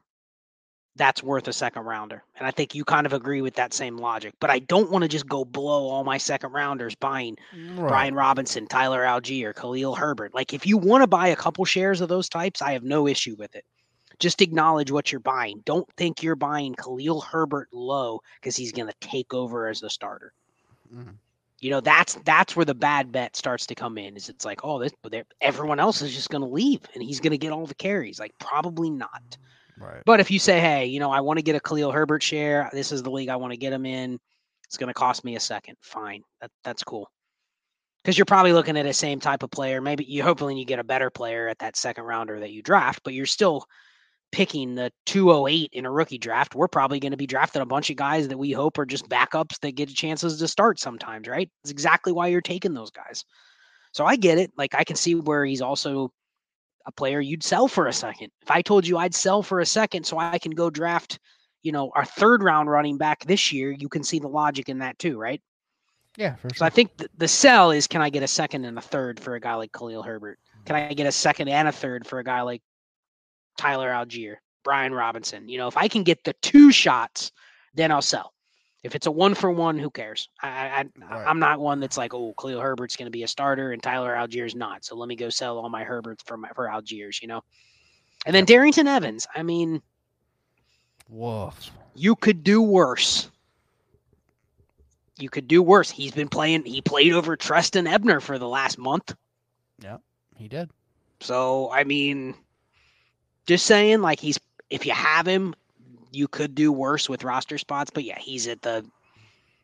that's worth a second rounder. And I think you kind of agree with that same logic. But I don't want to just go blow all my second rounders buying Right. Brian Robinson, Tyler Allgeier, Khalil Herbert. Like if you want to buy a couple shares of those types, I have no issue with it. Just acknowledge what you're buying. Don't think you're buying Khalil Herbert low because he's going to take over as the starter. Mhm. You know that's that's where the bad bet starts to come in. Is it's like, oh, this, everyone else is just going to leave and he's going to get all the carries. Like probably not. Right. But if you say, hey, you know, I want to get a Khalil Herbert share, this is the league I want to get him in. It's going to cost me a second. Fine, that that's cool. Because you're probably looking at the same type of player. Maybe you hopefully you get a better player at that second rounder that you draft, but you're still picking the 208 in a rookie draft. We're probably going to be drafting a bunch of guys that we hope are just backups that get chances to start sometimes, right? It's exactly why you're taking those guys. So I get it. Like I can see where he's also a player you'd sell for a second. If I told you I'd sell for a second so I can go draft, you know, our third round running back this year, you can see the logic in that too, right? Yeah, for So sure. I think th- the sell is can I get a second and a third for a guy like Khalil Herbert? Can I get a second and a third for a guy like Tyler Allgeier, Brian Robinson? You know, if I can get the two shots, then I'll sell. If it's a one for one, who cares? I, I, Right. I'm not one that's like, oh, Khalil Herbert's going to be a starter and Tyler Allgeier's not. So let me go sell all my Herberts for my for Allgeiers, you know. And then Darrynton Evans. I mean, Woof. you could do worse. You could do worse. He's been playing. He played over Trestan Ebner for the last month. Yeah, he did. So I mean, just saying, like he's if you have him, you could do worse with roster spots. But yeah, he's at the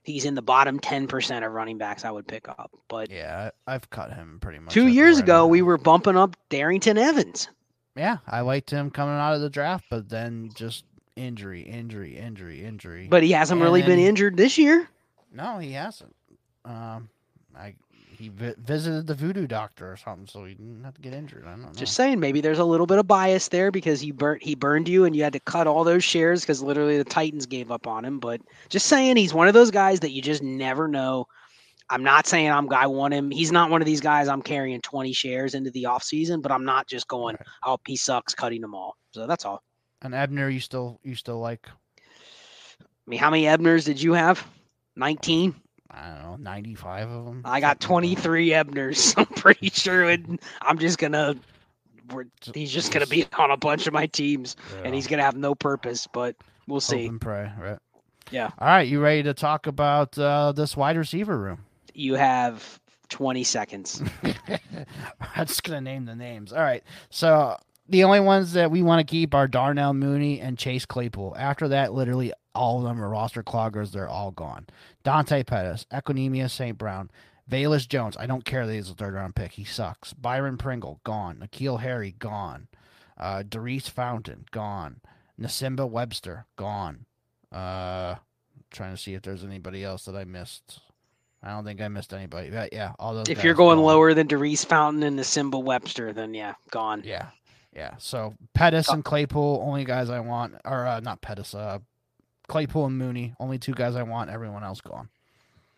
he's in the bottom ten percent of running backs I would pick up. But Yeah, I've cut him pretty much. two years ago, we were bumping up Darrynton Evans. Yeah, I liked him coming out of the draft, but then just injury, injury, injury, injury. But he hasn't And really been injured this year. no, he hasn't. Um, I he vi- visited the voodoo doctor or something, so he didn't have to get injured. I don't know. Just saying, maybe there's a little bit of bias there because he burnt he burned you and you had to cut all those shares because literally the Titans gave up on him. But just saying, he's one of those guys that you just never know. I'm not saying I'm I want him. He's not one of these guys I'm carrying 20 shares into the offseason, but I'm not just going, Right. oh, he sucks, cutting them all. So that's all. and Ebner, you still you still like? I mean, how many Ebners did you have? 19. I don't know, ninety five of them. I got 23 Ebners. I'm pretty sure, and I'm just gonna. We're, he's just gonna be on a bunch of my teams. and he's gonna have no purpose. But we'll Hope see. and pray, right? Yeah. All right, you ready to talk about uh, this wide receiver room? You have 20 seconds. I'm just gonna name the names. All right. So the only ones that we want to keep are Darnell Mooney and Chase Claypool. After that, literally all of them are roster cloggers. They're all gone. Dante Pettis, Equanimeous St. Brown, Velus Jones. I don't care that he's a third round pick. He sucks. Byron Pringle, gone. N'Keal Harry, gone. Uh Daurice Fountain, gone. Nsimba Webster, gone. Uh trying to see if there's anybody else that I missed. I don't think I missed anybody. But yeah, all those if you're going gone. lower than Daurice Fountain and the Simba Webster, then yeah, gone. Yeah, yeah. So Pettis Uh, and Claypool, only guys I want, or uh, not Pettis, uh, Claypool and Mooney, only two guys I want. Everyone else gone.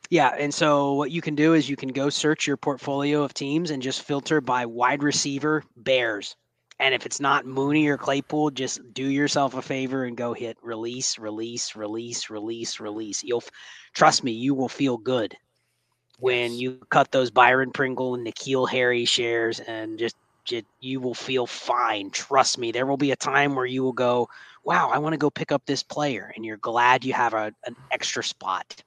Yeah, and so what you can do is you can go search your portfolio of teams and just filter by wide receiver Bears. And if it's not Mooney or Claypool, just do yourself a favor and go hit release, release, release, release, release. You'll trust me, you will feel good when you cut those Byron Pringle and N'Keal Harry shares and just, just you will feel fine. Trust me, there will be a time where you will go, "Wow, I want to go pick up this player," and you're glad you have a, an extra spot.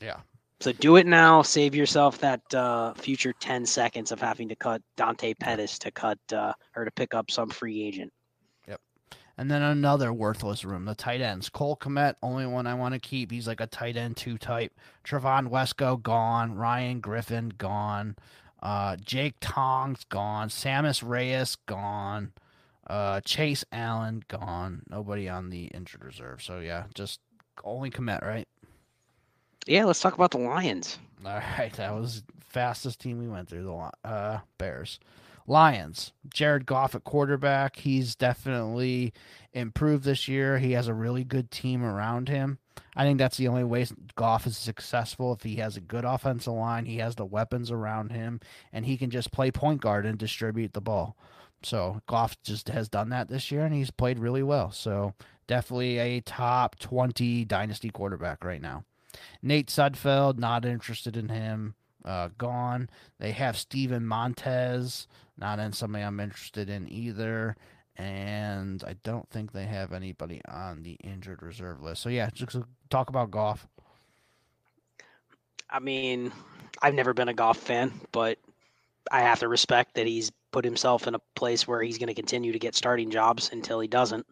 Yeah. So do it now. Save yourself that uh, future 10 seconds of having to cut Dante Pettis to cut uh, or to pick up some free agent. Yep. And then another worthless room, the tight ends. Cole Kmet, only one I want to keep. He's like a tight end two type. Trevon Wesco, gone. Ryan Griffin, gone. Uh, Jake Tonges, gone. Sammis Reyes, gone. Uh, Chase Allen, gone. Nobody on the injured reserve. So yeah, just only Kmet, right? Yeah, let's talk about the Lions. All right, that was fastest team we went through. The uh, Bears, Lions. Jared Goff at quarterback. He's definitely improved this year. He has a really good team around him. I think that's the only way Goff is successful if he has a good offensive line. He has the weapons around him, and he can just play point guard and distribute the ball. So Goff just has done that this year, and he's played really well. So definitely a top 20 dynasty quarterback right now. Nate Sudfeld, not interested in him. Uh, gone. They have Steven Montez, not in somebody I'm interested in either. And I don't think they have anybody on the injured reserve list. So yeah, just talk about Goff. I mean, I've never been a Goff fan, but I have to respect that he's put himself in a place where he's going to continue to get starting jobs until he doesn't.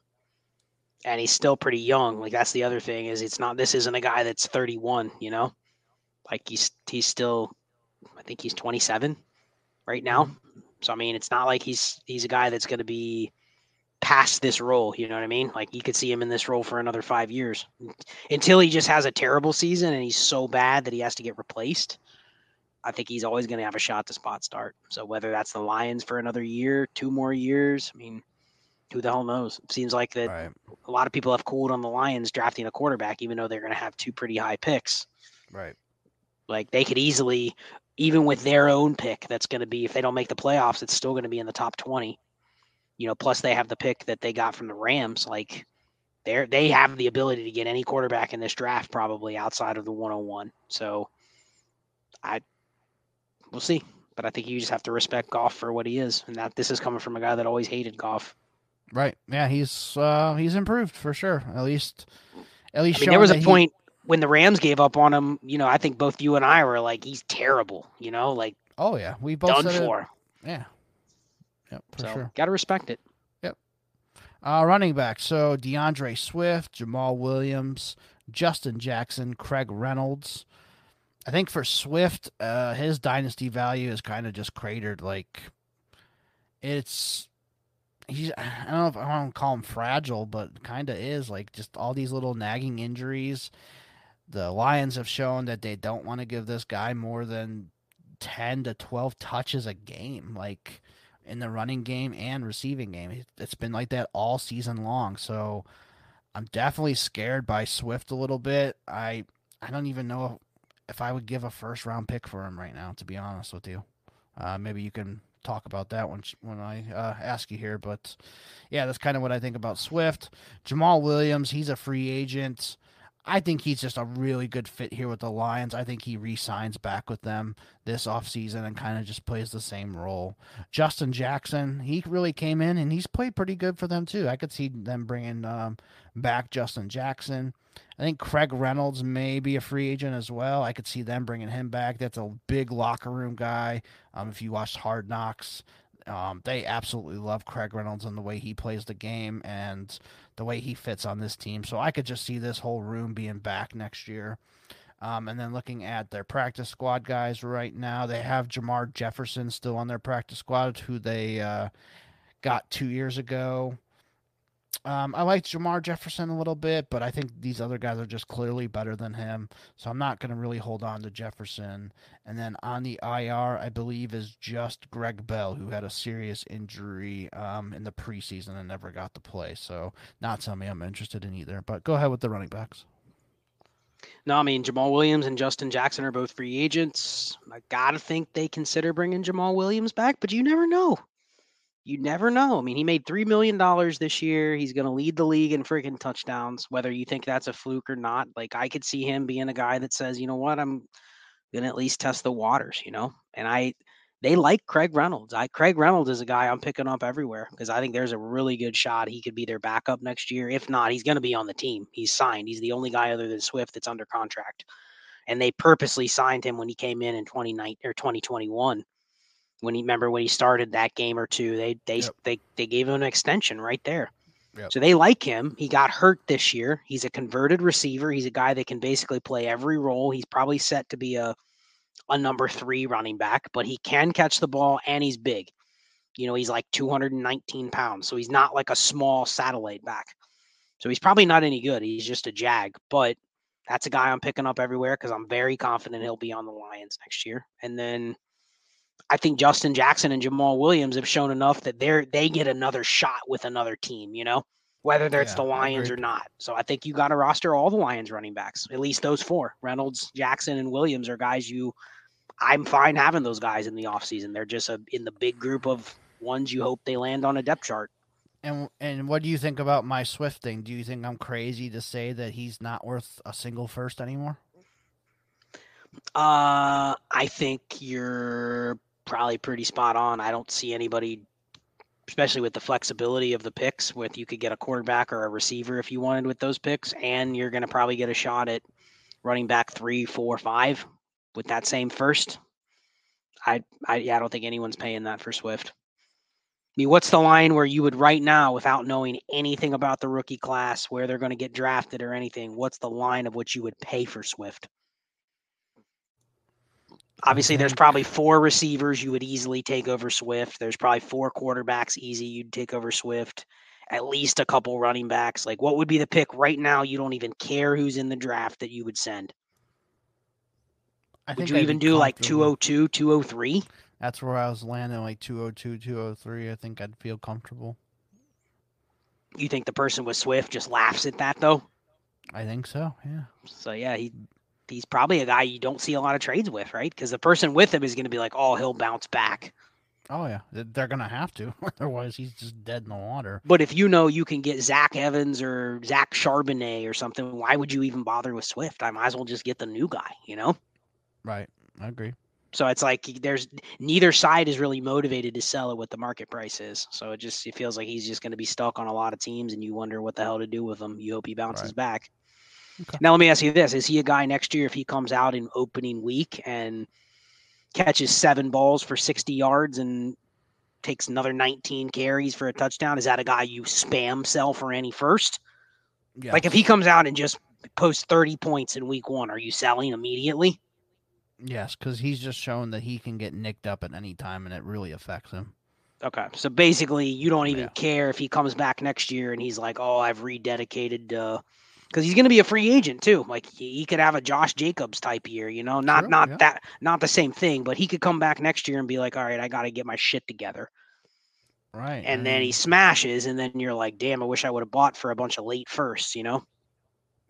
And he's still pretty young. Like that's the other thing is it's not this isn't a guy that's 31, you know? Like he's he's still I think he's 27 right now. Mm-hmm. So I mean, it's not like he's he's a guy that's going to be past this role, you know what I mean? Like you could see him in this role for another 5 years until he just has a terrible season and he's so bad that he has to get replaced. I think he's always going to have a shot to spot start. So whether that's the Lions for another year, two more years, I mean, who the hell knows? It seems like that right. a lot of people have cooled on the Lions drafting a quarterback, even though they're going to have two pretty high picks. Right. Like they could easily, even with their own pick, that's going to be if they don't make the playoffs, it's still going to be in the top twenty. You know, plus they have the pick that they got from the Rams. Like they they have the ability to get any quarterback in this draft probably outside of the 101. So I we'll see. But I think you just have to respect Goff for what he is, and that this is coming from a guy that always hated Goff. Right. Yeah, he's uh he's improved for sure. At least at least I mean, there was a point when the Rams gave up on him, you know, I think both you and I were like, he's terrible, you know, like Oh yeah. We both done for. It. Yeah. Yep, for so, sure. Gotta respect it. Yep. Uh running back. So D'Andre Swift, Jamaal Williams, Justin Jackson, Craig Reynolds. I think for Swift, uh, his dynasty value is kind of just cratered. Like, it's he's I don't know if I want to call him fragile, but kind of is like just all these little nagging injuries. The Lions have shown that they don't want to give this guy more than ten to twelve touches a game, like in the running game and receiving game. It's been like that all season long. So I'm definitely scared by Swift a little bit. I I don't even know if I would give a first round pick for him right now, to be honest with you. Uh, maybe you can talk about that when when I uh, ask you here, but yeah, that's kind of what I think about Swift. Jamaal Williams, he's a free agent. I think he's just a really good fit here with the Lions. I think he re-signs back with them this offseason and kind of just plays the same role. Justin Jackson, he really came in and he's played pretty good for them too. I could see them bringing um, back Justin Jackson. I think Craig Reynolds may be a free agent as well. I could see them bringing him back. That's a big locker room guy. Um, if you watched Hard Knocks, um, they absolutely love Craig Reynolds and the way he plays the game and the way he fits on this team. So I could just see this whole room being back next year. Um, and then looking at their practice squad guys right now, they have Jermar Jefferson still on their practice squad, who they uh, got two years ago. Um, I like Jermar Jefferson a little bit, but I think these other guys are just clearly better than him. So I'm not going to really hold on to Jefferson. And then on the IR, I believe is just Greg Bell, who had a serious injury um, in the preseason and never got to play. So not something I'm interested in either. But go ahead with the running backs. No, I mean Jamaal Williams and Justin Jackson are both free agents. I gotta think they consider bringing Jamaal Williams back, but you never know you never know. I mean, he made $3 million this year. He's going to lead the league in freaking touchdowns, whether you think that's a fluke or not. Like, I could see him being a guy that says, you know what, I'm going to at least test the waters, you know? And I, they like Craig Reynolds. I, Craig Reynolds is a guy I'm picking up everywhere because I think there's a really good shot he could be their backup next year. If not, he's going to be on the team. He's signed. He's the only guy other than Swift that's under contract. And they purposely signed him when he came in in 2019 or 2021 when he remember when he started that game or two, they they yep. they they gave him an extension right there. Yep. So they like him. He got hurt this year. He's a converted receiver. He's a guy that can basically play every role. He's probably set to be a a number three running back, but he can catch the ball and he's big. You know, he's like 219 pounds, so he's not like a small satellite back. So he's probably not any good. He's just a jag, but that's a guy I'm picking up everywhere because I'm very confident he'll be on the Lions next year. And then I think Justin Jackson and Jamaal Williams have shown enough that they're they get another shot with another team, you know, whether it's yeah, the Lions or not. So I think you got to roster all the Lions running backs, at least those four. Reynolds, Jackson, and Williams are guys you I'm fine having those guys in the offseason. They're just a, in the big group of ones you hope they land on a depth chart. And and what do you think about my Swift thing? Do you think I'm crazy to say that he's not worth a single first anymore? Uh, I think you're probably pretty spot on. I don't see anybody, especially with the flexibility of the picks, with you could get a quarterback or a receiver if you wanted with those picks, and you're going to probably get a shot at running back three, four, five with that same first. I, I, yeah, I don't think anyone's paying that for Swift. I mean, what's the line where you would right now, without knowing anything about the rookie class, where they're going to get drafted or anything? What's the line of what you would pay for Swift? Obviously, there's mm-hmm. probably four receivers you would easily take over Swift. There's probably four quarterbacks easy you'd take over Swift. At least a couple running backs. Like, what would be the pick right now? You don't even care who's in the draft that you would send. I would you even do like 202, 203? That's where I was landing, like 202, 203. I think I'd feel comfortable. You think the person with Swift just laughs at that, though? I think so, yeah. So, yeah, he he's probably a guy you don't see a lot of trades with, right? Because the person with him is going to be like, oh, he'll bounce back. Oh yeah, they're gonna have to. Otherwise, he's just dead in the water. But if you know you can get Zach Evans or Zach Charbonnet or something, why would you even bother with Swift? I might as well just get the new guy. You know? Right. I agree. So it's like there's neither side is really motivated to sell it what the market price is. So it just it feels like he's just going to be stuck on a lot of teams, and you wonder what the hell to do with him. You hope he bounces right. back. Okay. Now let me ask you this: Is he a guy next year if he comes out in opening week and catches seven balls for sixty yards and takes another nineteen carries for a touchdown? Is that a guy you spam sell for any first? Like if he comes out and just posts thirty points in week one, are you selling immediately? Yes, because he's just shown that he can get nicked up at any time, and it really affects him. Okay, so basically, you don't even yeah. care if he comes back next year and he's like, "Oh, I've rededicated." Uh, because he's going to be a free agent too. Like he, could have a Josh Jacobs type year, you know, not True, not yeah. that not the same thing, but he could come back next year and be like, all right, I got to get my shit together. Right. And then he smashes, and then you're like, damn, I wish I would have bought for a bunch of late firsts, you know.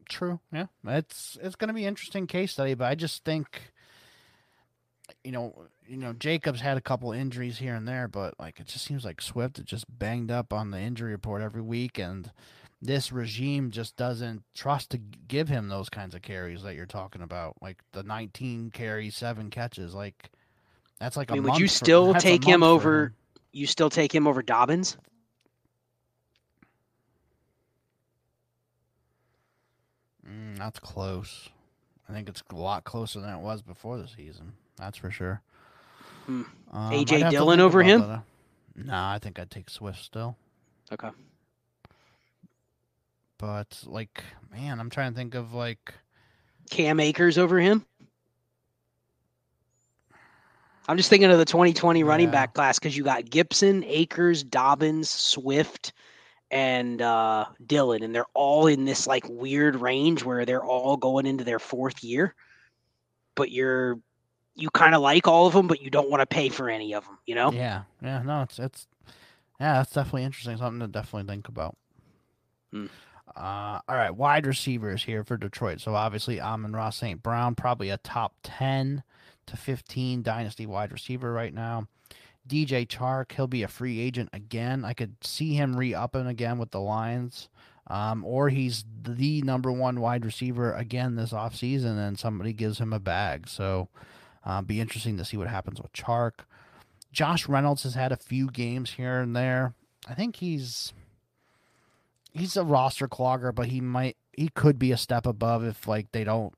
True. Yeah, it's it's going to be an interesting case study, but I just think, you know, you know, Jacobs had a couple injuries here and there, but like it just seems like Swift is just banged up on the injury report every week, and this regime just doesn't trust to give him those kinds of carries that you're talking about, like the 19 carries, seven catches. Like that's like I mean, would you still for, take him over? Him. You still take him over Dobbins? Mm, that's close. I think it's a lot closer than it was before the season. That's for sure. Hmm. Um, AJ Dillon over him? No, nah, I think I'd take Swift still. Okay but like, man, I'm trying to think of like Cam Akers over him. I'm just thinking of the 2020 yeah. running back class because you got Gibson, Akers, Dobbins, Swift, and uh, Dillon, and they're all in this like weird range where they're all going into their fourth year. But you're you kind of like all of them, but you don't want to pay for any of them. You know? Yeah, yeah. No, it's it's yeah, that's definitely interesting. Something to definitely think about. Hmm. Uh, all right, wide receivers here for Detroit. So obviously, Amon-Ra St. Brown, probably a top 10 to 15 dynasty wide receiver right now. DJ Chark, he'll be a free agent again. I could see him re upping again with the Lions. Um, or he's the number one wide receiver again this offseason and somebody gives him a bag. So uh, be interesting to see what happens with Chark. Josh Reynolds has had a few games here and there. I think he's he's a roster clogger, but he might he could be a step above if like they don't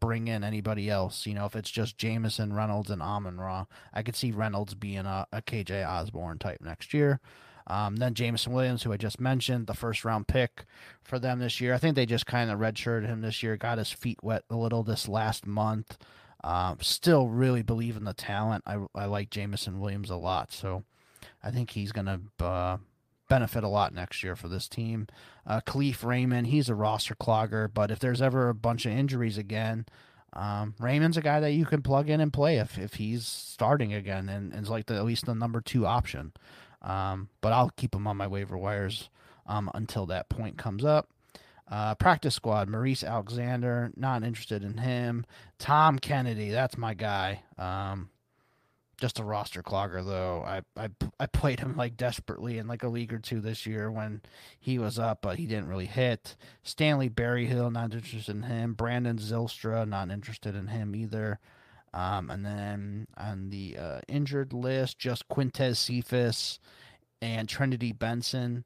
bring in anybody else. You know, if it's just Jameson, Reynolds, and Amon Ra, I could see Reynolds being a, a KJ Osborn type next year. Um, then Jameson Williams, who I just mentioned, the first round pick for them this year. I think they just kind of redshirted him this year, got his feet wet a little this last month. Uh, still really believe in the talent. I, I like Jameson Williams a lot, so I think he's going to uh, benefit a lot next year for this team. Uh, Kalif Raymond, he's a roster clogger, but if there's ever a bunch of injuries again, um, Raymond's a guy that you can plug in and play if, if he's starting again and, and is like the, at least the number two option. Um, but I'll keep him on my waiver wires um, until that point comes up. Uh, practice squad, Maurice Alexander, not interested in him. Tom Kennedy, that's my guy. Um, just a roster clogger though. I, I I played him like desperately in like a league or two this year when he was up, but he didn't really hit. Stanley Berryhill, not interested in him. Brandon Zylstra, not interested in him either. Um, and then on the uh, injured list, just Quintez Cephus and Trinity Benson.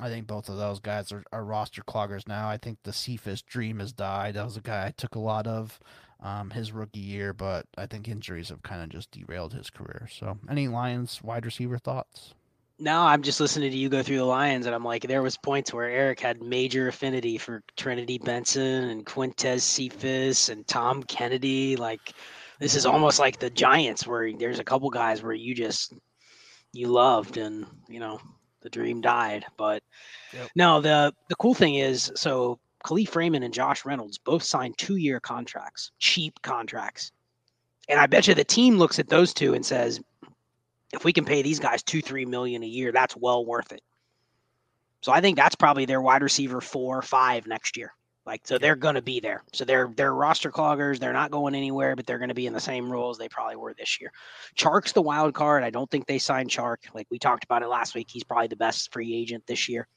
I think both of those guys are, are roster cloggers now. I think the Cephus dream has died. That was a guy I took a lot of um, his rookie year, but I think injuries have kind of just derailed his career. So, any Lions wide receiver thoughts? No, I'm just listening to you go through the Lions, and I'm like, there was points where Eric had major affinity for Trinity Benson and Quintez Cephus and Tom Kennedy. Like, this is almost like the Giants, where there's a couple guys where you just you loved, and you know the dream died. But yep. no, the the cool thing is, so Kalif Raymond and Josh Reynolds both signed two year contracts, cheap contracts. And I bet you the team looks at those two and says, if we can pay these guys two, three million a year, that's well worth it. So I think that's probably their wide receiver four or five next year. Like so they're gonna be there. So they're they're roster cloggers. They're not going anywhere, but they're gonna be in the same roles they probably were this year. Chark's the wild card. I don't think they signed Chark. Like we talked about it last week. He's probably the best free agent this year.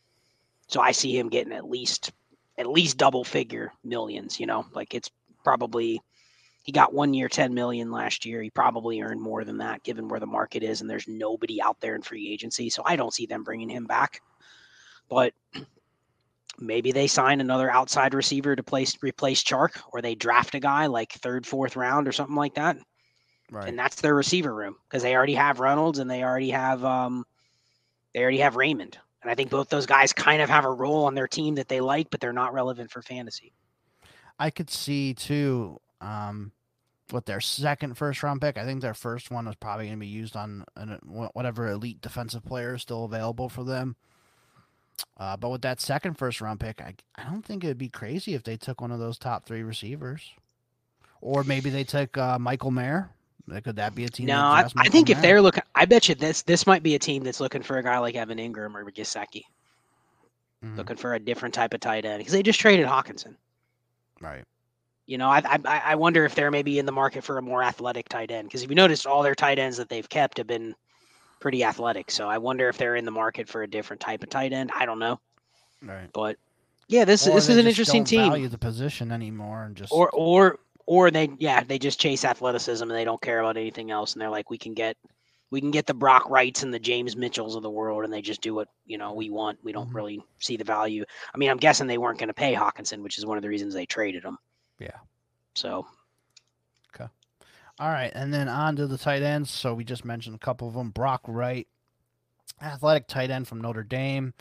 So I see him getting at least at least double figure millions, you know, like it's probably he got one year 10 million last year. He probably earned more than that given where the market is and there's nobody out there in free agency. So I don't see them bringing him back. But maybe they sign another outside receiver to place replace Chark or they draft a guy like third, fourth round or something like that. Right. And that's their receiver room because they already have Reynolds and they already have um they already have Raymond. And I think both those guys kind of have a role on their team that they like, but they're not relevant for fantasy. I could see too, um, with their second first round pick. I think their first one was probably going to be used on whatever elite defensive player is still available for them. Uh, but with that second first round pick, I, I don't think it'd be crazy if they took one of those top three receivers. Or maybe they took uh, Michael Mayer could that be a team? No, I, I, think if they're looking, I bet you this this might be a team that's looking for a guy like Evan Engram or Gesicki, mm-hmm. looking for a different type of tight end because they just traded Hockenson. Right. You know, I, I I wonder if they're maybe in the market for a more athletic tight end because if you noticed, all their tight ends that they've kept have been pretty athletic. So I wonder if they're in the market for a different type of tight end. I don't know. Right. But yeah, this or this is an interesting team. Value the position anymore and just or or or they yeah they just chase athleticism and they don't care about anything else. And they're like we can get we can get the Brock Wrights and the James Mitchells of the world and they just do what you know we want. We don't mm-hmm. really see the value. I mean I'm guessing they weren't going to pay Hockenson which is one of the reasons they traded him. Yeah. So. Okay. All right. And then on to the tight ends. So we just mentioned a couple of them. Brock Wright athletic tight end from Notre Dame.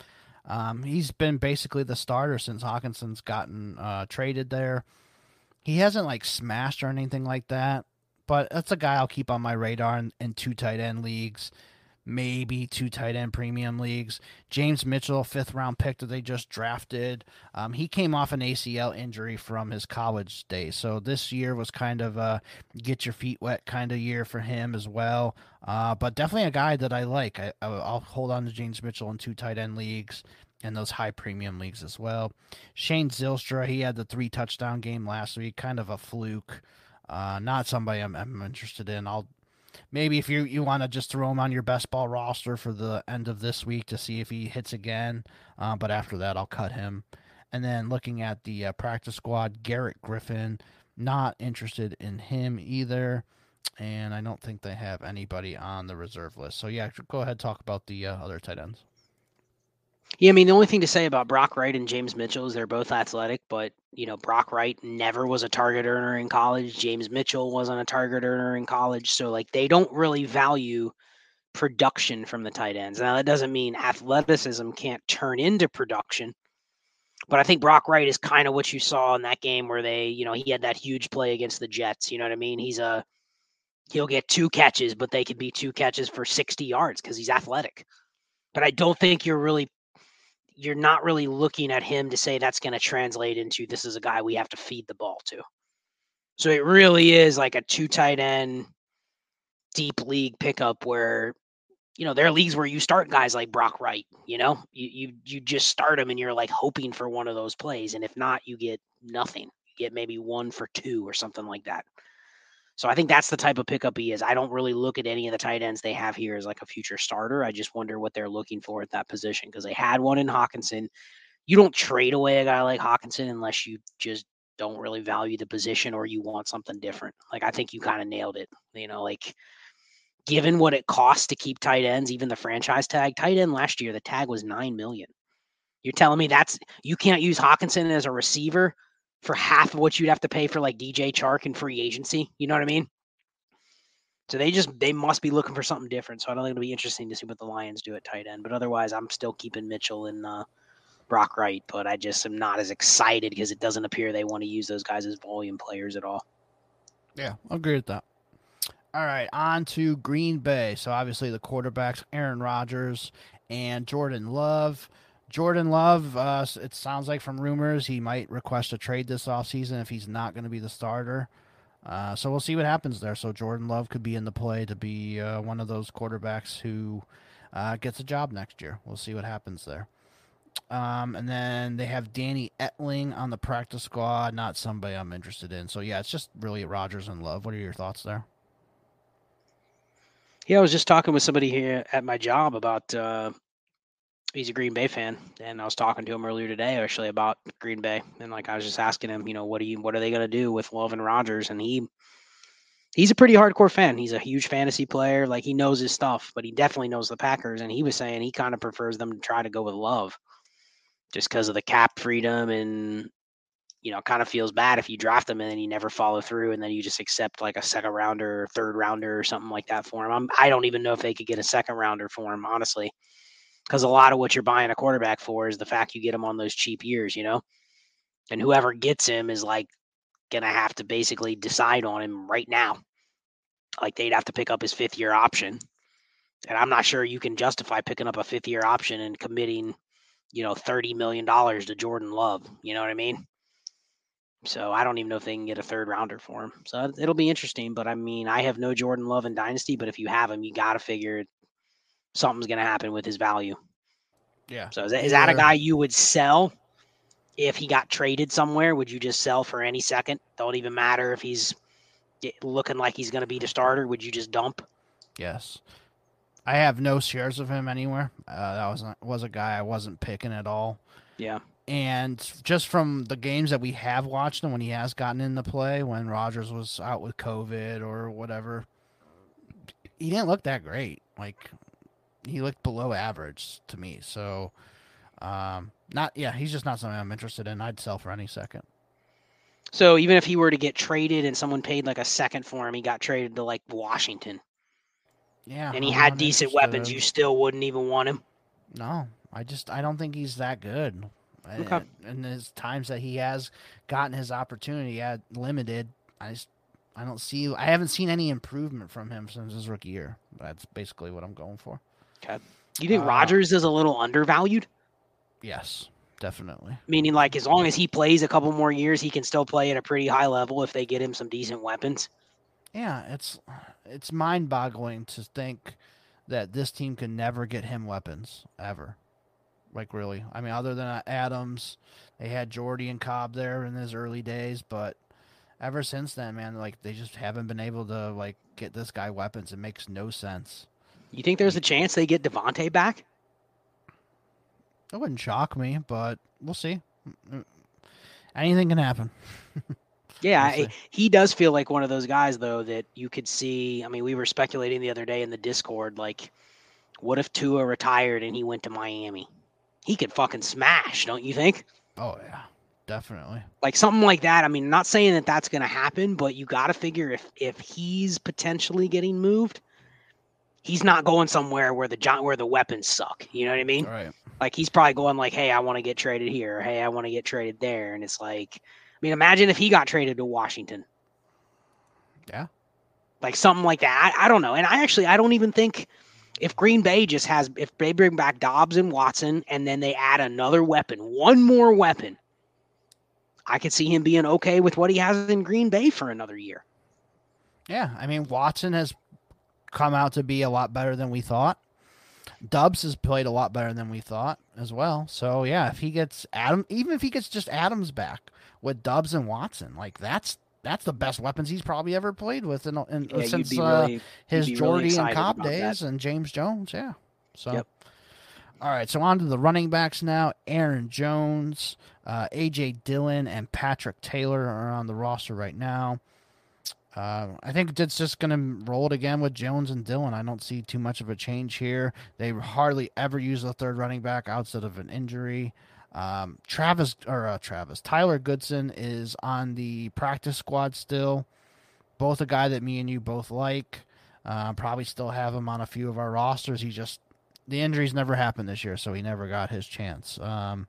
Um, he's been basically the starter since Hockenson's gotten uh, traded there he hasn't like smashed or anything like that, but that's a guy I'll keep on my radar in, in two tight end leagues, maybe two tight end premium leagues. James Mitchell, fifth round pick that they just drafted. Um, he came off an ACL injury from his college days, so this year was kind of a get your feet wet kind of year for him as well. Uh, but definitely a guy that I like. I, I'll hold on to James Mitchell in two tight end leagues in those high premium leagues as well. Shane Zylstra, he had the three touchdown game last week, kind of a fluke. Uh, not somebody I'm, I'm interested in. I'll maybe if you you want to just throw him on your best ball roster for the end of this week to see if he hits again. Uh, but after that, I'll cut him. And then looking at the uh, practice squad, Garrett Griffin, not interested in him either. And I don't think they have anybody on the reserve list. So yeah, go ahead talk about the uh, other tight ends. Yeah, I mean, the only thing to say about Brock Wright and James Mitchell is they're both athletic, but you know, Brock Wright never was a target earner in college. James Mitchell wasn't a target earner in college, so like they don't really value production from the tight ends. Now that doesn't mean athleticism can't turn into production, but I think Brock Wright is kind of what you saw in that game where they, you know, he had that huge play against the Jets. You know what I mean? He's a he'll get two catches, but they could be two catches for 60 yards because he's athletic. But I don't think you're really you're not really looking at him to say that's going to translate into this is a guy we have to feed the ball to. So it really is like a two tight end deep league pickup where you know there are leagues where you start guys like Brock Wright, you know, you you you just start them and you're like hoping for one of those plays, and if not, you get nothing. You get maybe one for two or something like that. So I think that's the type of pickup he is. I don't really look at any of the tight ends they have here as like a future starter. I just wonder what they're looking for at that position because they had one in Hockenson. You don't trade away a guy like Hockenson unless you just don't really value the position or you want something different. Like I think you kind of nailed it. You know, like given what it costs to keep tight ends, even the franchise tag, tight end last year, the tag was nine million. You're telling me that's you can't use Hockenson as a receiver for half of what you'd have to pay for like DJ Chark and free agency. You know what I mean? So they just they must be looking for something different. So I don't think it'll be interesting to see what the Lions do at tight end. But otherwise, I'm still keeping Mitchell and uh, Brock Wright. But I just am not as excited because it doesn't appear they want to use those guys as volume players at all. Yeah, I agree with that. All right, on to Green Bay. So obviously the quarterbacks, Aaron Rodgers and Jordan Love. Jordan Love, uh, it sounds like from rumors he might request a trade this offseason if he's not going to be the starter. Uh, so we'll see what happens there. So Jordan Love could be in the play to be uh, one of those quarterbacks who uh, gets a job next year. We'll see what happens there. Um, and then they have Danny Etling on the practice squad, not somebody I'm interested in. So yeah, it's just really Rodgers and Love. What are your thoughts there? Yeah, I was just talking with somebody here at my job about uh, he's a Green Bay fan, and I was talking to him earlier today actually about Green Bay, and like I was just asking him, you know, what do you, what are they going to do with Love and Rodgers? And he, he's a pretty hardcore fan. He's a huge fantasy player, like he knows his stuff, but he definitely knows the Packers. And he was saying he kind of prefers them to try to go with Love, just because of the cap freedom and. You know, kind of feels bad if you draft them and then you never follow through, and then you just accept like a second rounder, third rounder, or something like that for him. I'm, I don't even know if they could get a second rounder for him, honestly because a lot of what you're buying a quarterback for is the fact you get him on those cheap years, you know? And whoever gets him is like going to have to basically decide on him right now. Like they'd have to pick up his fifth year option. And I'm not sure you can justify picking up a fifth year option and committing, you know, $30 million to Jordan Love. You know what I mean? So I don't even know if they can get a third rounder for him. So it'll be interesting. But I mean, I have no Jordan Love in Dynasty, but if you have him, you got to figure something's going to happen with his value. Yeah. So is that, is that a guy you would sell if he got traded somewhere? Would you just sell for any second? Don't even matter if he's looking like he's going to be the starter. Would you just dump? Yes. I have no shares of him anywhere. Uh, that was was a guy I wasn't picking at all. Yeah. And just from the games that we have watched and when he has gotten into play, when Rodgers was out with COVID or whatever, he didn't look that great. Like he looked below average to me. So, um, not yeah, he's just not something I'm interested in. I'd sell for any second. So even if he were to get traded and someone paid like a second for him, he got traded to like Washington. Yeah, and he I'm had decent weapons. You still wouldn't even want him. No, I just I don't think he's that good. Okay. And his times that he has gotten his opportunity at limited, I just I don't see I haven't seen any improvement from him since his rookie year. That's basically what I'm going for. Okay. Do you think uh, Rodgers is a little undervalued? Yes, definitely. Meaning, like, as long as he plays a couple more years, he can still play at a pretty high level if they get him some decent weapons. Yeah, it's it's mind-boggling to think that this team can never get him weapons ever. Like really, I mean, other than Adams, they had Jordy and Cobb there in his early days, but ever since then, man, like they just haven't been able to like get this guy weapons. It makes no sense. You think there's a chance they get Davante back? That wouldn't shock me, but we'll see. Anything can happen. yeah, I, he does feel like one of those guys, though, that you could see. I mean, we were speculating the other day in the Discord, like, what if Tua retired and he went to Miami? He could fucking smash, don't you think? Oh yeah, definitely. Like something like that. I mean, not saying that that's going to happen, but you got to figure if if he's potentially getting moved, he's not going somewhere where the where the weapons suck. You know what I mean? Right. Like he's probably going like, "Hey, I want to get traded here. Hey, I want to get traded there." And it's like, I mean, imagine if he got traded to Washington. Yeah. Like something like that. I, I don't know. And I actually I don't even think if Green Bay just has if they bring back Doubs and Watson and then they add another weapon, one more weapon, I could see him being okay with what he has in Green Bay for another year. Yeah, I mean Watson has come out to be a lot better than we thought. Doubs has played a lot better than we thought as well. So yeah, if he gets Adam, even if he gets just Adams back with Doubs and Watson, like that's that's the best weapons he's probably ever played with in, in Yeah, since be uh, his you'd really Jordy and Cobb about that. days and James Jones. Yeah. So. Yep. All right, so on to the running backs now. Aaron Jones, uh, AJ Dillon, and Patrick Taylor are on the roster right now. Uh, I think it's just going to roll it again with Jones and Dillon. I don't see too much of a change here. They hardly ever use a third running back outside of an injury. Um, Travis or uh, Travis Tyler Goodson is on the practice squad still. Both a guy that me and you both like. Uh, probably still have him on a few of our rosters. He just the injuries never happened this year, so he never got his chance. Um,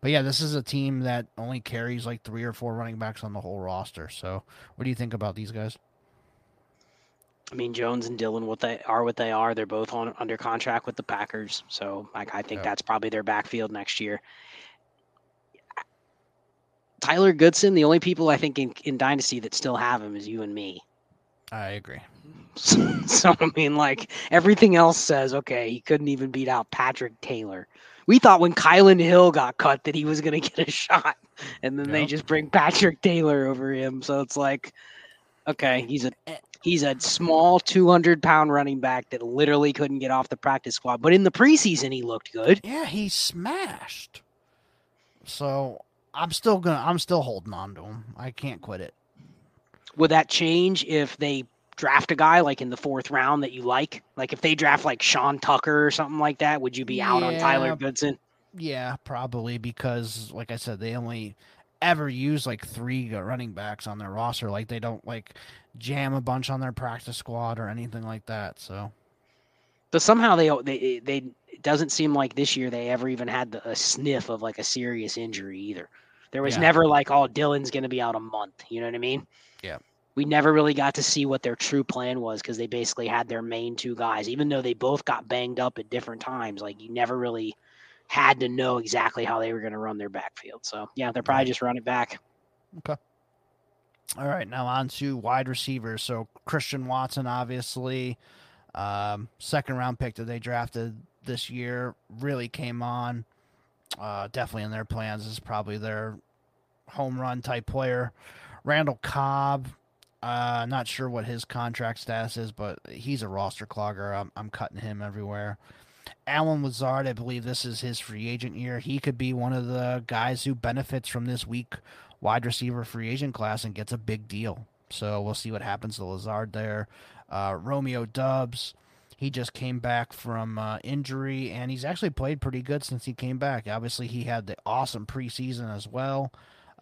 but yeah, this is a team that only carries like three or four running backs on the whole roster. So, what do you think about these guys? I mean, Jones and Dillon, what they are, what they are. They're both on under contract with the Packers, so like I think Yep. that's probably their backfield next year. Tyler Goodson, the only people I think in, in Dynasty that still have him is you and me. I agree. So, so, I mean, like everything else says, okay, he couldn't even beat out Patrick Taylor. We thought when Kylin Hill got cut that he was going to get a shot, and then they just bring Patrick Taylor over him. So it's like, okay, he's a eh. he's a small 200 pound running back that literally couldn't get off the practice squad, but in the preseason he looked good. Yeah, he smashed. So I'm still gonna. I'm still holding on to him. I can't quit it. Would that change if they draft a guy like in the fourth round that you like? Like if they draft like Sean Tucker or something like that, would you be out on Tyler Goodson? Yeah, probably because, like I said, they only ever use like three running backs on their roster. Like they don't like jam a bunch on their practice squad or anything like that. So But somehow they they they it doesn't seem like this year they ever even had the, a sniff of like a serious injury either. There was Yeah. never like, oh, Dillon's going to be out a month. You know what I mean? Yeah. We never really got to see what their true plan was because they basically had their main two guys, even though they both got banged up at different times. Like you never really had to know exactly how they were going to run their backfield. So yeah, they're probably just running back. All right, now on to wide receivers. So Christian Watson, obviously, um, second round pick that they drafted this year, really came on. Uh, definitely in their plans is probably their home run type player. Randall Cobb, uh, not sure what his contract status is, but he's a roster clogger. I'm, I'm cutting him everywhere. Allen Lazard, I believe this is his free agent year. He could be one of the guys who benefits from this week wide receiver free agent class and gets a big deal. So we'll see what happens to Lazard there. Uh, Romeo Doubs, he just came back from uh, injury and he's actually played pretty good since he came back. Obviously, he had the awesome preseason as well.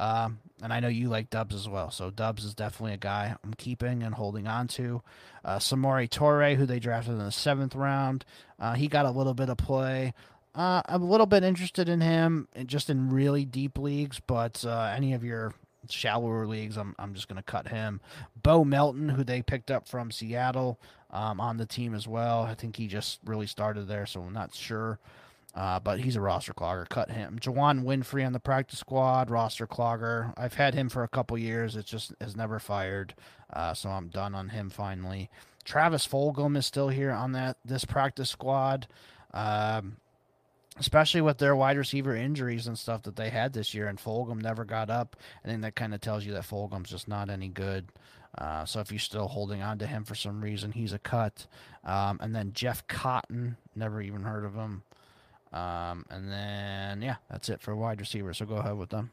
Um, and I know you like Doubs as well. So Doubs is definitely a guy I'm keeping and holding on to. Uh, Samori Toure, who they drafted in the seventh round, uh, he got a little bit of play. Uh, I'm a little bit interested in him, just in really deep leagues, but uh, any of your shallower leagues, I'm I'm just gonna cut him. Bo Melton, who they picked up from Seattle, um, on the team as well. I think he just really started there, so I'm not sure. Uh, but he's a roster clogger. Cut him. Juwann Winfree on the practice squad, roster clogger. I've had him for a couple years. It just has never fired. Uh, so I'm done on him finally. Travis Fulgham is still here on that this practice squad. Um, especially with their wide receiver injuries and stuff that they had this year, and Fulgham never got up. I think that kind of tells you that Fulgham's just not any good. Uh, so if you're still holding on to him for some reason, he's a cut. Um, and then Jeff Cotton, never even heard of him. Um, and then yeah, that's it for wide receiver. So go ahead with them.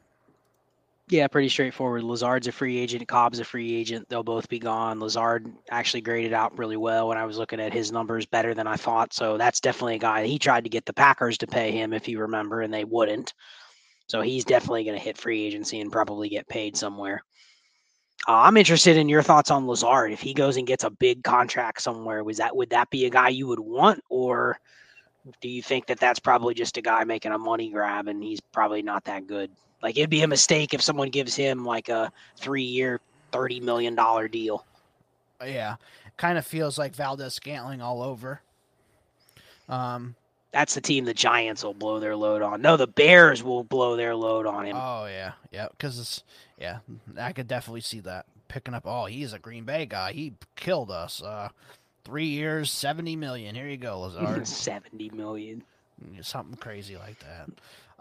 Yeah, pretty straightforward. Lazard's a free agent. Cobb's a free agent. They'll both be gone. Lazard actually graded out really well when I was looking at his numbers, better than I thought. So that's definitely a guy. He tried to get the Packers to pay him, if you remember, and they wouldn't. So he's definitely going to hit free agency and probably get paid somewhere. Uh, I'm interested in your thoughts on Lazard. If he goes and gets a big contract somewhere, was that would that be a guy you would want, or do you think that that's probably just a guy making a money grab and he's probably not that good? Like it'd be a mistake if someone gives him like a three-year, thirty million dollar deal. Yeah, kind of feels like Valdes-Scantling all over. Um, That's the team the Giants will blow their load on. No, the Bears will blow their load on him. Oh yeah, yeah. Because yeah, I could definitely see that picking up. Oh, he's a Green Bay guy. He killed us. Uh, three years, seventy million. Here you go, Lazard. Seventy million. Something crazy like that.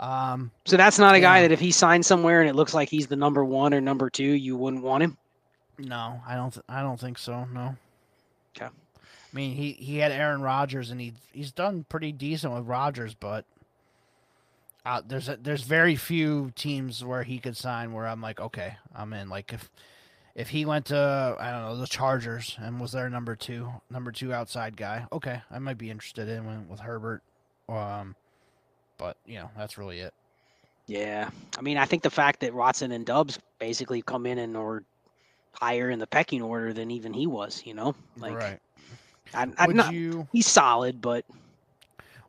Um, So that's not a guy Yeah. that if he signs somewhere and it looks like he's the number one or number two, you wouldn't want him. No, I don't. Th- I don't think so. No. Okay. I mean, he, he had Aaron Rodgers, and he he's done pretty decent with Rodgers, but uh, there's a, there's very few teams where he could sign where I'm like, okay, I'm in. Like if if he went to I don't know the Chargers and was their number two number two outside guy, okay, I might be interested in with, Herbert. Um, but you know that's really it. Yeah, I mean, I think the fact that Watson and Doubs basically come in and or higher in the pecking order than even he was, you know, like right. I, I'm Would not. you He's solid, but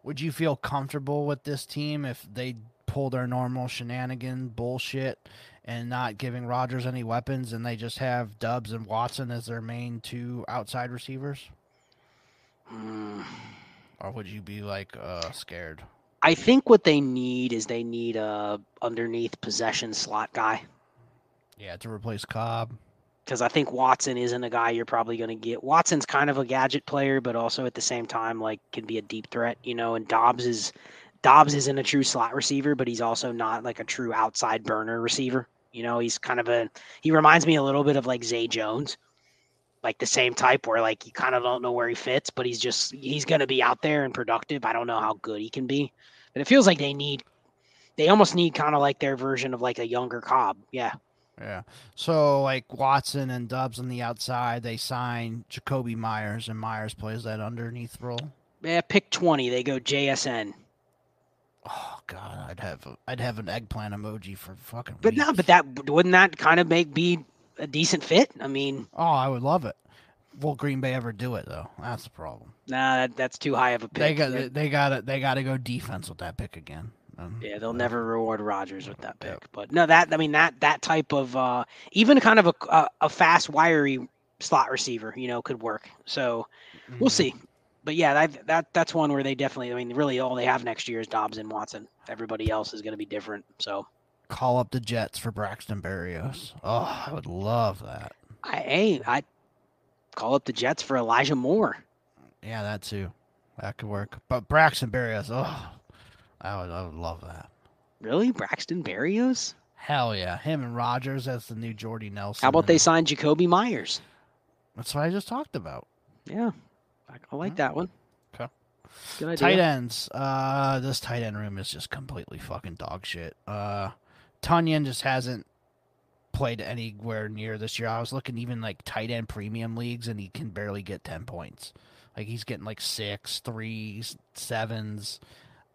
would you feel comfortable with this team if they pull their normal shenanigan bullshit and not giving Rodgers any weapons and they just have Doubs and Watson as their main two outside receivers? mm, Or would you be like uh scared? I think what they need is they need a underneath possession slot guy Yeah, to replace Cobb. because I think Watson isn't a guy you're probably going to get. Watson's kind of a gadget player, but also at the same time like can be a deep threat, you know. And Doubs is Doubs isn't a true slot receiver, but he's also not like a true outside burner receiver. You know, he's kind of a he reminds me a little bit of like Zay Jones. Like the same type where like you kind of don't know where he fits, but he's just he's gonna be out there and productive. I don't know how good he can be. But it feels like they need they almost need kind of like their version of like a younger Cobb. Yeah. Yeah. So like Watson and Doubs on the outside, they sign Jakobi Meyers and Meyers plays that underneath role. Yeah, pick twenty. They go JSN. Oh god, I'd have a, I'd have an eggplant emoji for fucking But no, but that wouldn't that kind of make be a decent fit? I mean, Oh, I would love it. Will Green Bay ever do it though? That's the problem. nah, that, that's too high of a pick. They got Yeah, they got to they got to go defense with that pick again. Um, yeah, they'll uh, never reward Rodgers with that pick. Yep. But no, that I mean that that type of uh, even kind of a, a a fast wiry slot receiver, you know, could work. So we'll mhm. see. But yeah, that that that's one where they definitely. I mean, really, all they have next year is Doubs and Watson. Everybody else is going to be different. So Call up the Jets for Braxton Berrios. Oh, I would love that. I hey, I call up the Jets for Elijah Moore. Yeah, that too. That could work. But Braxton Berrios, oh, I would I would love that. Really, Braxton Berrios? Hell yeah, him and Rodgers as the new Jordy Nelson. How about they sign Jakobi Meyers? That's what I just talked about. Yeah, I, like Mm. that one. Okay. Good idea. Tight ends. Uh, this tight end room is just completely fucking dog shit. Uh, Tonyan just hasn't played anywhere near this year. I was looking even like tight end premium leagues, and he can barely get ten points. Like he's getting like six, threes, sevens.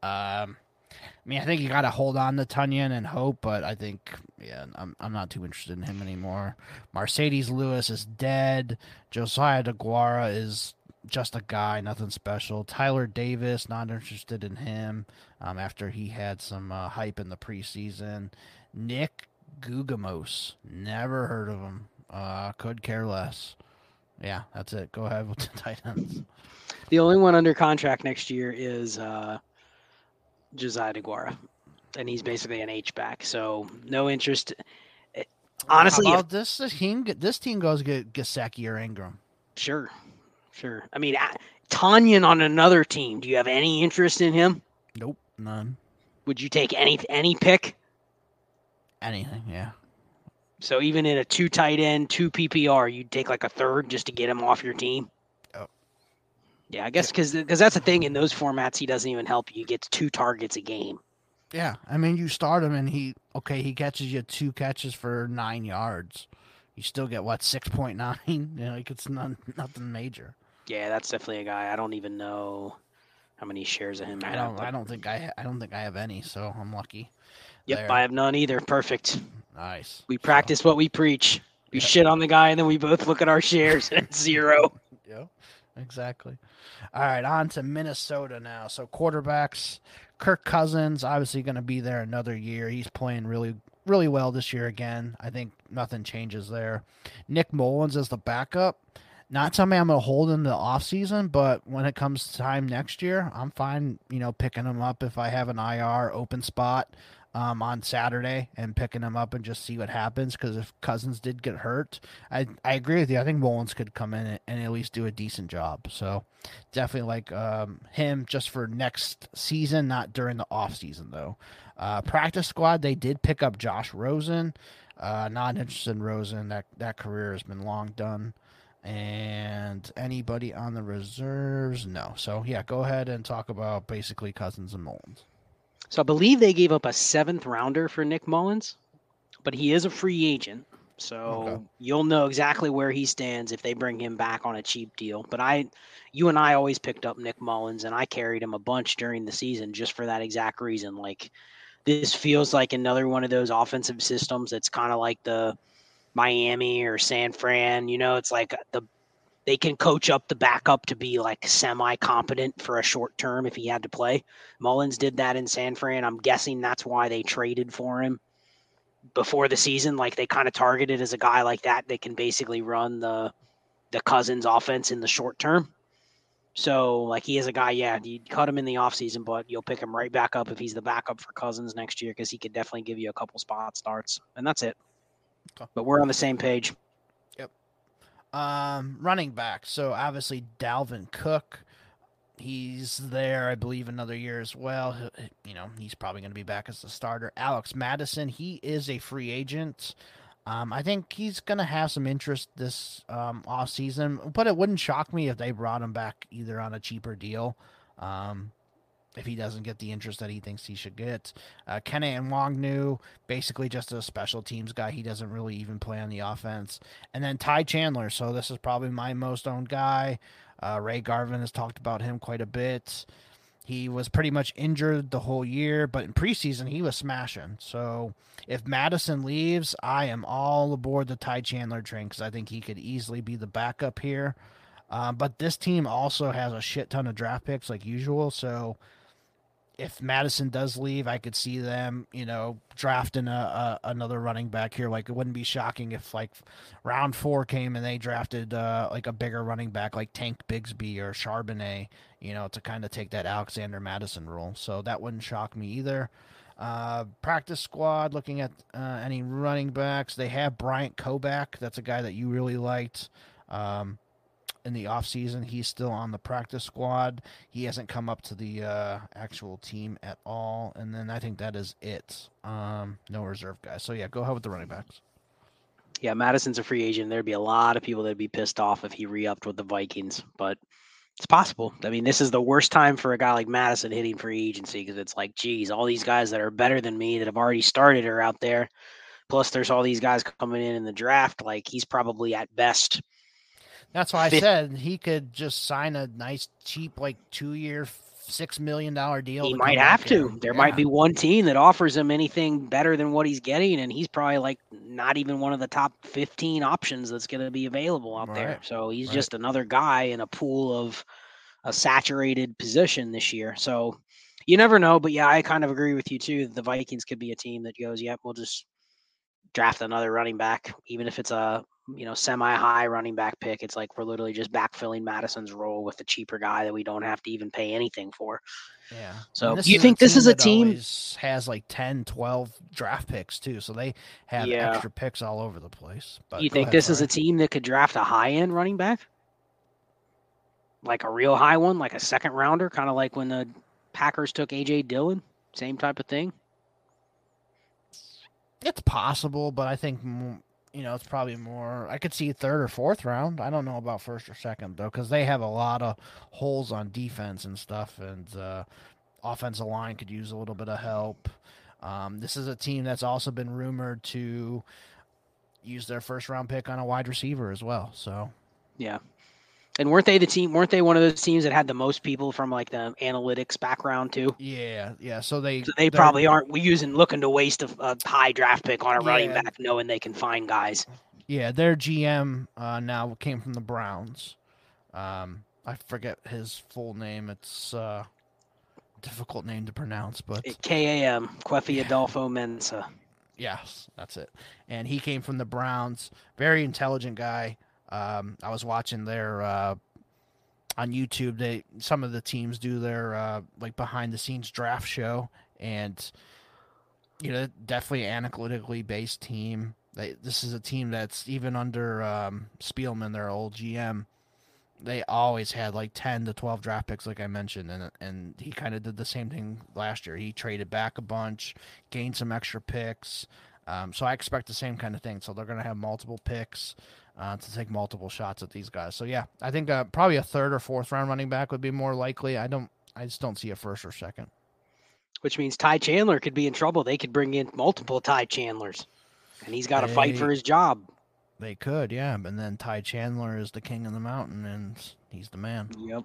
Um, I mean, I think you got to hold on to Tonyan and hope, but I think, yeah, I'm I'm not too interested in him anymore. Marcedes Lewis is dead. Josiah DeGuara is just a guy, nothing special. Tyler Davis, not interested in him. Um, after he had some uh, hype in the preseason. Nick Guggemos, never heard of him. Uh, could care less. Yeah, that's it. Go ahead with the tight ends. The only one under contract next year is uh, Josiah DeGuara, and he's basically an H back. So no interest. Honestly, How if- this team, this team goes get Gesicki or Engram. Sure, sure. I mean, I- Tonyan on another team. Do you have any interest in him? Nope, none. Would you take any any pick? Anything, yeah. So even in a two tight end, two PPR, you'd take like a third just to get him off your team. Yep. Yeah, I guess because because that's the thing in those formats, he doesn't even help you. He gets two targets a game. Yeah, I mean, you start him and he okay, he catches you two catches for nine yards. You still get what six point nine? You know, like it's not nothing major. Yeah, that's definitely a guy. I don't even know how many shares of him I I don't. but- I don't think I. I don't think I have any. So I'm lucky. Yep, there. I have none either. Perfect. Nice. We So- practice what we preach. We Yeah. shit on the guy, and then we both look at our shares and it's zero. Yeah, exactly. All right, on to Minnesota now. So quarterbacks, Kirk Cousins, obviously going to be there another year. He's playing really, really well this year again. I think nothing changes there. Nick Mullens is the backup. Not something I'm going to hold in the offseason, but when it comes time next year, I'm fine, you know, picking him up if I have an IR open spot. um, on Saturday and picking him up and just see what happens. Because if Cousins did get hurt, I I agree with you. I think Mullens could come in and at least do a decent job. So definitely like um, him just for next season, not during the off season though. Uh, practice squad they did pick up Josh Rosen. Uh, not interested in Rosen. That that career has been long done. And anybody on the reserves? No. So yeah, go ahead and talk about basically Cousins and Mullens. So I believe they gave up a seventh rounder for Nick Mullens, but he is a free agent. So okay. you'll know exactly where he stands if they bring him back on a cheap deal. But I you and I always picked up Nick Mullens, and I carried him a bunch during the season just for that exact reason. Like this feels like another one of those offensive systems that's kind of like the Miami or San Fran. You know, it's like the they can coach up the backup to be like semi competent for a short term if he had to play. Mullens did that in San Fran. I'm guessing that's why they traded for him before the season. Like they kind of targeted as a guy like that that can basically run the the Cousins offense in the short term. So like he is a guy, yeah, you cut him in the offseason, but you'll pick him right back up if he's the backup for Cousins next year because he could definitely give you a couple spot starts. And that's it. But we're on the same page. Yep. Um, running back. So obviously Dalvin Cook, he's there, I believe, another year as well. You know, he's probably going to be back as a starter. Alex Mattison, he is a free agent. Um, I think he's going to have some interest this um, off season, but it wouldn't shock me if they brought him back either on a cheaper deal. Um, if he doesn't get the interest that he thinks he should get. Uh, Kene Nwangwu, basically just a special teams guy. He doesn't really even play on the offense. And then Ty Chandler. So this is probably my most owned guy. Uh, Ray Garvin has talked about him quite a bit. He was pretty much injured the whole year, but in preseason he was smashing. So if Mattison leaves, I am all aboard the Ty Chandler train because I think he could easily be the backup here. Uh, but this team also has a shit ton of draft picks like usual. So if Mattison does leave, I could see them, you know, drafting a, a, another running back here. Like it wouldn't be shocking if like round four came and they drafted uh, like a bigger running back like Tank Bigsby or Charbonnet, you know, to kind of take that Alexander Mattison role. So that wouldn't shock me either. Uh, practice squad, looking at uh, any running backs, they have Bryant Koback. That's a guy that you really liked. Um, in the offseason. He's still on the practice squad. He hasn't come up to the uh, actual team at all. And then I think that is it. Um, no reserve guys. So yeah, go ahead with the running backs. Yeah, Mattison's a free agent. There'd be a lot of people that'd be pissed off if he re-upped with the Vikings, but it's possible. I mean, this is the worst time for a guy like Mattison hitting free agency because it's like, geez, all these guys that are better than me that have already started are out there. Plus, there's all these guys coming in in the draft. Like he's probably at best that's why I said he could just sign a nice, cheap, like two year, six million dollar deal. He might have to. Here. There yeah. might be one team that offers him anything better than what he's getting, and he's probably like not even one of the top fifteen options that's going to be available out right. there. So he's right. just another guy in a pool of a saturated position this year. So you never know, but yeah, I kind of agree with you too. The Vikings could be a team that goes, "Yep, we'll just draft another running back, even if it's a you know, semi high running back pick. It's like we're literally just backfilling Mattison's role with a cheaper guy that we don't have to even pay anything for. Yeah. So you think this is a team has like 10, 12 draft picks too. So they have yeah. extra picks all over the place. But you think ahead, this is a team that could draft a high end running back? Like a real high one, like a second rounder, kind of like when the Packers took AJ Dillon, same type of thing. It's possible, but I think you know, it's probably more. I could see third or fourth round. I don't know about first or second though, because they have a lot of holes on defense and stuff, and uh, offensive line could use a little bit of help. Um, this is a team that's also been rumored to use their first round pick on a wide receiver as well. So, yeah, and weren't they the team? Weren't they one of those teams that had the most people from like the analytics background too? Yeah, yeah. So they so they probably aren't we using looking to waste a, a high draft pick on a yeah. running back, knowing they can find guys. Yeah, their GM uh, now came from the Browns. Um, I forget his full name. It's uh, difficult name to pronounce, but K A M Kwesi Adofo-Mensah. Yes, that's it. And he came from the Browns. Very intelligent guy. Um, I was watching their uh, on YouTube. They some of the teams do their uh, like behind the scenes draft show, and you know, definitely analytically based team. They, this is a team that's even under um, Spielman, their old GM. They always had like ten to twelve draft picks, like I mentioned, and and he kind of did the same thing last year. He traded back a bunch, gained some extra picks. Um, so I expect the same kind of thing. So they're going to have multiple picks uh, to take multiple shots at these guys. So yeah, I think uh, probably a third or fourth round running back would be more likely. I don't, I just don't see a first or second. Which means Ty Chandler could be in trouble. They could bring in multiple Ty Chandlers, and he's got to fight for his job. They could, yeah. And then Ty Chandler is the king of the mountain, and he's the man. Yep.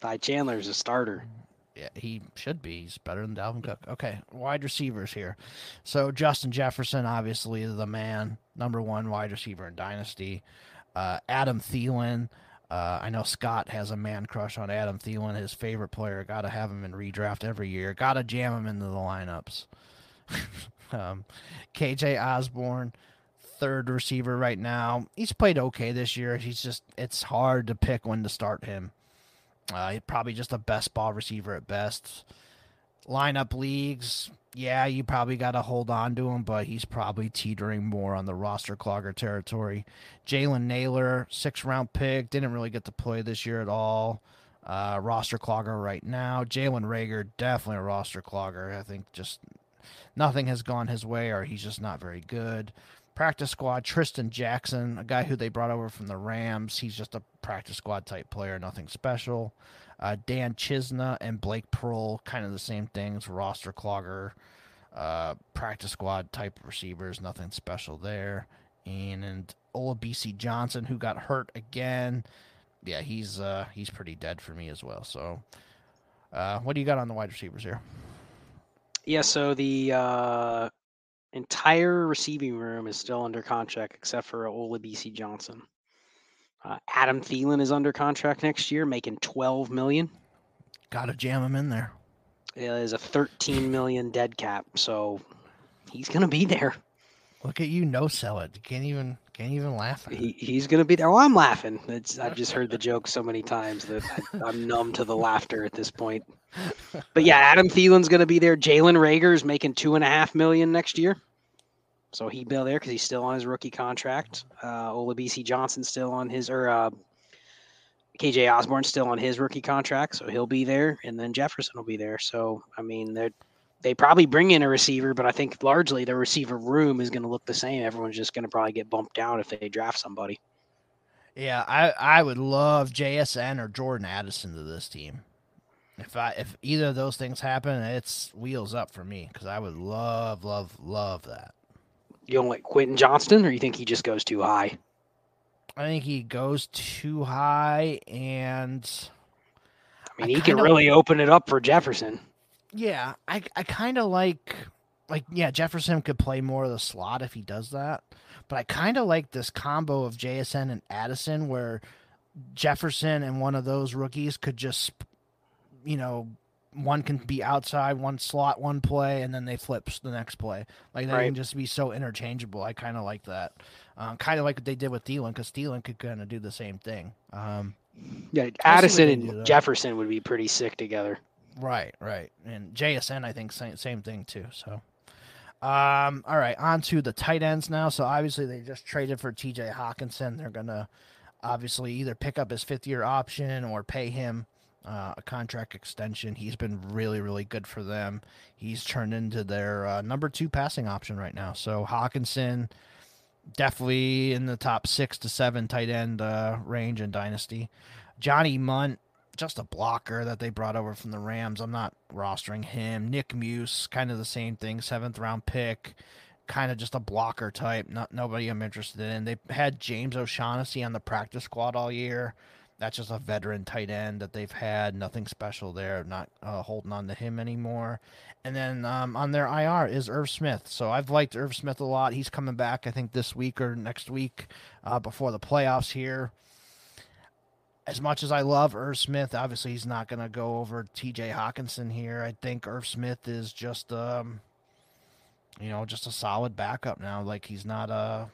Ty Chandler is a starter. Yeah, he should be. He's better than Dalvin Cook. Okay, wide receivers here. So Justin Jefferson, obviously the man, number one wide receiver in Dynasty. Uh, Adam Thielen. Uh, I know Scott has a man crush on Adam Thielen, his favorite player. Got to have him in redraft every year. Got to jam him into the lineups. um, KJ Osborn, third receiver right now. He's played okay this year. He's just it's hard to pick when to start him. Uh, probably just a best ball receiver at best. Lineup leagues, yeah, you probably got to hold on to him, but he's probably teetering more on the roster clogger territory. Jalen Nailor, six round pick, didn't really get to play this year at all. Uh, roster clogger right now. Jalen Reagor, definitely a roster clogger. I think just nothing has gone his way, or he's just not very good practice squad. Trishton Jackson, a guy who they brought over from the Rams. He's just a practice squad type player, nothing special. Uh, Dan Chisena and Blake Proehl, kind of the same things, roster clogger, uh, practice squad type receivers, nothing special there. And, and Olabisi Johnson, who got hurt again. Yeah, he's uh, he's pretty dead for me as well. So, uh, what do you got on the wide receivers here? Yeah, so the uh, entire receiving room is still under contract except for Olabisi Johnson. Uh, Adam Thielen is under contract next year, making twelve million. Got to jam him in there. It is a thirteen million dead cap, so he's gonna be there. Look at you, no sell it. Can't even can't even laugh. He, he's gonna be there. Oh, I'm laughing. It's, I've just heard the joke so many times that I, am numb to the laughter at this point. But yeah, Adam Thielen's gonna be there. Jalen Reagor's making two and a half million next year. So he'd be there because he's still on his rookie contract. Uh, Olabisi Johnson's still on his, or uh, KJ Osborn's still on his rookie contract, so he'll be there, and then Jefferson will be there. So I mean, they they probably bring in a receiver, but I think largely the receiver room is going to look the same. Everyone's just going to probably get bumped down if they draft somebody. Yeah, I I would love JSN or Jordan Addison to this team. If I if either of those things happen, it's wheels up for me because I would love love love that. You don't like Quentin Johnston, or you think he just goes too high? I think he goes too high, and I mean, I he can really open it up for Jefferson. Yeah, I I kind of like like yeah, Jefferson could play more of the slot if he does that, but I kind of like this combo of JSN and Addison where Jefferson and one of those rookies could just you know one can be outside, one slot, one play, and then they flips the next play. Like they right. can just be so interchangeable. I kind of like that. Um, kind of like what they did with Thielen, because Thielen could kind of do the same thing. Um, yeah, Addison and Jefferson would be pretty sick together. Right, right, and JSN I think same same thing too. So, um, all right, on to the tight ends now. So obviously they just traded for T.J. Hockenson. They're gonna obviously either pick up his fifth year option or pay him uh, a contract extension. He's been really, really good for them. He's turned into their uh, number two passing option right now. So Hockenson, definitely in the top six to seven tight end uh, range in Dynasty. Johnny Mundt, just a blocker that they brought over from the Rams. I'm not rostering him. Nick Muse, kind of the same thing, seventh round pick. Kind of just a blocker type. Not nobody I'm interested in. They had James O'Shaughnessy on the practice squad all year that's just a veteran tight end that they've had. Nothing special there. Not uh, holding on to him anymore. And then um, on their IR is Irv Smith. So I've liked Irv Smith a lot. He's coming back, I think, this week or next week uh, before the playoffs here. As much as I love Irv Smith, obviously he's not going to go over TJ Hockenson here. I think Irv Smith is just, um, you know, just a solid backup now. Like he's not a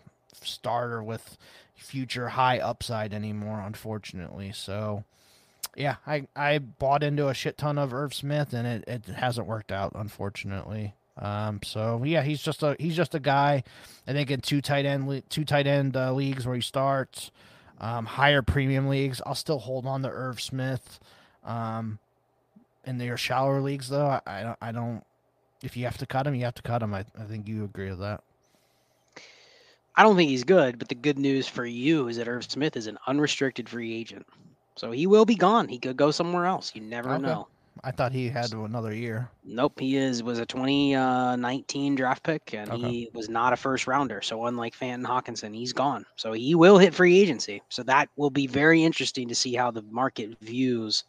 starter with future high upside anymore, unfortunately. So, yeah, I, I bought into a shit ton of Irv Smith, and it, it hasn't worked out, unfortunately. Um, so yeah, he's just a he's just a guy. I think in two tight end two tight end uh, leagues where he starts, um, higher premium leagues, I'll still hold on to Irv Smith. Um, in their shallower leagues, though, I, I don't I don't. If you have to cut him, you have to cut him. I, I think you agree with that. I don't think he's good, but the good news for you is that Irv Smith is an unrestricted free agent. So he will be gone. He could go somewhere else. You never Okay. know. I thought he had another year. Nope, he is was a 2019 draft pick, and Okay. he was not a first rounder. So unlike Fanton Hockenson, he's gone. So he will hit free agency. So that will be very interesting to see how the market views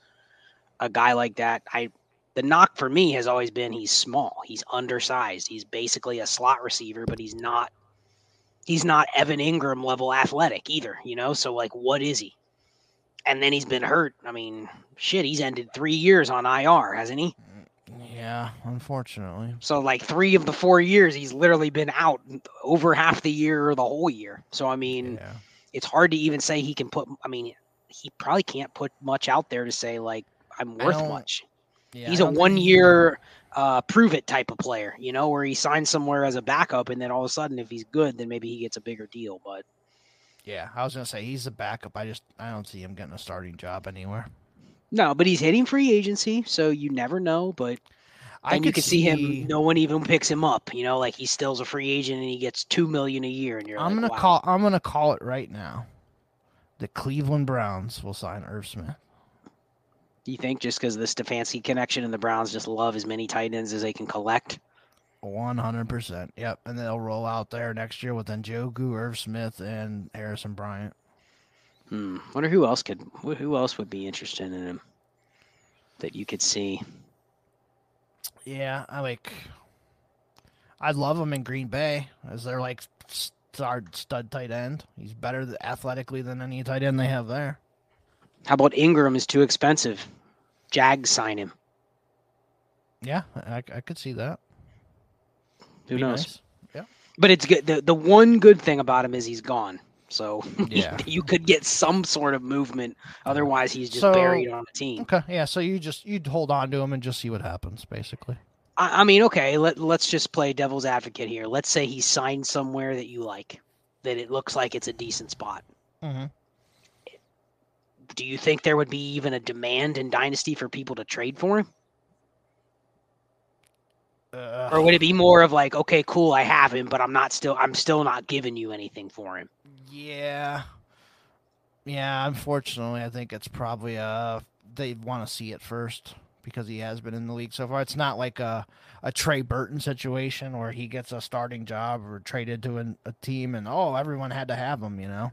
a guy like that. I the knock for me has always been he's small, he's undersized, he's basically a slot receiver, but he's not he's not Evan Engram level athletic either. You know, so like, what is he? And then he's been hurt. I mean, shit, he's ended three years on IR, hasn't he? Yeah, unfortunately. So like three of the four years, he's literally been out over half the year or the whole year. So I mean, Yeah. it's hard to even say he can put. I mean, he probably can't put much out there to say like I'm worth much. yeah he's a one year uh, prove it type of player, you know, where he signs somewhere as a backup, and then all of a sudden, if he's good, then maybe he gets a bigger deal. But Yeah, I was gonna say he's a backup. I just I don't see him getting a starting job anywhere. no, but he's hitting free agency, so you never know. But I and you could can see, him. No one even picks him up. You know, like he still's a free agent and he gets two million a year, and you're I'm like, gonna wow. call. I'm gonna call it right now. The Cleveland Browns will sign Irv Smith. Do you think just because the Stefanski connection and the Browns just love as many tight ends as they can collect? One hundred percent. Yep, and they'll roll out there next year with Njoku, Irv Smith, and Harrison Bryant. Hmm. Wonder who else could. Who else would be interested in him that you could see? Yeah, I like. I'd love him in Green Bay as their like star stud tight end. He's better athletically than any tight end they have there. How about Engram is too expensive? Jags sign him. Yeah, I, I could see that. Who Be knows? nice. But it's good. The the one good thing about him is he's gone. So Yeah. you could get some sort of movement. Otherwise, he's just So- buried on the team. Okay, yeah. So you just you'd hold on to him and just see what happens, basically. I, I mean, okay. Let let's just play devil's advocate here. Let's say he signed somewhere that you like, that it looks like it's a decent spot. Mm-hmm. Do you think there would be even a demand in Dynasty for people to trade for him? Uh, Or would it be more of like, okay, cool, I have him, but I'm not still I'm still not giving you anything for him. Yeah. Yeah, unfortunately, I think it's probably uh they want to see it first because he has been in the league so far. It's not like a a Trey Burton situation where he gets a starting job or traded to an, a team and oh everyone had to have him, you know,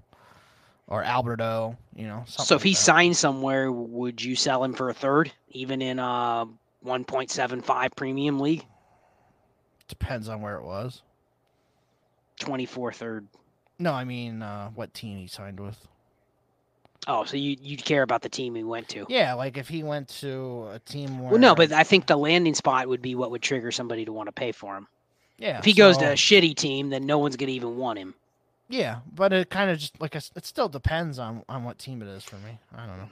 or Alberto, you know. So if he like that. signed somewhere, would you sell him for a third, even in a 1.75 premium league? depends on where it was. 24 third. No, I mean uh, what team he signed with. Oh, so you you care about the team he went to? Yeah, like if he went to a team where Well, no, but I think the landing spot would be what would trigger somebody to want to pay for him. yeah, If he goes to a shitty team, then no one's gonna even want him. Yeah, but it kind of just like it still depends on on what team it is for me. I don't know.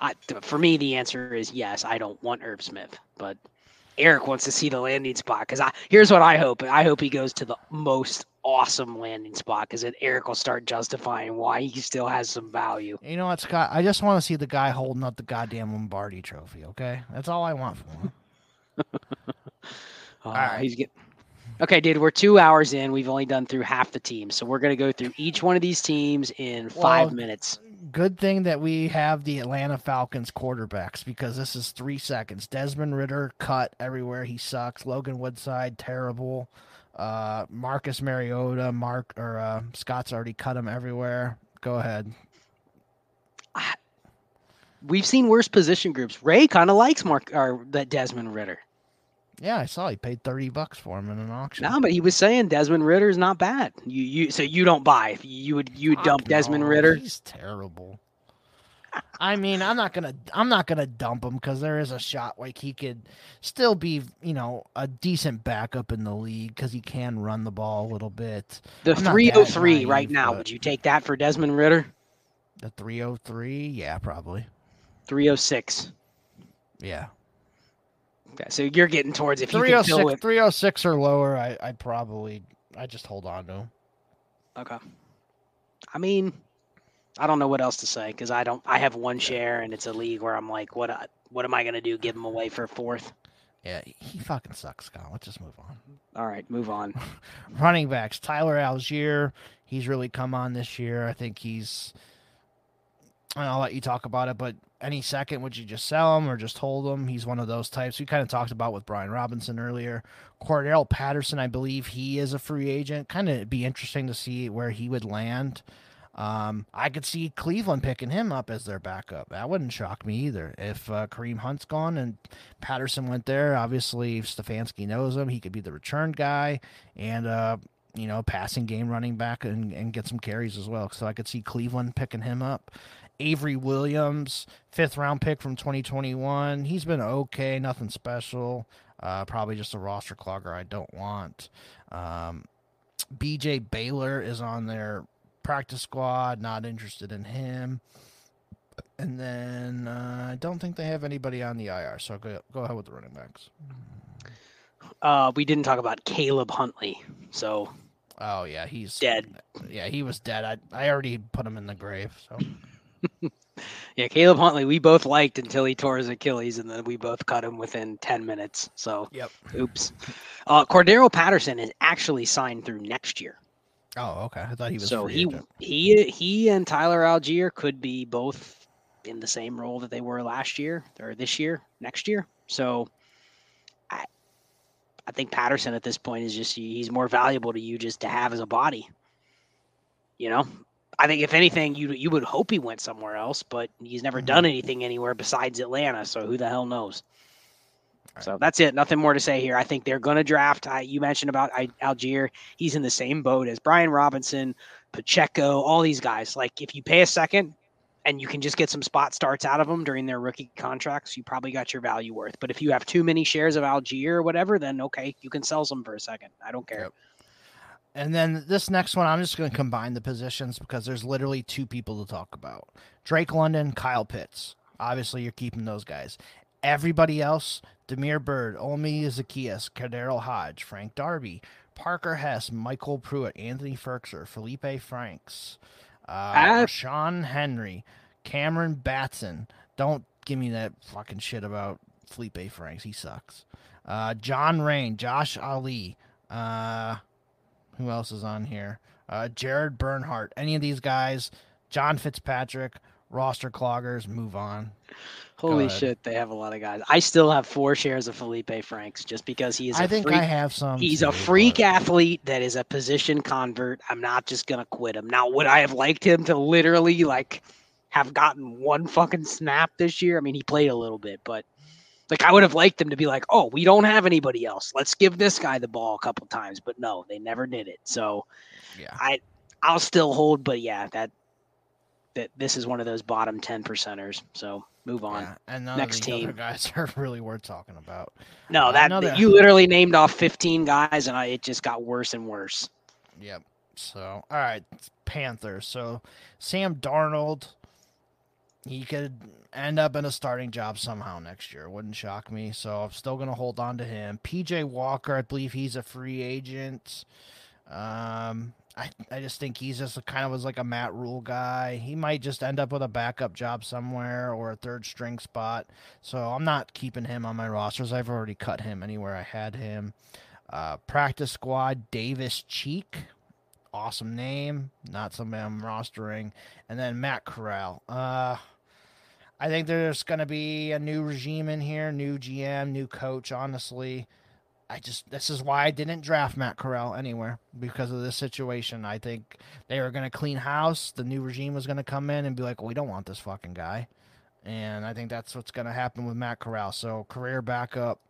I, for me, the answer is yes. I don't want Irv Smith, but Eric wants to see the landing spot because I here's what I hope. I hope he goes to the most awesome landing spot because then Eric will start justifying why he still has some value. You know what, Scott? I just want to see the guy holding up the goddamn Lombardi Trophy. Okay, that's all I want from him. Uh, right. He's get okay, dude. We're two hours in. We've only done through half the team, so we're gonna go through each one of these teams in five Well, minutes. Good thing that we have the Atlanta Falcons quarterbacks because this is three seconds. Desmond Ridder cut everywhere he sucks. Logan Woodside terrible. Uh, Marcus Mariota, Mark or uh, Scott's already cut him everywhere. Go ahead. We've seen worse position groups. Ray kind of likes Mark or that Desmond Ridder. Yeah, I saw he paid thirty bucks for him in an auction. No, but he was saying Desmond Ridder is not bad. You you so you don't buy. You would you dump Desmond no, Ridder. He's terrible. I mean, I'm not gonna I'm not gonna dump him because there is a shot like he could still be, you know, a decent backup in the league because he can run the ball a little bit. The I'm 303 right now. Would you take that for Desmond Ridder? The 303, yeah, probably, 306. yeah. Okay, so you're getting towards if you can fill 306, with 306 or lower, I, I'd probably I just hold on to him. Okay. I mean, I don't know what else to say because I don't. I have one share and it's a league where I'm like, what? I- What am I gonna do? Give him away for fourth? Yeah, he fucking sucks, Scott. Let's just move on. All right, move on. Running backs, Tyler Allgeier. He's really come on this year. I think he's. And I'll let you talk about it, but any second, would you just sell him or just hold him? He's one of those types. We kind of talked about with Brian Robinson earlier. Cordarrelle Patterson, I believe he is a free agent. Kind of be interesting to see where he would land. Um, I could see Cleveland picking him up as their backup. That wouldn't shock me either. If uh, Kareem Hunt's gone and Patterson went there, obviously Stefanski knows him. He could be the return guy and uh, you know passing game running back and, and get some carries as well. So I could see Cleveland picking him up. Avery Williams, fifth round pick from 2021. He's been okay, nothing special. Uh, probably just a roster clogger I don't want. Um, BJ Baylor is on their practice squad. Not interested in him. And then uh, I don't think they have anybody on the IR. So go go ahead with the running backs. Uh, we didn't talk about Caleb Huntley, so Oh yeah, he's Dead. Yeah, he was dead. I I already put him in the grave. So yeah, Caleb Huntley we both liked until he tore his Achilles, and then we both cut him within ten minutes. So yep. oops. Uh, Cordarrelle Patterson is actually signed through next year. Oh okay, I thought he was. so he agent. he he and Tyler Allgeier could be both in the same role that they were last year or this year, next year. So I I think Patterson at this point is just he's more valuable to you just to have as a body. You know, I think if anything, you you would hope he went somewhere else, but he's never Mhm. done anything anywhere besides Atlanta. So who the hell knows? Right. So that's it. Nothing more to say here. I think they're going to draft. I, you mentioned about I, Allgeier. He's in the same boat as Brian Robinson, Pacheco, all these guys. Like if you pay a second and you can just get some spot starts out of them during their rookie contracts, you probably got your value worth. But if you have too many shares of Allgeier or whatever, then okay, you can sell some for a second. I don't care. Yep. And then this next one, I'm just going to combine the positions because there's literally two people to talk about Drake London, Kyle Pitts. Obviously, you're keeping those guys. Everybody else, Damiere Byrd, Omi Zaccheaus, KhaDarel Hodge, Frank Darby, Parker Hesse, MyCole Pruitt, Anthony Firkser, Felipe Franks, uh, Ah. Sean Henry, Cameron Batson. Don't give me that fucking shit about Felipe Franks. He sucks. Uh, John Raine, Josh Ali, uh, who else is on here? Uh, Jared Bernhardt. Any of these guys? John Fitzpatrick, roster cloggers. Move on. Holy shit, they have a lot of guys. I still have four shares of Felipe Franks just because he is a I think freak. I have some. He's too, a freak but- athlete that is a position convert. I'm not just gonna quit him. Now, would I have liked him to literally like have gotten one fucking snap this year? I mean, he played a little bit, but like I would have liked them to be like, oh, we don't have anybody else. Let's give this guy the ball a couple times. But no, they never did it. So Yeah. I I'll still hold, but yeah, that that this is one of those bottom ten percenters. So move on. Yeah, and Next of these other team. guys are really worth talking about. No, that you literally named off 15 guys, and I, it just got worse and worse. Yep. So, all right, Panthers. So, Sam Darnold, he could end up in a starting job somehow next year. Wouldn't shock me. So, I'm still going to hold on to him. PJ Walker, I believe he's a free agent. Um, I, I just think he's just a, kind of was like a Matt Rhule guy. He might just end up with a backup job somewhere or a third string spot. So I'm not keeping him on my rosters. I've already cut him anywhere I had him. Uh, practice squad, Davis Cheek. Awesome name. Not somebody I'm rostering. And then Matt Corral. Uh, I think there's going to be a new regime in here, new GM, new coach, honestly. I just this is why I didn't draft Matt Corral anywhere because of this situation. I think they were going to clean house. The new regime was going to come in and be like, well, "We don't want this fucking guy," and I think that's what's going to happen with Matt Corral. So career backup.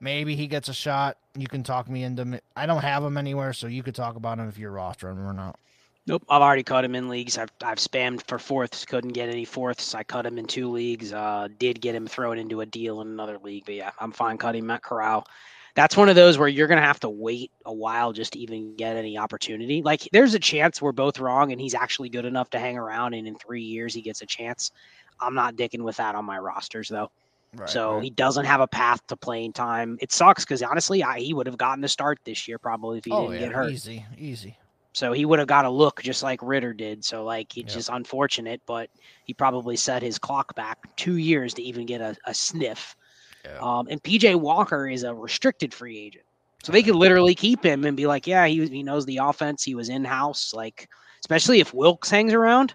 Maybe he gets a shot. You can talk me into. I don't have him anywhere, so you could talk about him if you're rostering or not. Nope, I've already cut him in leagues. I've I've spammed for fourths, couldn't get any fourths. I cut him in two leagues. Uh, did get him thrown into a deal in another league, but yeah, I'm fine cutting Matt Corral. That's one of those where you're gonna have to wait a while just to even get any opportunity. Like, there's a chance we're both wrong, and he's actually good enough to hang around, and in three years he gets a chance. I'm not dicking with that on my rosters though. Right, so right. he doesn't have a path to playing time. It sucks because honestly, I, he would have gotten the start this year probably if he oh, didn't yeah, get hurt. Easy, easy. So he would have got a look just like Ridder did. So like it's yep. just unfortunate, but he probably set his clock back two years to even get a, a sniff. Yeah. Um, and PJ Walker is a restricted free agent. So they could literally keep him and be like, yeah, he, he knows the offense. He was in house. Like, especially if Wilks hangs around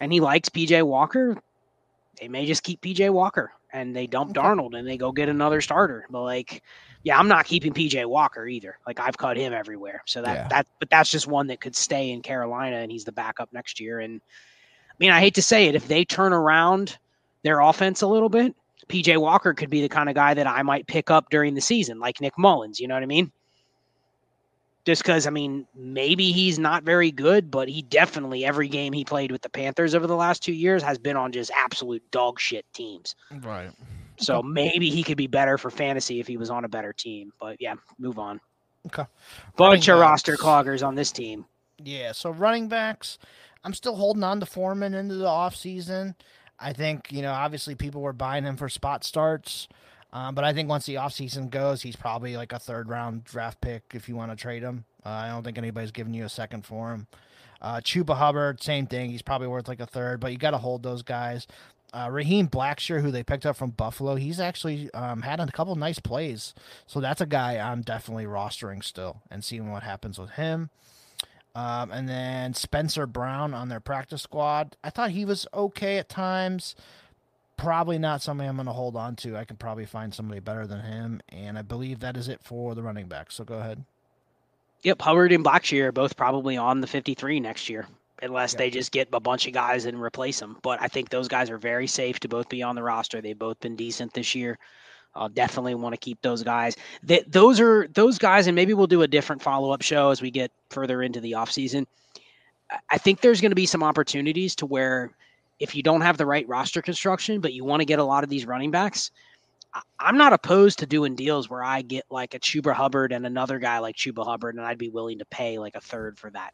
and he likes PJ Walker, they may just keep PJ Walker and they dump okay. Darnold and they go get another starter. But like, yeah, I'm not keeping PJ Walker either. Like I've cut him everywhere. So that yeah. that but that's just one that could stay in Carolina and he's the backup next year. And I mean, I hate to say it, if they turn around their offense a little bit, PJ Walker could be the kind of guy that I might pick up during the season, like Nick Mullens. You know what I mean? Just because I mean maybe he's not very good, but he definitely every game he played with the Panthers over the last two years has been on just absolute dog shit teams. Right. So maybe he could be better for fantasy if he was on a better team. But yeah, move on. Okay. Bunch running of backs. roster cloggers on this team. Yeah. So running backs, I'm still holding on to Foreman into the offseason. I think, you know, obviously people were buying him for spot starts. Um, but I think once the offseason goes, he's probably like a third round draft pick if you want to trade him. Uh, I don't think anybody's giving you a second for him. Uh, Chuba Hubbard, same thing. He's probably worth like a third, but you got to hold those guys. Uh, Raheem Blackshear, who they picked up from Buffalo, he's actually um, had a couple nice plays. So that's a guy I'm definitely rostering still and seeing what happens with him. Um, and then Spencer Brown on their practice squad. I thought he was okay at times probably not somebody I'm going to hold on to. I can probably find somebody better than him, and I believe that is it for the running back. So go ahead. Yep, Hubbard and Blackshear are both probably on the 53 next year, unless yep. they just get a bunch of guys and replace them. But I think those guys are very safe to both be on the roster. They've both been decent this year. I'll definitely want to keep those guys. That those are those guys, and maybe we'll do a different follow up show as we get further into the offseason. I think there's going to be some opportunities to where if you don't have the right roster construction, but you want to get a lot of these running backs, I'm not opposed to doing deals where I get like a Chuba Hubbard and another guy like Chuba Hubbard, and I'd be willing to pay like a third for that.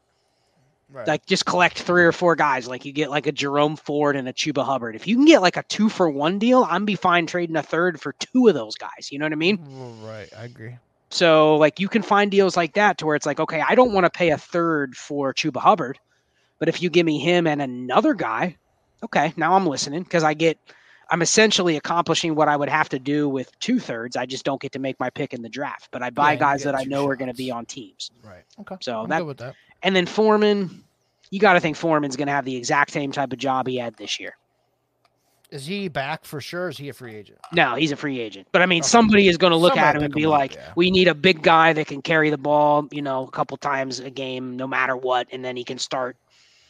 Right. Like just collect three or four guys. Like you get like a Jerome Ford and a Chuba Hubbard. If you can get like a two for one deal, I'm be fine trading a third for two of those guys. You know what I mean? Right. I agree. So like you can find deals like that to where it's like, okay, I don't want to pay a third for Chuba Hubbard, but if you give me him and another guy, okay, now I'm listening because I get, I'm essentially accomplishing what I would have to do with two thirds. I just don't get to make my pick in the draft, but I buy yeah, guys that I know shots. are going to be on teams. Right. Okay. So that, that, and then Foreman, you got to think Foreman's going to have the exact same type of job he had this year. Is he back for sure? is he a free agent? No, he's a free agent. But I mean, okay. somebody is going to look somebody at him and be him like, up, yeah. "We need a big guy that can carry the ball, you know, a couple times a game, no matter what, and then he can start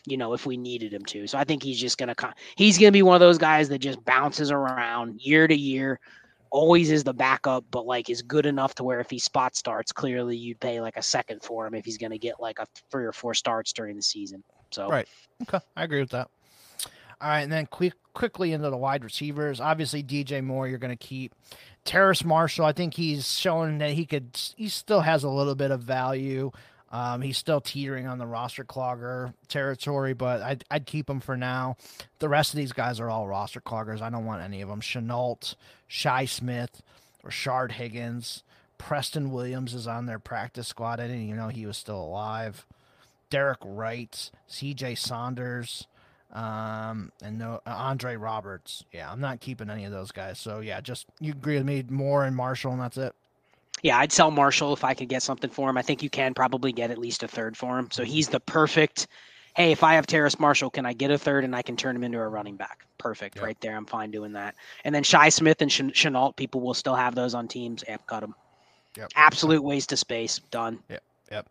you know, if we needed him to. So I think he's just to he's to be one of those guys that just bounces around year to year, always is the backup, but like is good enough to where if he spot starts, clearly you'd pay like a second for him if he's to get like a three or four starts during the season. So right, okay, I agree with that. All right, and then quick quickly into the wide receivers. Obviously, DJ Moore, you're going to keep. Terrace Marshall, I think he's showing that he could. He still has a little bit of value. Um, he's still teetering on the roster clogger territory, but I'd, I'd keep him for now. The rest of these guys are all roster cloggers. I don't want any of them. Shenault, Shi Smith, Rashard Higgins, Preston Williams is on their practice squad. I didn't even know he was still alive. Derek Wright, C.J. Saunders, um, and no uh, Andre Roberts. Yeah, I'm not keeping any of those guys. So yeah, just you agree with me, Moore and Marshall, and that's it yeah, I'd sell Marshall if I could get something for him. I think you can probably get at least a third for him. So he's the perfect. Hey, if I have Terrace Marshall, can I get a third and I can turn him into a running back? Perfect, yep. right there. I'm fine doing that. And then Shi Smith and Ch- Shenault, people will still have those on teams. Yep, cut them. Yep. Absolute waste of space. Done. Yep. Yep.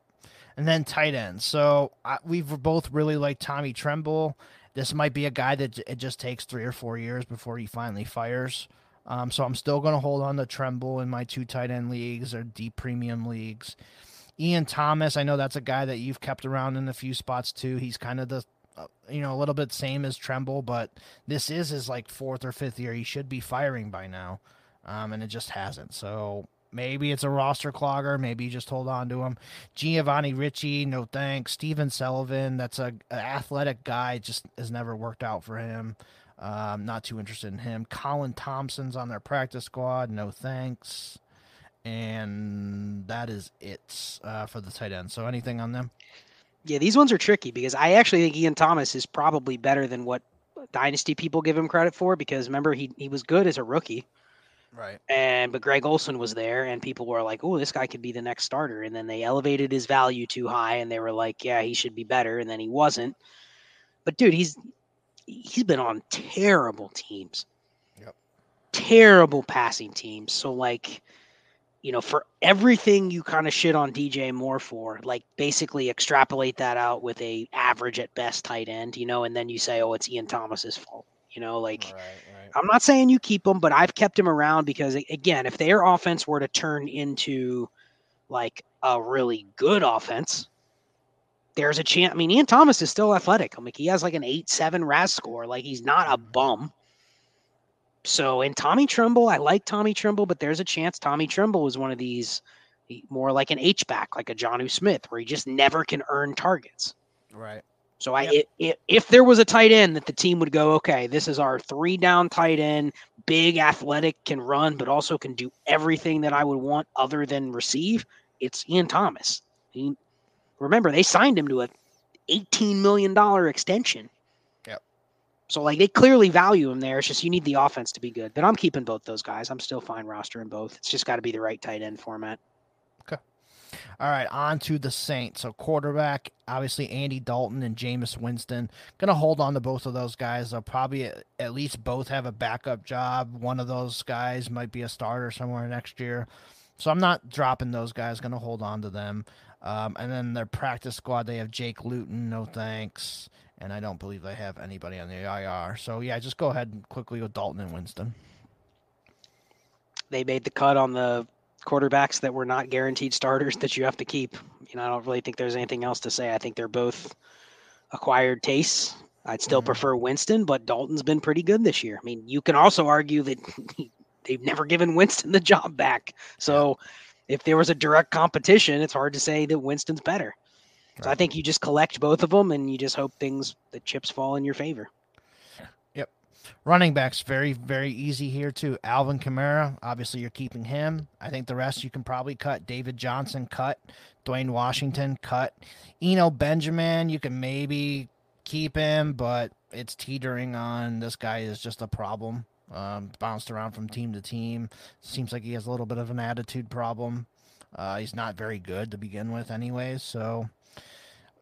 And then tight ends. So uh, we've both really liked Tommy Tremble. This might be a guy that it just takes three or four years before he finally fires. Um, so I'm still going to hold on to Tremble in my two tight end leagues or deep premium leagues. Ian Thomas, I know that's a guy that you've kept around in a few spots too. He's kind of the, uh, you know, a little bit same as Tremble, but this is his like fourth or fifth year. He should be firing by now, um, and it just hasn't. So maybe it's a roster clogger. Maybe you just hold on to him. Giovanni Ricci, no thanks. Stephen Sullivan, that's a, a athletic guy, just has never worked out for him. Um, not too interested in him. Colin Thompson's on their practice squad. No thanks. And that is it uh, for the tight end. So anything on them? Yeah, these ones are tricky because I actually think Ian Thomas is probably better than what dynasty people give him credit for because remember he he was good as a rookie. Right. And but Greg Olsen was there and people were like, "Oh, this guy could be the next starter." And then they elevated his value too high and they were like, "Yeah, he should be better." And then he wasn't. But dude, he's he's been on terrible teams. Yep. Terrible passing teams. So like you know, for everything you kind of shit on DJ Moore for, like basically extrapolate that out with a average at best tight end, you know, and then you say, oh, it's Ian Thomas's fault. You know, like right, right. I'm not saying you keep him, but I've kept him around because again, if their offense were to turn into like a really good offense, there's a chance. I mean, Ian Thomas is still athletic. I mean, he has like an eight seven RAS score. Like he's not a mm-hmm. bum. So, in Tommy Tremble, I like Tommy Tremble, but there's a chance Tommy Tremble is one of these more like an H back, like a Jonnu Smith, where he just never can earn targets. Right. So I, yep. it, if there was a tight end that the team would go, okay, this is our three down tight end, big, athletic, can run, but also can do everything that I would want other than receive. It's Ian Thomas. He, remember, they signed him to a eighteen million dollar extension. Yep. So like they clearly value him there. It's just you need the offense to be good. But I'm keeping both those guys. I'm still fine rostering both. It's just got to be the right tight end format. Okay. All right, on to the Saints. So quarterback, obviously Andy Dalton and Jameis Winston. Gonna hold on to both of those guys. They'll probably at least both have a backup job. One of those guys might be a starter somewhere next year. So I'm not dropping those guys. Gonna hold on to them. Um, and then their practice squad, they have Jake Luton. No thanks and I don't believe they have anybody on the IR. So yeah, just go ahead and quickly with Dalton and Winston. They made the cut on the quarterbacks that were not guaranteed starters that you have to keep. You know, I don't really think there's anything else to say. I think they're both acquired tastes. I'd still mm-hmm. prefer Winston, but Dalton's been pretty good this year. I mean, you can also argue that they've never given Winston the job back. So yeah. If there was a direct competition, it's hard to say that Winston's better. So I think you just collect both of them and you just hope things the chips fall in your favor. Yep. Running backs very very easy here too. Alvin Kamara, obviously you're keeping him. I think the rest you can probably cut. David Johnson cut. Dwayne Washington cut. Eno Benjamin, you can maybe keep him, but it's teetering on this guy is just a problem. Um, bounced around from team to team. Seems like he has a little bit of an attitude problem. Uh, he's not very good to begin with, anyways. So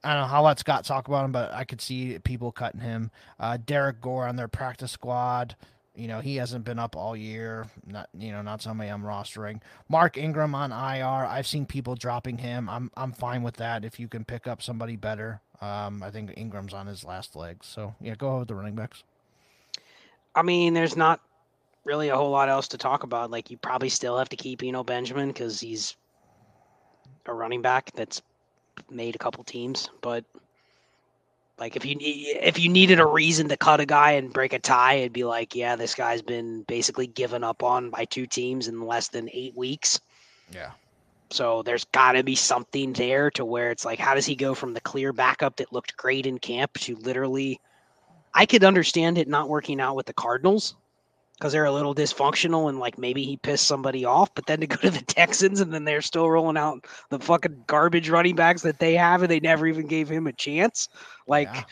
I don't know. I'll let Scott talk about him, but I could see people cutting him. Uh, Derrick Gore on their practice squad. You know, he hasn't been up all year. Not you know, not somebody I'm rostering. Mark Ingram on IR. I've seen people dropping him. I'm I'm fine with that if you can pick up somebody better. Um, I think Ingram's on his last legs. So yeah, go ahead with the running backs. I mean, there's not really a whole lot else to talk about. Like you probably still have to keep Eno Benjamin because he's a running back that's made a couple teams, but like if you if you needed a reason to cut a guy and break a tie, it'd be like, yeah, this guy's been basically given up on by two teams in less than eight weeks. Yeah. So there's got to be something there to where it's like, how does he go from the clear backup that looked great in camp to literally? I could understand it not working out with the Cardinals because they're a little dysfunctional and like maybe he pissed somebody off, but then to go to the Texans and then they're still rolling out the fucking garbage running backs that they have and they never even gave him a chance. Like yeah.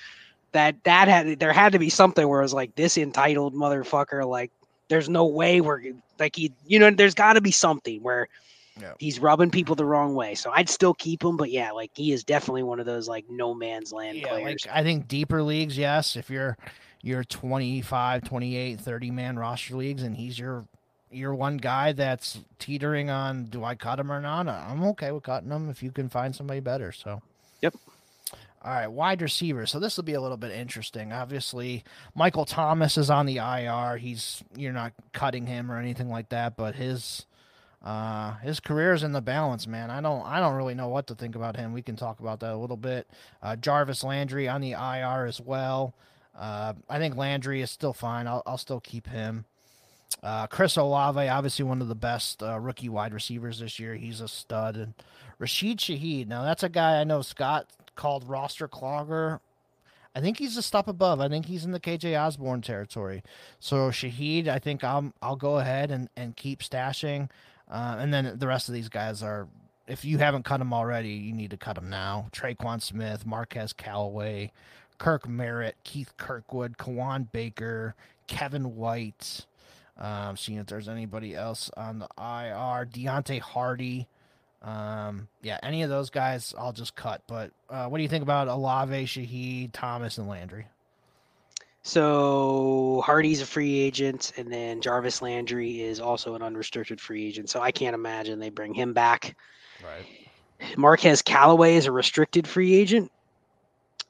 that that had there had to be something where it was like this entitled motherfucker, like there's no way we're like he you know, there's gotta be something where yeah. he's rubbing people the wrong way. So I'd still keep him, but yeah, like he is definitely one of those like no man's land yeah, players. Like I think deeper leagues, yes. If you're your 25, 28, 30 man roster leagues and he's your your one guy that's teetering on do I cut him or not? Uh, I'm okay with cutting him if you can find somebody better. So, yep. All right, wide receiver. So this will be a little bit interesting. Obviously, Michael Thomas is on the IR. He's you're not cutting him or anything like that, but his uh his career is in the balance, man. I don't I don't really know what to think about him. We can talk about that a little bit. Uh, Jarvis Landry on the IR as well. Uh, I think Landry is still fine. I'll, I'll still keep him. Uh, Chris Olave, obviously one of the best uh, rookie wide receivers this year. He's a stud. And Rashid Shaheed, now that's a guy I know Scott called roster clogger. I think he's a step above. I think he's in the KJ Osborn territory. So Shaheed, I think I'll I'll go ahead and, and keep stashing. Uh, and then the rest of these guys are, if you haven't cut them already, you need to cut them now. Tre'Quan Smith, Marquez Callaway, Kirk Merritt, Keith Kirkwood, Kawaan Baker, Kevin White. Um, seeing if there's anybody else on the IR. Deonte Harty. Um, yeah, any of those guys, I'll just cut. But uh, what do you think about Olave, Shaheed, Thomas, and Landry? So Harty's a free agent, and then Jarvis Landry is also an unrestricted free agent. So I can't imagine they bring him back. Right. Marquez Callaway is a restricted free agent.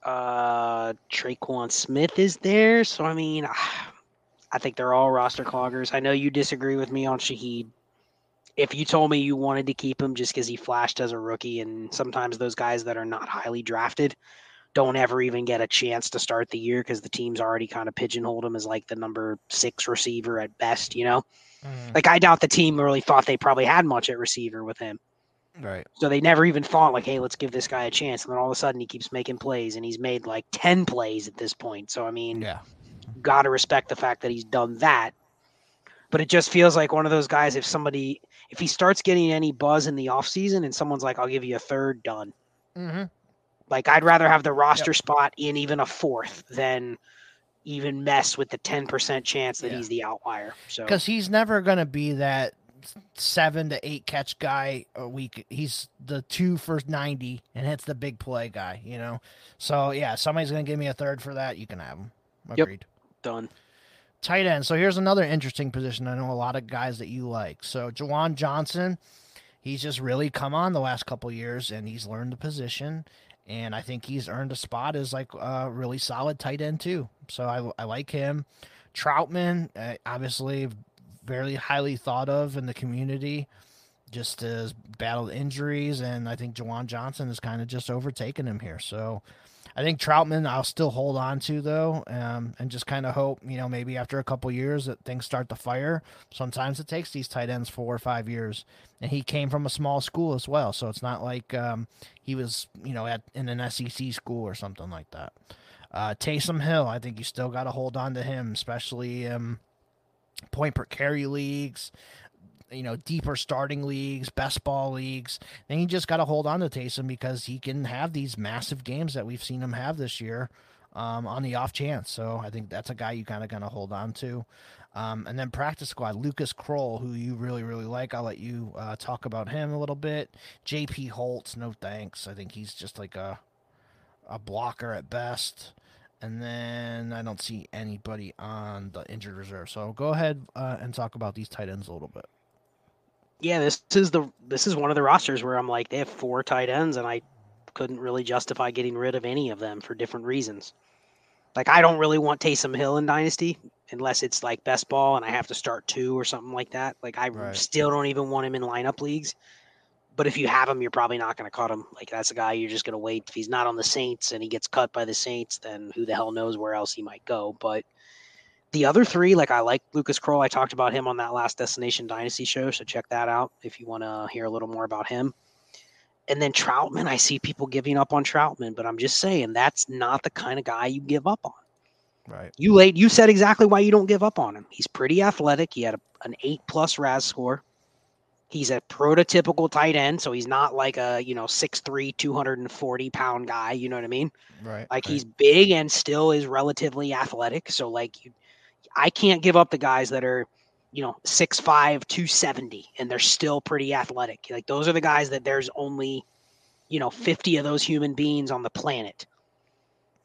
Uh, Tre'Quan Smith is there. So I mean, I think they're all roster cloggers. I know you disagree with me on Shaheed. If you told me you wanted to keep him just because he flashed as a rookie, and sometimes those guys that are not highly drafted don't ever even get a chance to start the year because the team's already kind of pigeonholed him as like the number six receiver at best, you know? Mm. Like I doubt the team really thought they probably had much at receiver with him. Right. So they never even thought like, hey, let's give this guy a chance. And then all of a sudden he keeps making plays and he's made like 10 plays at this point. So I mean, yeah. Gotta respect the fact that he's done that. But it just feels like one of those guys if somebody if he starts getting any buzz in the offseason and someone's like, I'll give you a third done. Mm-hmm. Like I'd rather have the roster yep. spot in even a fourth than even mess with the ten percent chance that yeah. he's the outlier. So because he's never going to be that seven to eight catch guy a week. He's the two for ninety and hits the big play guy. You know, so yeah, somebody's going to give me a third for that. You can have him. Agreed. Yep. Done. Tight end. So here's another interesting position. I know a lot of guys that you like. So Juwan Johnson, he's just really come on the last couple years and he's learned the position and I think he's earned a spot as like a really solid tight end too. So I, I like him. Trautman, uh, obviously, very highly thought of in the community, just has battled injuries, and I think Juwan Johnson has kind of just overtaken him here. So I think Trautman I'll still hold on to though, um, and just kind of hope you know maybe after a couple years that things start to fire. Sometimes it takes these tight ends four or five years, and he came from a small school as well, so it's not like um, he was you know at in an SEC school or something like that. Uh, Taysom Hill, I think you still got to hold on to him, especially um, point per carry leagues you know, deeper starting leagues, best ball leagues. Then you just got to hold on to Taysom because he can have these massive games that we've seen him have this year um, on the off chance. So I think that's a guy you kind of going to hold on to. Um, and then practice squad, Lucas Krull, who you really, really like. I'll let you uh, talk about him a little bit. JP Holtz, no thanks. I think he's just like a a blocker at best. And then I don't see anybody on the injured reserve. So go ahead uh, and talk about these tight ends a little bit yeah, this is the this is one of the rosters where I'm like they have four tight ends, and I couldn't really justify getting rid of any of them for different reasons. Like I don't really want Taysom Hill in Dynasty unless it's like best ball and I have to start two or something like that. Like I right. still don't even want him in lineup leagues. But if you have him, you're probably not going to cut him. Like that's a guy you're just going to wait. If he's not on the Saints and he gets cut by the Saints, then who the hell knows where else he might go. But the other three, like I like Lucas Krull. I talked about him on that last Destination Dynasty show, so check that out if you want to hear a little more about him. And then Trautman, I see people giving up on Trautman, but I'm just saying that's not the kind of guy you give up on. Right. You late. You said exactly why you don't give up on him. He's pretty athletic. He had a, an eight plus RAS score. He's a prototypical tight end, so he's not like a you know 6'3", 240 pound guy. You know what I mean? Right. Like right. he's big and still is relatively athletic. So like you, I can't give up the guys that are, you know, 6'5, 270, and they're still pretty athletic. Like those are the guys that there's only, you know, 50 of those human beings on the planet.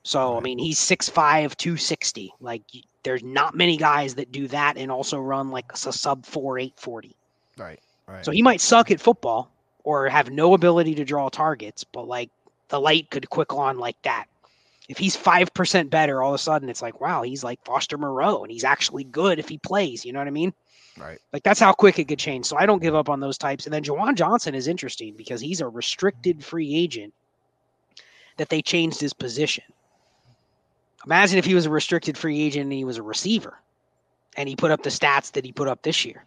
So. I mean, he's 6'5, 260. Like there's not many guys that do that and also run like a sub 4, 840. Right. Right. So he might suck at football or have no ability to draw targets, but like the light could quick on like that if he's 5% better, all of a sudden it's like, wow, he's like Foster Moreau and he's actually good if he plays. You know what I mean? Right. Like that's how quick it could change. So I don't give up on those types. And then Juwan Johnson is interesting because he's a restricted free agent that they changed his position. Imagine if he was a restricted free agent and he was a receiver and he put up the stats that he put up this year.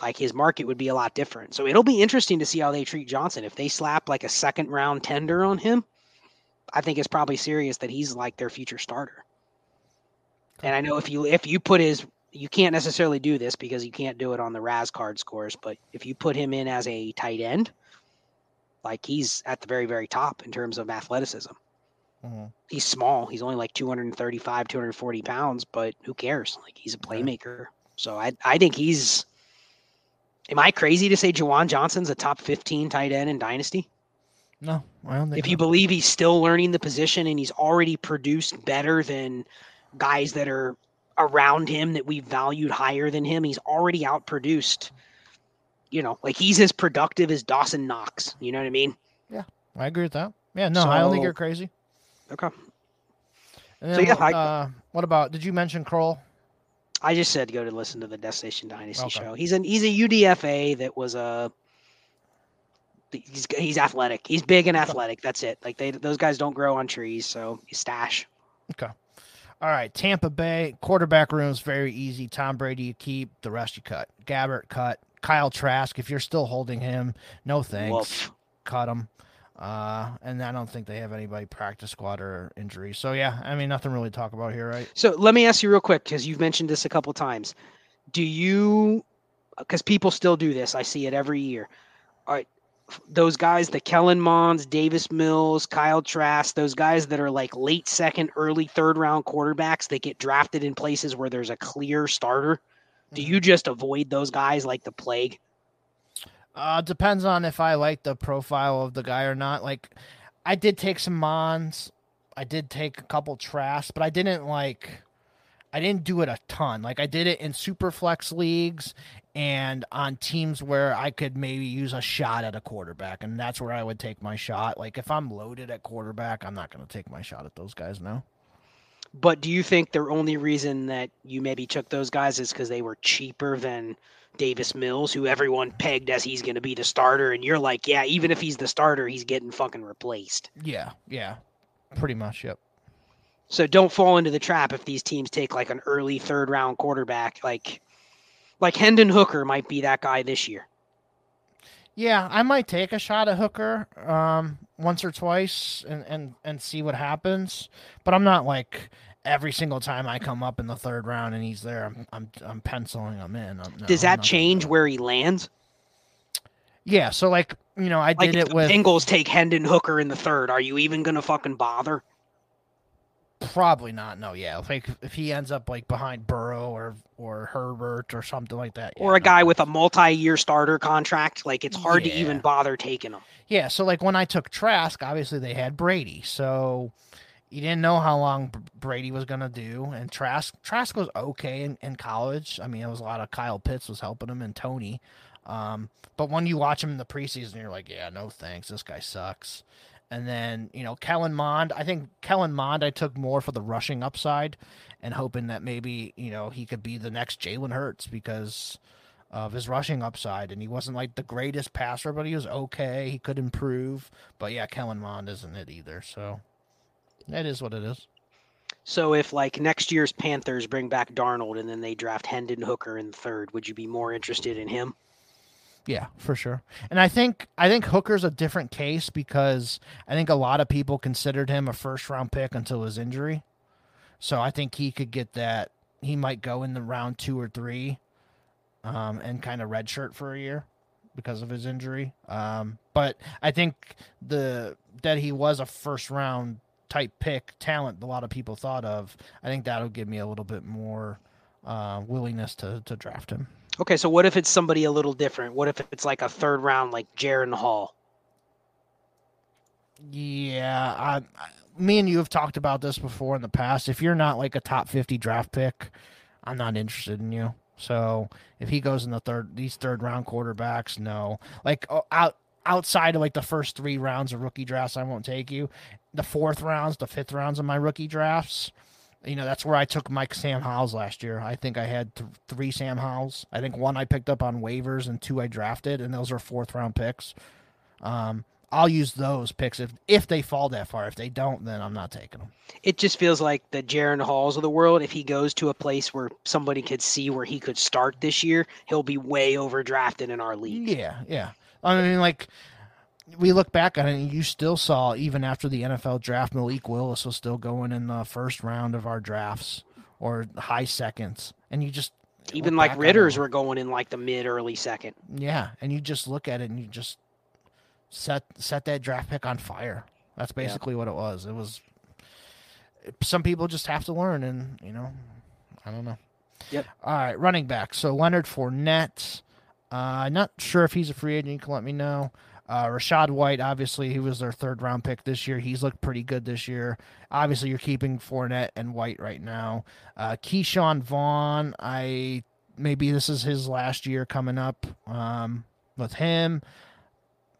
Like his market would be a lot different. So it'll be interesting to see how they treat Johnson. If they slap like a second round tender on him, I think it's probably serious that he's like their future starter. And I know if you if you put his you can't necessarily do this because you can't do it on the RAS card scores, but if you put him in as a tight end, like he's at the very very top in terms of athleticism. Mm-hmm. He's small. He's only like 235, 240 pounds, but who cares? Like he's a playmaker. So I I think he's. Am I crazy to say Juwan Johnson's a top 15 tight end in Dynasty? No, I don't think. If you believe he's still learning the position and he's already produced better than guys that are around him that we valued higher than him, he's already outproduced. You know, like he's as productive as Dawson Knox. You know what I mean? Yeah, I agree with that. Yeah, no, so, I don't think you're crazy. Okay. Then, so yeah, what, I, uh, what about? Did you mention Krull? I just said go to listen to the Destination Dynasty okay. show. He's an he's a UDFA that was a. He's he's athletic. He's big and athletic. That's it. Like they those guys don't grow on trees, so stash. Okay. All right, Tampa Bay quarterback room is very easy. Tom Brady you keep, the rest you cut. Gabbert cut. Kyle Trask, if you're still holding him, no thanks. Wolf. Cut him. Uh, and I don't think they have anybody practice squad or injury. So yeah, I mean nothing really to talk about here, right? So let me ask you real quick because you've mentioned this a couple times. Do you? Because people still do this. I see it every year. All right, those guys, the Kellen Monds, Davis Mills, Kyle Trask, those guys that are like late second, early third round quarterbacks that get drafted in places where there's a clear starter. Do you mm-hmm. just avoid those guys like the plague? Uh, depends on if I like the profile of the guy or not. Like, I did take some Monds. I did take a couple Trask, but I didn't like. I didn't do it a ton. Like I did it in super flex leagues and on teams where I could maybe use a shot at a quarterback, and that's where I would take my shot. Like if I'm loaded at quarterback, I'm not going to take my shot at those guys now. But do you think the only reason that you maybe took those guys is because they were cheaper than Davis Mills, who everyone pegged as he's going to be the starter, and you're like, yeah, even if he's the starter, he's getting fucking replaced. Yeah, yeah, pretty much, yep. So don't fall into the trap if these teams take like an early third round quarterback, like like Hendon Hooker might be that guy this year. Yeah, I might take a shot at Hooker um, once or twice and, and, and see what happens, but I'm not like every single time I come up in the third round and he's there, I'm I'm, I'm penciling him in. I'm, no, Does that change where he lands? Yeah, so like you know, I like did it with Bengals take Hendon Hooker in the third. Are you even gonna fucking bother? Probably not. No, yeah. Like if he ends up like behind Burrow or or Herbert or something like that, yeah, or a no. guy with a multi-year starter contract, like it's hard yeah. to even bother taking him. Yeah. So like when I took Trask, obviously they had Brady, so you didn't know how long Brady was gonna do, and Trask Trask was okay in, in college. I mean, it was a lot of Kyle Pitts was helping him and Toney. Um, but when you watch him in the preseason, you're like, yeah, no thanks, this guy sucks. And then you know Kellen Mond, I think Kellen Mond I took more for the rushing upside, and hoping that maybe you know he could be the next Jalen Hurts because of his rushing upside. And he wasn't like the greatest passer, but he was okay. He could improve. But yeah, Kellen Mond isn't it either. So it is what it is. So if like next year's Panthers bring back Darnold and then they draft Hendon Hooker in third, would you be more interested in him? Yeah, for sure. And I think I think Hooker's a different case because I think a lot of people considered him a first round pick until his injury. So I think he could get that. He might go in the round two or three, um, and kind of redshirt for a year because of his injury. Um, but I think the that he was a first round type pick talent a lot of people thought of, I think that'll give me a little bit more uh, willingness to to draft him. Okay, so what if it's somebody a little different? What if it's like a third round, like Jaren Hall? Yeah, I, I, me and you have talked about this before in the past. If you're not like a top fifty draft pick, I'm not interested in you. So if he goes in the third, these third round quarterbacks, no. Like out outside of like the first three rounds of rookie drafts, I won't take you. The fourth rounds, the fifth rounds of my rookie drafts, you know, that's where I took Mike Sam Howells last year. I think I had th- three Sam Howells. I think one I picked up on waivers and two I drafted, and those are fourth round picks. Um, I'll use those picks if if they fall that far. If they don't, then I'm not taking them. It just feels like the Jaren Halls of the world. If he goes to a place where somebody could see where he could start this year, he'll be way overdrafted in our league. Yeah, yeah. I mean, like we look back on it, and you still saw even after the NFL draft, Malik Willis was still going in the first round of our drafts or high seconds, and you just even like Ridders were going in like the mid early second. Yeah, and you just look at it and you just set set that draft pick on fire. That's basically what it was. It was some people just have to learn, and you know, I don't know. Yep. All right, running back. So Leonard Fournette. Uh, not sure if he's a free agent. You can let me know. Uh, Rachaad White, obviously, he was their third round pick this year. He's looked pretty good this year. Obviously, you're keeping Fournette and White right now. Uh, Ke'Shawn Vaughn, I maybe this is his last year coming up um, with him.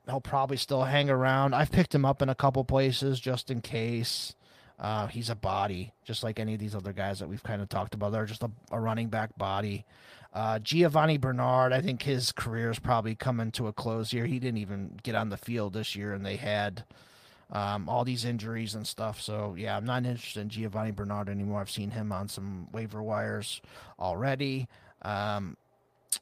He'll probably still hang around. I've picked him up in a couple places just in case. Uh, he's a body, just like any of these other guys that we've kind of talked about. They're just a, a running back body. Uh, Giovani Bernard, I think his career is probably coming to a close here. He didn't even get on the field this year, and they had um, all these injuries and stuff. So, yeah, I'm not interested in Giovani Bernard anymore. I've seen him on some waiver wires already. Um,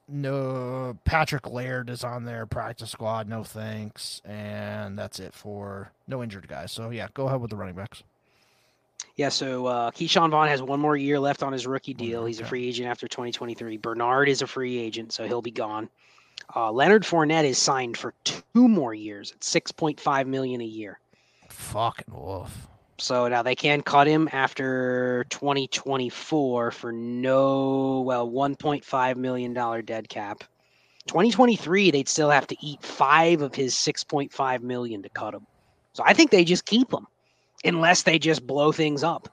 no, Patrick Laird is on their practice squad. No thanks. And that's it for no injured guys. So, yeah, go ahead with the running backs. Yeah, so uh, Ke'Shawn Vaughn has one more year left on his rookie deal. He's a free agent after 2023. Bernard is a free agent, so he'll be gone. Uh, Leonard Fournette is signed for two more years at 6.5 million a year. Fucking wolf. So now they can cut him after 2024 for no, well, 1.5 million dollar dead cap. 2023, they'd still have to eat five of his 6.5 million to cut him. So I think they just keep him unless they just blow things up.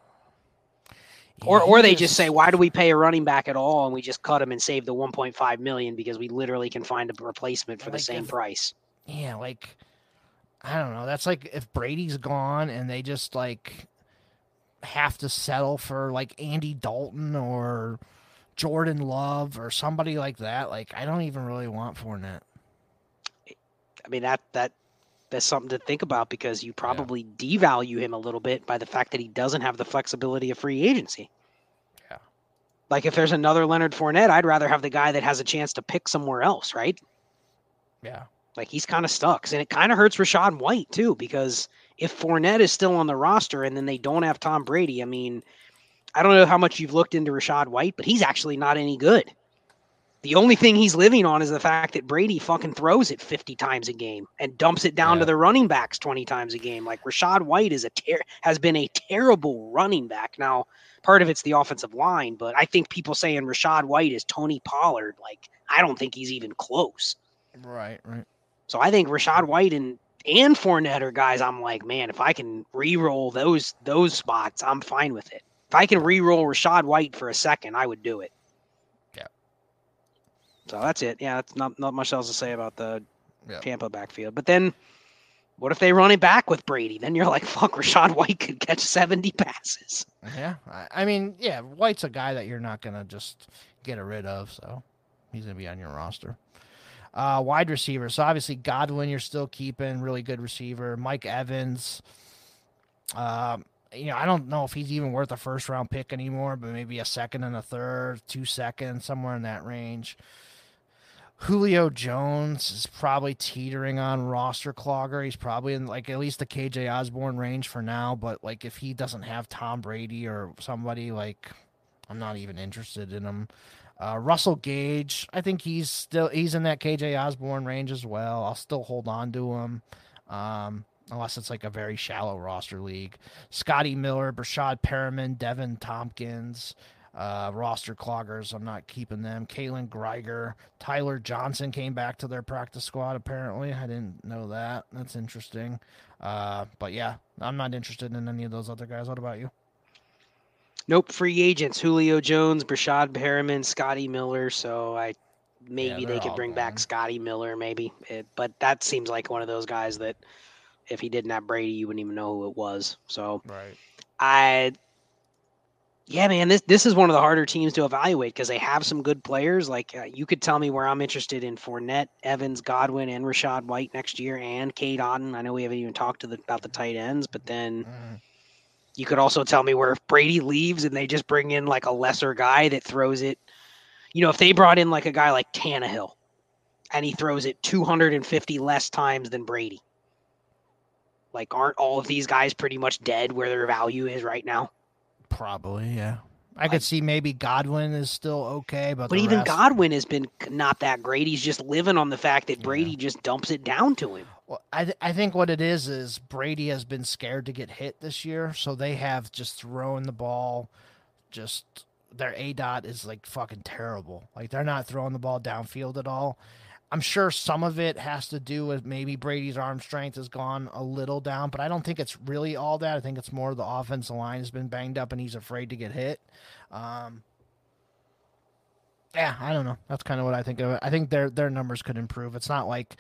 Yeah, or or they just, just say, why do we pay a running back at all and we just cut him and save the 1.5 million because we literally can find a replacement for like the same if, price. Yeah, like I don't know. That's like if Brady's gone and they just like have to settle for like Andy Dalton or Jordan Love or somebody like that. Like I don't even really want Fournette. I mean that that that's something to think about because you probably yeah. devalue him a little bit by the fact that he doesn't have the flexibility of free agency. Yeah. Like if there's another Leonard Fournette, I'd rather have the guy that has a chance to pick somewhere else, right? Yeah. Like he's kind of stuck. And it kind of hurts Rachaad White too, because if Fournette is still on the roster and then they don't have Tom Brady, I mean, I don't know how much you've looked into Rachaad White, but he's actually not any good. The only thing he's living on is the fact that Brady fucking throws it 50 times a game and dumps it down yeah. to the running backs 20 times a game. Like Rachaad White is a ter- has been a terrible running back. Now, part of it's the offensive line, but I think people saying Rachaad White is Tony Pollard, like I don't think he's even close. Right, right. So I think Rachaad White and and Fournette are guys I'm like, man, if I can re-roll those those spots, I'm fine with it. If I can re-roll Rachaad White for a second, I would do it. So that's it. Yeah, that's not not much else to say about the yeah. Tampa backfield. But then, what if they run it back with Brady? Then you're like, fuck, Rachaad White could catch 70 passes. Yeah, I mean, yeah, White's a guy that you're not gonna just get rid of, so he's gonna be on your roster. Uh, wide receiver. So obviously Godwin, you're still keeping really good receiver. Mike Evans. Um, you know, I don't know if he's even worth a first round pick anymore, but maybe a second and a third, two seconds, somewhere in that range. Julio Jones is probably teetering on roster clogger. He's probably in like at least the KJ Osborn range for now, but like if he doesn't have Tom Brady or somebody like I'm not even interested in him. Uh, Russell Gage, I think he's still he's in that KJ Osborn range as well. I'll still hold on to him. Um, unless it's like a very shallow roster league. Scotty Miller, Breshad Perriman, Deven Thompkins, uh, roster cloggers. I'm not keeping them. Kaylon Geiger, Tyler Johnson came back to their practice squad. Apparently, I didn't know that. That's interesting. Uh, but yeah, I'm not interested in any of those other guys. What about you? Nope, free agents: Julio Jones, Breshad Perriman, Scotty Miller. So I maybe yeah, they could bring gone. back Scotty Miller, maybe. It, but that seems like one of those guys that if he didn't have Brady, you wouldn't even know who it was. So right. I yeah, man, this this is one of the harder teams to evaluate because they have some good players. Like uh, you could tell me where I'm interested in Fournette, Evans, Godwin, and Rachaad White next year, and Cade Otton. I know we haven't even talked to the, about the tight ends, but then mm. you could also tell me where if Brady leaves and they just bring in like a lesser guy that throws it. You know, if they brought in like a guy like Tannehill, and he throws it 250 less times than Brady, Like, aren't all of these guys pretty much dead where their value is right now? Probably, yeah. I could see maybe Godwin is still okay, but but even rest... Godwin has been not that great. He's just living on the fact that Brady yeah. just dumps it down to him. Well, I th- I think what it is is Brady has been scared to get hit this year, so they have just thrown the ball. Just their a dot is like fucking terrible. Like they're not throwing the ball downfield at all. I'm sure some of it has to do with maybe Brady's arm strength has gone a little down, but I don't think it's really all that. I think it's more the offensive line has been banged up and he's afraid to get hit. Um, yeah, I don't know. That's kind of what I think of it. I think their their numbers could improve. It's not like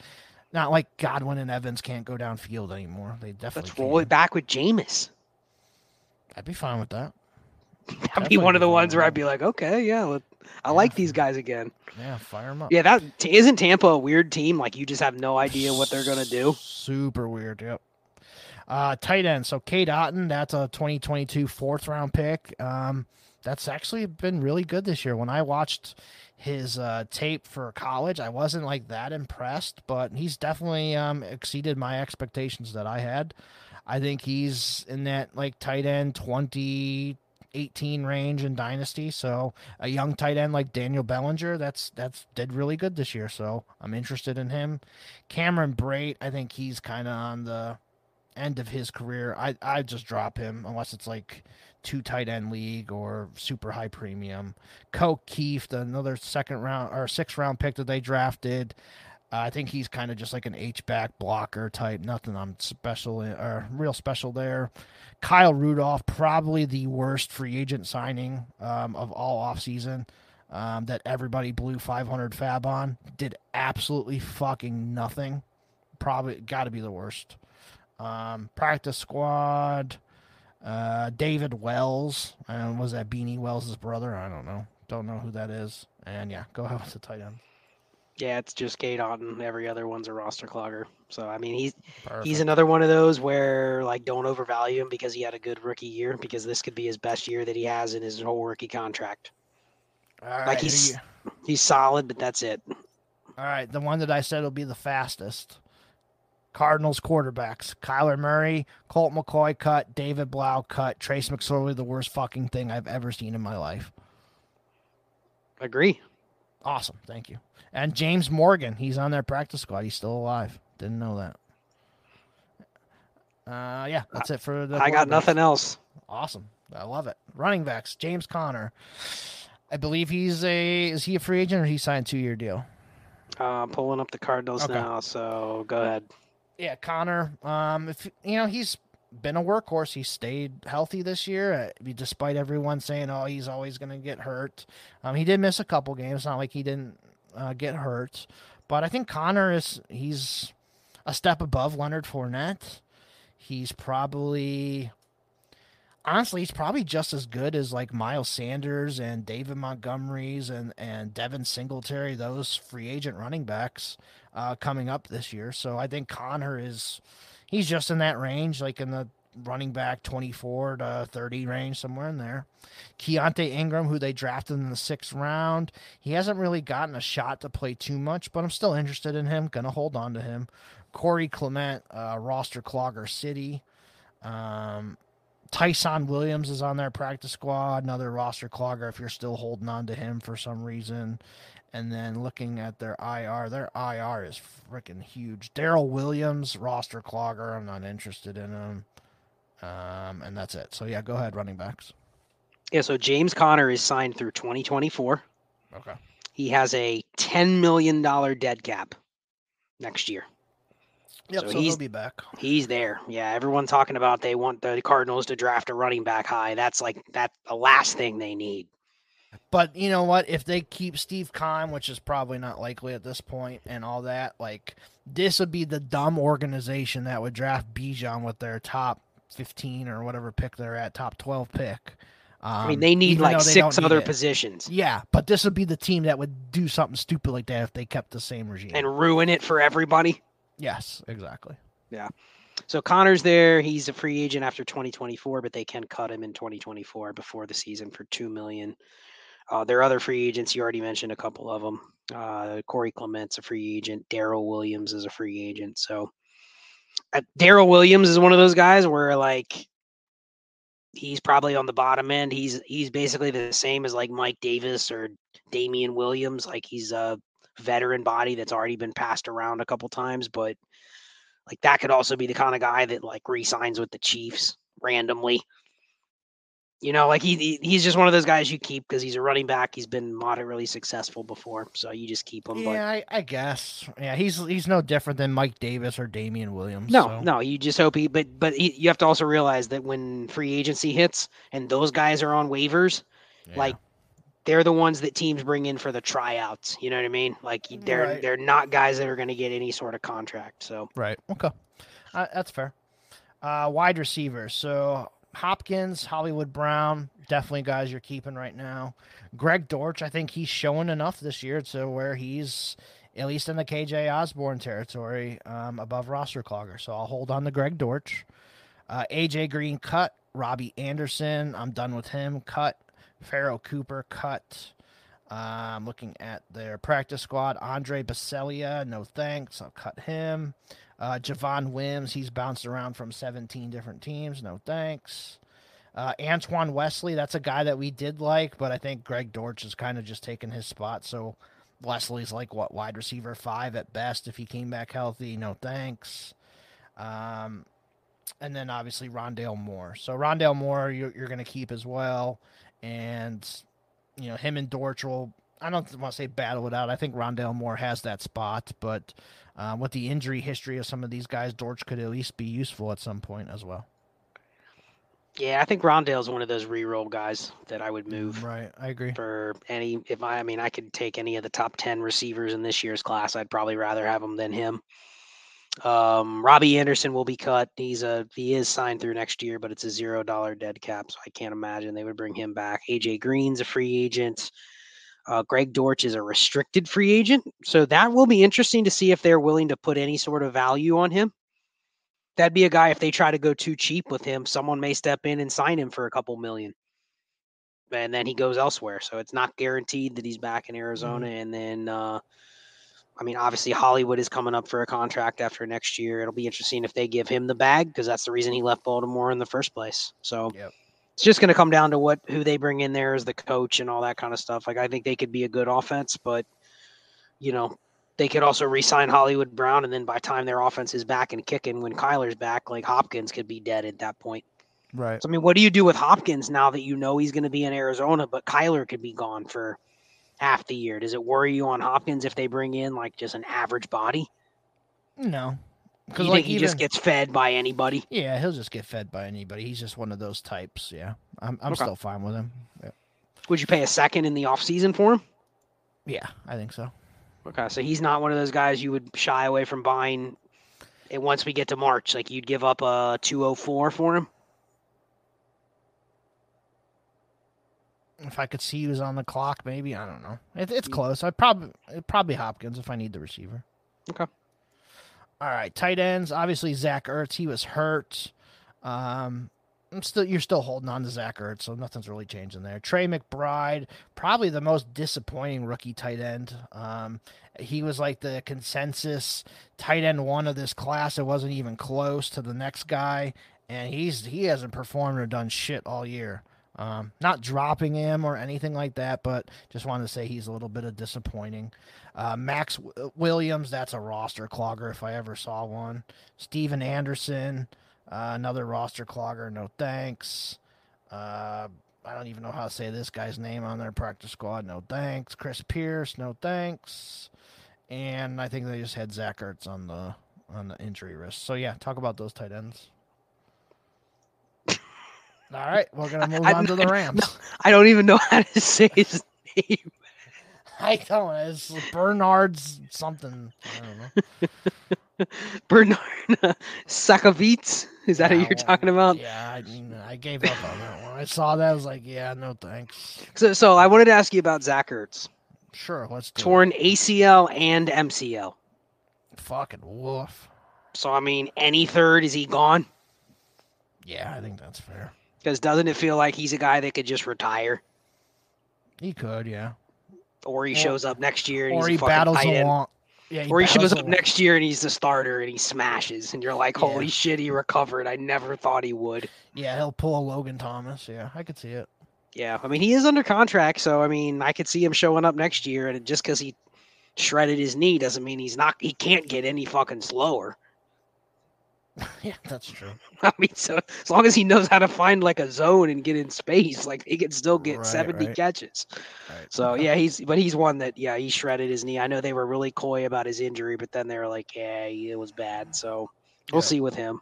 not like Godwin and Evans can't go downfield anymore. They definitely let's roll it back with Jameis. I'd be fine with that. That'd be one of the ones where I'd be like, okay, yeah, let, I yeah. like these guys again. Yeah, fire them up. Yeah, that isn't Tampa a weird team. Like you just have no idea what they're gonna do. Super weird. Yep. Uh, tight end. So Cade Otton, that's a 2022 fourth round pick. Um, that's actually been really good this year. When I watched his uh, tape for college, I wasn't like that impressed, but he's definitely um, exceeded my expectations that I had. I think he's in that like tight end 20 18 range in dynasty. So a young tight end like Daniel Bellinger, that's that's did really good this year. So I'm interested in him. Cameron Brate, I think he's kind of on the end of his career. I I just drop him unless it's like two tight end league or super high premium. Ko Kieft, another second round or sixth round pick that they drafted. Uh, I think he's kind of just like an H back blocker type. Nothing I'm special in, or real special there. Kyle Rudolph, probably the worst free agent signing um, of all offseason um, that everybody blew 500 fab on. Did absolutely fucking nothing. Probably got to be the worst. Um, practice squad. Uh, David Wells. And was that Beanie Wells' brother? I don't know. Don't know who that is. And yeah, go ahead with the tight end. Yeah, it's just Cade Otton. Every other one's a roster clogger. So I mean, he's Perfect. he's another one of those where like don't overvalue him because he had a good rookie year because this could be his best year that he has in his whole rookie contract. like he's he's solid, but that's it. All right, the one that I said will be the fastest. Cardinals quarterbacks: Kyler Murray, Colt McCoy cut, David Blough cut, Trace McSorley, the worst fucking thing I've ever seen in my life. Agree. Awesome, thank you. And James Morgan, he's on their practice squad. He's still alive. Didn't know that. Uh, yeah, that's it for the. I got nothing else. Awesome, I love it. Running backs: James Conner. I believe he's a. Is he a free agent or he signed a two year deal? Uh, pulling up the Cardinals okay. now. So go ahead. Yeah, Conner. Um, if you know he's been a workhorse. He stayed healthy this year, uh, despite everyone saying, "Oh, he's always going to get hurt." Um, he did miss a couple games. Not like he didn't uh, get hurt, but I think Conner is he's a step above Leonard Fournette. He's probably honestly, he's probably just as good as like Miles Sanders and David Montgomery's and and Devin Singletary, those free agent running backs uh, coming up this year. So I think Conner is he's just in that range, like in the running back 24 to 30 range, somewhere in there. Keaontay Ingram, who they drafted in the sixth round, he hasn't really gotten a shot to play too much, but I'm still interested in him. Gonna hold on to him. Corey Clement, uh, roster clogger city. Um, Ty'Son Williams is on their practice squad, another roster clogger if you're still holding on to him for some reason. And then looking at their IR, their IR is freaking huge. Darrel Williams, roster clogger. I'm not interested in him. Um, and that's it. So yeah, go ahead, running backs. Yeah, so James Conner is signed through 2024. Okay. He has a $10 million dead cap next year. Yep, so, so he'll be back. He's there. Yeah, everyone talking about they want the Cardinals to draft a running back high. That's like that the last thing they need. But you know what? If they keep Steve Keim, which is probably not likely at this point, and all that, like this would be the dumb organization that would draft Bijan with their top fifteen or whatever pick they're at, top twelve pick. Um, I mean, they need like they six other positions. Yeah, but this would be the team that would do something stupid like that if they kept the same regime and ruin it for everybody. Yes, exactly. Yeah. So Conner's there. He's a free agent after 2024, but they can cut him in 2024 before the season for two million. Uh, there are other free agents. You already mentioned a couple of them. Uh, Corey Clement's a free agent. Darrel Williams is a free agent. So Uh, Darrel Williams is one of those guys where like he's probably on the bottom end. He's he's basically the same as like Mike Davis or Damien Williams. Like he's a veteran body that's already been passed around a couple times, but like that could also be the kind of guy that like resigns with the Chiefs randomly. You know, like he he's just one of those guys you keep because he's a running back. He's been moderately successful before, so you just keep him. Yeah, but... I, I, guess. Yeah, he's he's no different than Mike Davis or Damien Williams. No, so. no, you just hope he. But but he, you have to also realize that when free agency hits and those guys are on waivers, yeah. like they're the ones that teams bring in for the tryouts. You know what I mean? Like they're right. they're not guys that are going to get any sort of contract. So right, okay, uh, that's fair. Uh, wide receivers. So Hopkins, Hollywood Brown, definitely guys you're keeping right now. Greg Dortch, I think he's showing enough this year to where he's at least in the KJ Osborn territory um, above roster clogger. So I'll hold on to Greg Dortch. Uh, AJ Green cut. Robbie Anderson, I'm done with him. Cut. Pharoh Cooper cut. I'm looking at their practice squad. Andre Baccellia, no thanks. I'll cut him. Uh, Javon Wims, he's bounced around from 17 different teams. No thanks. Uh, Antoine Wesley, that's a guy that we did like, but I think Greg Dortch is kind of just taking his spot. So Wesley's like what wide receiver five at best if he came back healthy. No thanks. Um, and then obviously Rondale Moore. So Rondale Moore, you're, you're going to keep as well, and you know him and Dortch will. I don't want to say battle it out. I think Rondale Moore has that spot, but um, with the injury history of some of these guys, Dortch could at least be useful at some point as well. Yeah, I think Rondale's one of those re-roll guys that I would move. Right, I agree. For any, if I, I mean, I could take any of the top ten receivers in this year's class. I'd probably rather have him than him. Um, Robbie Anderson will be cut. He's a he is signed through next year, but it's a zero dollar dead cap, so I can't imagine they would bring him back. AJ Green's a free agent. Uh, Greg Dortch is a restricted free agent. So that will be interesting to see if they're willing to put any sort of value on him. That'd be a guy, if they try to go too cheap with him, someone may step in and sign him for a couple million. And then he goes elsewhere. So it's not guaranteed that he's back in Arizona. Mm-hmm. And then, uh, I mean, obviously, Hollywood is coming up for a contract after next year. It'll be interesting if they give him the bag because that's the reason he left Baltimore in the first place. So, yep it's just going to come down to what who they bring in there as the coach and all that kind of stuff. Like I think they could be a good offense, but you know they could also re-sign Hollywood Brown, and then by the time their offense is back and kicking, when Kyler's back, like Hopkins could be dead at that point. Right. So I mean, what do you do with Hopkins now that you know he's going to be in Arizona, but Kyler could be gone for half the year? Does it worry you on Hopkins if they bring in like just an average body? No, because like he even, just gets fed by anybody. Yeah, he'll just get fed by anybody. He's just one of those types. Yeah, I'm I'm okay. still fine with him. Yeah. Would you pay a second in the off season for him? Yeah, I think so. Okay, so he's not one of those guys you would shy away from buying. And once we get to March, like you'd give up a 204 for him. If I could see he was on the clock, maybe I don't know. It, it's close. I probably probably Hopkins if I need the receiver. Okay. All right, tight ends. Obviously, Zach Ertz. He was hurt. Um, I'm still you're still holding on to Zach Ertz, so nothing's really changing there. Trey McBride, probably the most disappointing rookie tight end. Um, he was like the consensus tight end one of this class. It wasn't even close to the next guy, and he's he hasn't performed or done shit all year. Um, not dropping him or anything like that, but just wanted to say he's a little bit of disappointing. Uh, Maxx w- Williams, that's a roster clogger if I ever saw one. Stephen Anderson, uh, another roster clogger. No thanks. Uh, I don't even know how to say this guy's name on their practice squad. No thanks. Chris Pierce. No thanks. And I think they just had Zach Ertz on the on the injury list. So yeah, talk about those tight ends. All right, we're gonna move I, on I, to the Rams. I don't even know how to say his name. I don't. It's Bernard's something. I don't know. Bernard uh, Seikovits. Is that yeah, who you're talking about? Yeah, I, I gave up on that one. I saw that. I was like, yeah, no thanks. So, so I wanted to ask you about Zach Ertz. Sure, let's do Torn it. ACL and MCL. Fucking woof. So, I mean, any third, is he gone? Yeah, I think that's fair. Because doesn't it feel like he's a guy that could just retire? He could, yeah or he shows up next year, or he battles along, Yeah, he or he shows up next year and he's the starter and he smashes, and you're like, holy yeah. shit, he recovered. I never thought he would. Yeah, he'll pull a Logan Thomas. Yeah, I could see it. Yeah, I mean, he is under contract, so I mean, I could see him showing up next year, and just because he shredded his knee doesn't mean he's not. He can't get any fucking slower. yeah, that's true. I mean, so as long as he knows how to find like a zone and get in space, like he can still get right, 70 right. catches. Right. So yeah, he's but he's one that yeah, he shredded his knee. I know they were really coy about his injury, but then they were like, yeah, it was bad. So we'll yeah. see with him.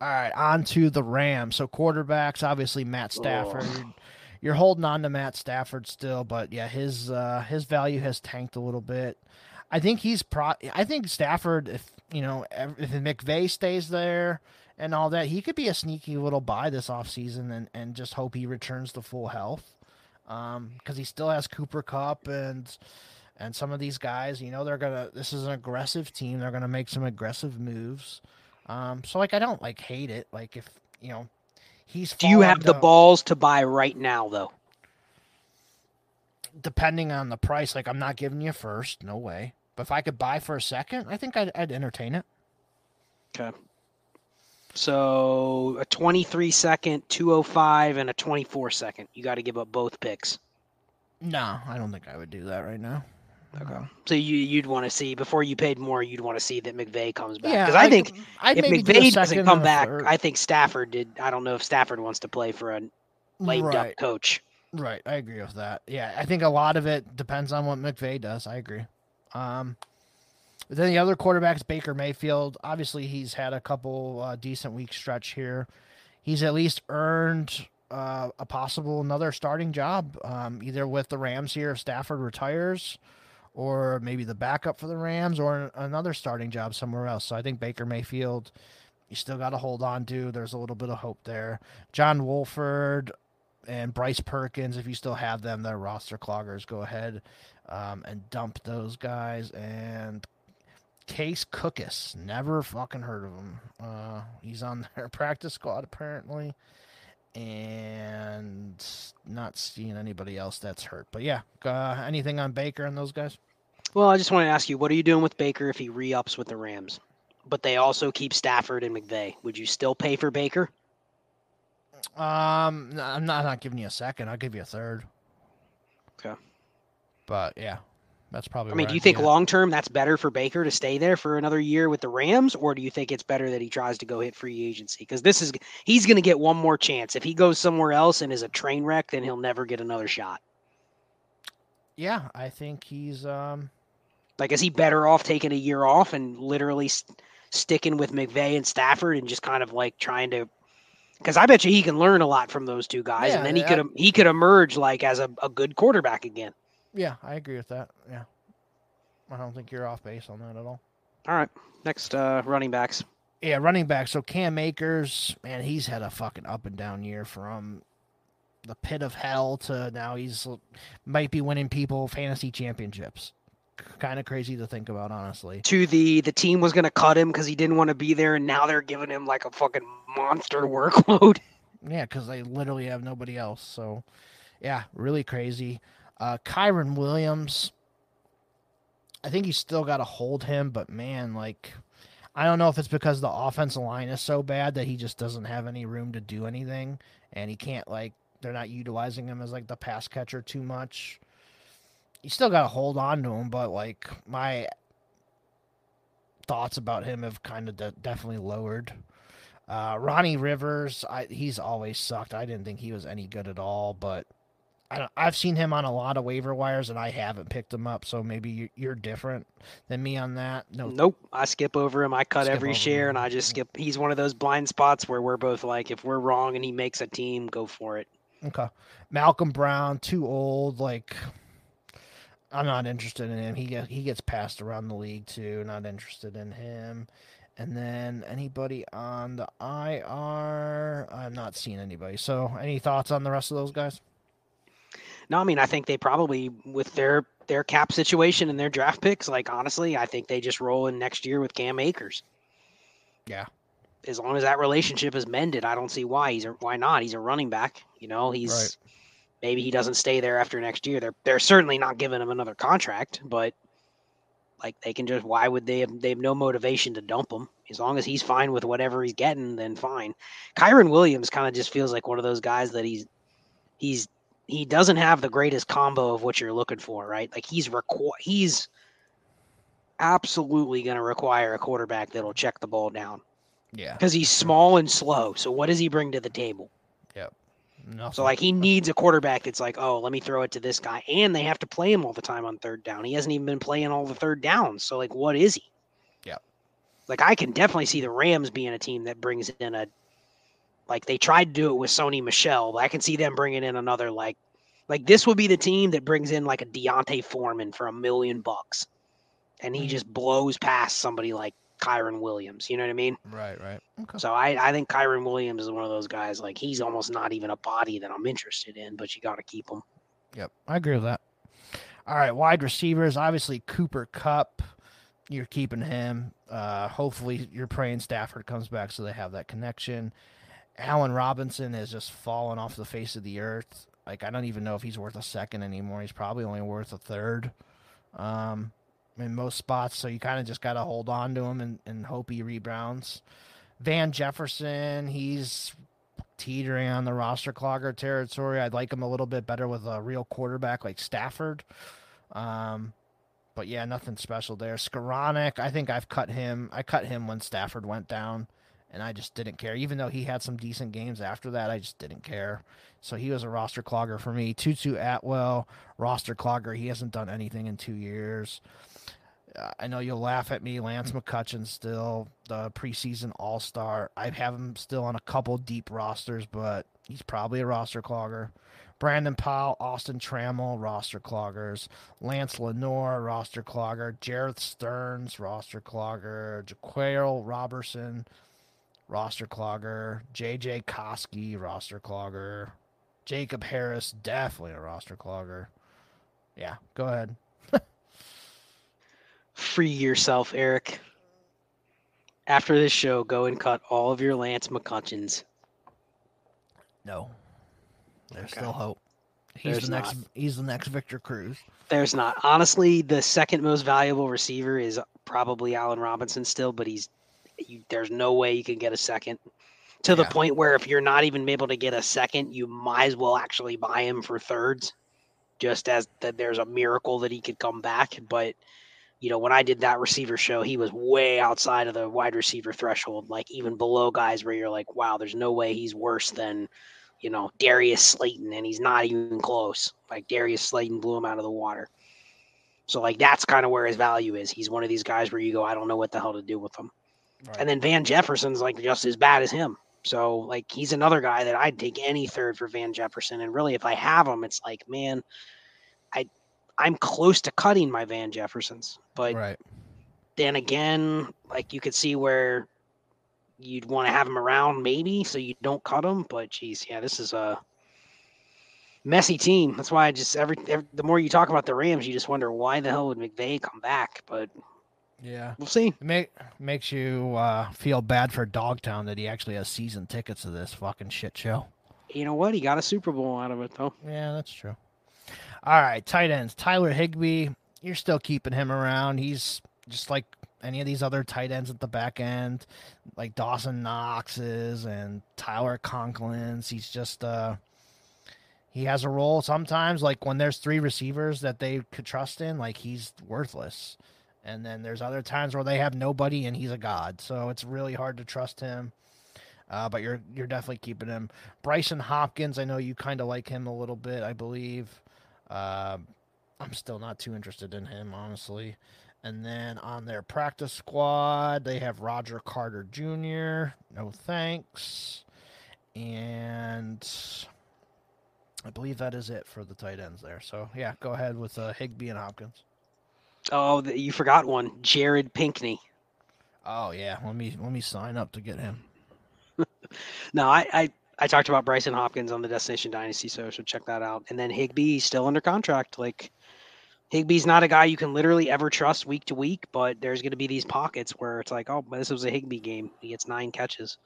All right, on to the Rams. So quarterbacks, obviously Matt Stafford. Oh. You're holding on to Matt Stafford still, but yeah, his uh, his value has tanked a little bit. I think he's pro. I think Stafford, if you know, if McVay stays there and all that, he could be a sneaky little buy this offseason and, and just hope he returns to full health. Because um, he still has Cooper Kupp and and some of these guys, you know, they're gonna. This is an aggressive team. They're gonna make some aggressive moves. Um, so like, I don't like hate it. Like if you know, he's. Do you have the balls to buy right now, though? Depending on the price, like I'm not giving you first. No way. But if I could buy for a second, I think I'd, I'd entertain it. Okay. So a 23 second, 205, and a 24 second. You got to give up both picks. No, I don't think I would do that right now. Okay. So you you'd want to see before you paid more, you'd want to see that McVay comes back. Because I, I, think I'd if McVay doesn't come back, third. I think Stafford did. I don't know if Stafford wants to play for a late right. up coach. Right, I agree with that. Yeah, I think a lot of it depends on what McVay does. I agree. Um, then the other quarterbacks, Baker Mayfield. Obviously, he's had a couple uh, decent week stretch here. He's at least earned uh, a possible another starting job, um, either with the Rams here if Stafford retires, or maybe the backup for the Rams, or another starting job somewhere else. So I think Baker Mayfield, you still got to hold on to. There's a little bit of hope there. John Wolford and Bryce Perkins, if you still have them, they're roster cloggers. Go ahead um, and dump those guys. And Case Cookus, never fucking heard of him. Uh, he's on their practice squad apparently, and not seeing anybody else that's hurt. But yeah, uh, anything on Baker and those guys? Well, I just want to ask you, what are you doing with Baker if he re-ups with the Rams? But they also keep Stafford and McVay. Would you still pay for Baker? Um, I'm not, I'm not giving you a second. I'll give you a third. Okay. But yeah, that's probably. I mean, do you think long term that's better for Baker to stay there for another year with the Rams, or do you think it's better that he tries to go hit free agency? Because this is he's going to get one more chance. If he goes somewhere else and is a train wreck, then he'll never get another shot. Yeah, I think he's. um Like, is he better off taking a year off and literally st- sticking with McVay and Stafford and just kind of like trying to because I bet you he can learn a lot from those two guys, yeah, and then he could he could emerge like as a, a good quarterback again. Yeah, I agree with that. Yeah, I don't think you're off base on that at all. All right, next uh, running backs. Yeah, running back. So Cam Akers, man, he's had a fucking up and down year from the pit of hell to now he's might be winning people fantasy championships. Kind of crazy to think about, honestly. To the the team was going to cut him because he didn't want to be there, and now they're giving him like a fucking monster workload. Yeah, because they literally have nobody else. So, yeah, really crazy. Uh, Kyren Williams, I think you still got to hold him, but man, like, I don't know if it's because the offensive line is so bad that he just doesn't have any room to do anything, and he can't like they're not utilizing him as like the pass catcher too much. You still got to hold on to him, but like my thoughts about him have kind of de- definitely lowered. Uh, Ronnie Rivers, I, he's always sucked. I didn't think he was any good at all, but I have seen him on a lot of waiver wires, and I haven't picked him up. So maybe you're different than me on that. No, nope. I skip over him. I cut every share, him. and I just skip. He's one of those blind spots where we're both like, if we're wrong and he makes a team, go for it. Okay. Malcolm Brown, too old. Like, I'm not interested in him. He gets he gets passed around the league too. Not interested in him. And then anybody on the IR, I'm not seeing anybody. So, any thoughts on the rest of those guys? No, I mean I think they probably with their their cap situation and their draft picks, like honestly, I think they just roll in next year with Cam Akers. Yeah. As long as that relationship is mended, I don't see why he's a, why not. He's a running back. You know, he's right. Maybe he doesn't stay there after next year. They're they're certainly not giving him another contract, but Like they can just why would they have they have no motivation to dump him as long as he's fine with whatever he's getting, then fine. Kyren Williams kind of just feels like one of those guys that he's he's he doesn't have the greatest combo of what you're looking for, right? Like he's requ- he's absolutely going to require a quarterback that'll check the ball down. Yeah. Because he's small and slow. So what does he bring to the table? Nothing. So like he needs a quarterback that's like, oh, let me throw it to this guy, and they have to play him all the time on third down. He hasn't even been playing all the third downs. So like, what is he? Yeah. Like I can definitely see the Rams being a team that brings in a, like they tried to do it with Sony Michel. But I can see them bringing in another like, like this would be the team that brings in like a D'Onta Foreman for a million bucks, and he mm-hmm. just blows past somebody like Kyren Williams. You know what I mean? Right, right. Okay. So I, I think Kyren Williams is one of those guys. Like he's almost not even a body that I'm interested in, but you got to keep him. Yep, I agree with that. All right, wide receivers. Obviously, Cooper Kupp. You're keeping him. Uh, hopefully, you're praying Stafford comes back so they have that connection. Allen Robinson has just fallen off the face of the earth. Like I don't even know if he's worth a second anymore. He's probably only worth a third. Um, in most spots. So you kind of just got to hold on to him and, and hope he rebounds. Van Jefferson, he's teetering on the roster clogger territory. I'd like him a little bit better with a real quarterback like Stafford. Um, but yeah, nothing special there. Skowronek, I think I've cut him. I cut him when Stafford went down, and I just didn't care. Even though he had some decent games after that, I just didn't care. So he was a roster clogger for me. Tutu Atwell, roster clogger. He hasn't done anything in two years. I know you'll laugh at me, Lance mm. McCutcheon still the preseason All Star. I have him still on a couple deep rosters, but he's probably a roster clogger. Brandon Powell, Austin Trammell, roster cloggers. Lance Lenoir, roster clogger. Jerreth Sterns, roster clogger. Jaquail Robertson, roster clogger. JJ Koski, roster clogger. Jacob Harris, definitely a roster clogger. Yeah, go ahead. Free yourself, Eric. After this show, go and cut all of your Lance McCutcheons. No, there's okay. still hope. He's there's the next. Not. He's the next Victor Cruz. There's not. Honestly, the second most valuable receiver is probably Allen Robinson still, but he's. You, there's no way you can get a second. To yeah. the point where if you're not even able to get a second, you might as well actually buy him for thirds, just as that there's a miracle that he could come back. But you know, when I did that receiver show, he was way outside of the wide receiver threshold, like even below guys where you're like, wow, there's no way he's worse than, you know, Darius Slayton, and he's not even close. Like Darius Slayton blew him out of the water. So like that's kind of where his value is. He's one of these guys where you go, I don't know what the hell to do with him. Right. And then Van Jefferson's like just as bad as him. So like he's another guy that I'd take any third for Van Jefferson. And really, if I have him, it's like, man, I I'm close to cutting my Van Jeffersons, but right. then again, like you could see where you'd want to have him around, maybe, so you don't cut him. But geez, yeah, this is a messy team. That's why I just every, every the more you talk about the Rams, you just wonder why the hell would McVay come back? But yeah, we'll see. It make, makes you uh, feel bad for Dogtown that he actually has season tickets to this fucking shit show. You know what? He got a Super Bowl out of it, though. Yeah, that's true. All right, tight ends. Tyler Higbee, you're still keeping him around. He's just like any of these other tight ends at the back end, like Dawson Knox's and Tyler Conklin's. He's just uh he has a role sometimes like when there's three receivers that they could trust in, like he's worthless. And then there's other times where they have nobody and he's a god. So it's really hard to trust him. Uh, but you're you're definitely keeping him. Brycen Hopkins, I know you kind of like him a little bit, I believe. Uh, I'm still not too interested in him, honestly. And then on their practice squad, they have Roger Carter Jr. No thanks. And I believe that is it for the tight ends there. So yeah, go ahead with uh, Higbee and Hopkins. Oh, you forgot one, Jared Pinkney. Oh yeah, let me let me sign up to get him. no, I, I I talked about Brycen Hopkins on the Destination Dynasty, so should check that out. And then Higbee still under contract. Like Higbee's not a guy you can literally ever trust week to week, but there's going to be these pockets where it's like, oh, this was a Higbee game. He gets nine catches.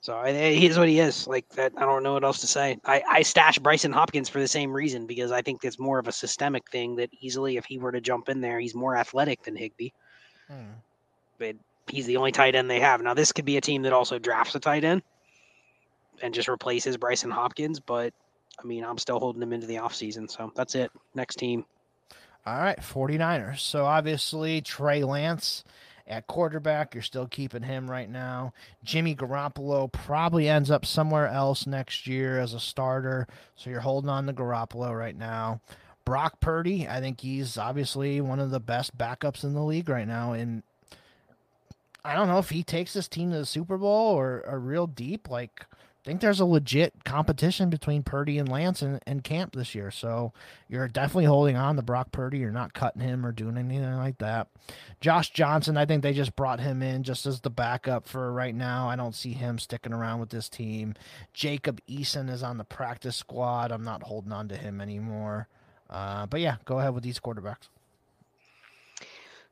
So I, he's what he is. Like that, I don't know what else to say. I, I stashed Brycen Hopkins for the same reason because I think it's more of a systemic thing that easily, if he were to jump in there, he's more athletic than Higbee. Hmm. But he's the only tight end they have. Now, this could be a team that also drafts a tight end and just replaces Brycen Hopkins. But I mean, I'm still holding him into the offseason. So that's it. Next team. All right, 49ers. So obviously, Trey Lance at quarterback. You're still keeping him right now. Jimmy Garoppolo probably ends up somewhere else next year as a starter. So you're holding on to Garoppolo right now. Brock Purdy, I think he's obviously one of the best backups in the league right now. And I don't know if he takes this team to the Super Bowl or, or real deep. Like, think there's a legit competition between Purdy and Lance and, and Camp this year. So you're definitely holding on to Brock Purdy. You're not cutting him or doing anything like that. Josh Johnson, I think they just brought him in just as the backup for right now. I don't see him sticking around with this team. Jacob Eason is on the practice squad. I'm not holding on to him anymore. Uh, but yeah, go ahead with these quarterbacks.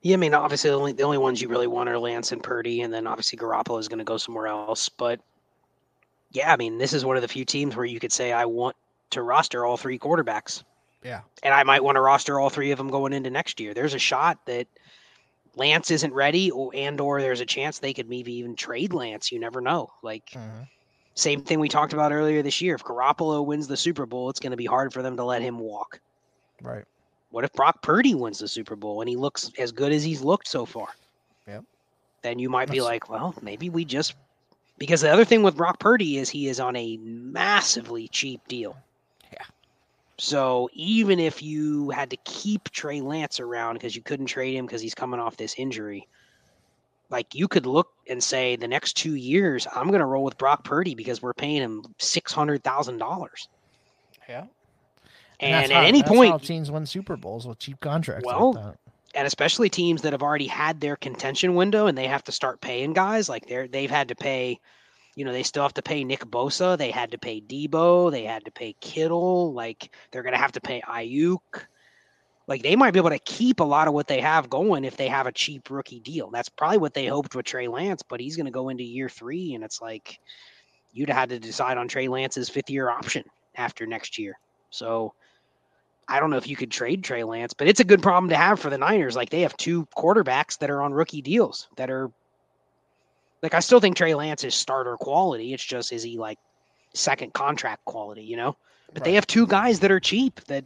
Yeah, I mean, obviously, the only, the only ones you really want are Lance and Purdy, and then obviously Garoppolo is going to go somewhere else. But yeah, I mean, this is one of the few teams where you could say I want to roster all three quarterbacks. Yeah. And I might want to roster all three of them going into next year. There's a shot that Lance isn't ready or and or there's a chance they could maybe even trade Lance. You never know. Like mm-hmm. same thing we talked about earlier this year. If Garoppolo wins the Super Bowl, it's going to be hard for them to let him walk. Right. What if Brock Purdy wins the Super Bowl and he looks as good as he's looked so far? Yep. Then you might That's... be like, well, maybe we just because the other thing with Brock Purdy is he is on a massively cheap deal. Yeah. So even if you had to keep Trey Lance around because you couldn't trade him because he's coming off this injury, like you could look and say the next two years I'm going to roll with Brock Purdy because we're paying him six hundred thousand dollars. Yeah. And, and at how, any point, teams win Super Bowls with cheap contracts. Well, like and especially teams that have already had their contention window and they have to start paying guys like they're they've had to pay you know they still have to pay Nick Bosa they had to pay Deebo they had to pay Kittle like they're gonna have to pay Aiyuk like they might be able to keep a lot of what they have going if they have a cheap rookie deal. That's probably what they hoped with Trey Lance but he's gonna go into year three and it's like you'd have had to decide on Trey Lance's fifth year option after next year. So I don't know if you could trade Trey Lance, but it's a good problem to have for the Niners. Like they have two quarterbacks that are on rookie deals that are like I still think Trey Lance is starter quality. It's just is he like second contract quality, you know? But right. they have two guys that are cheap that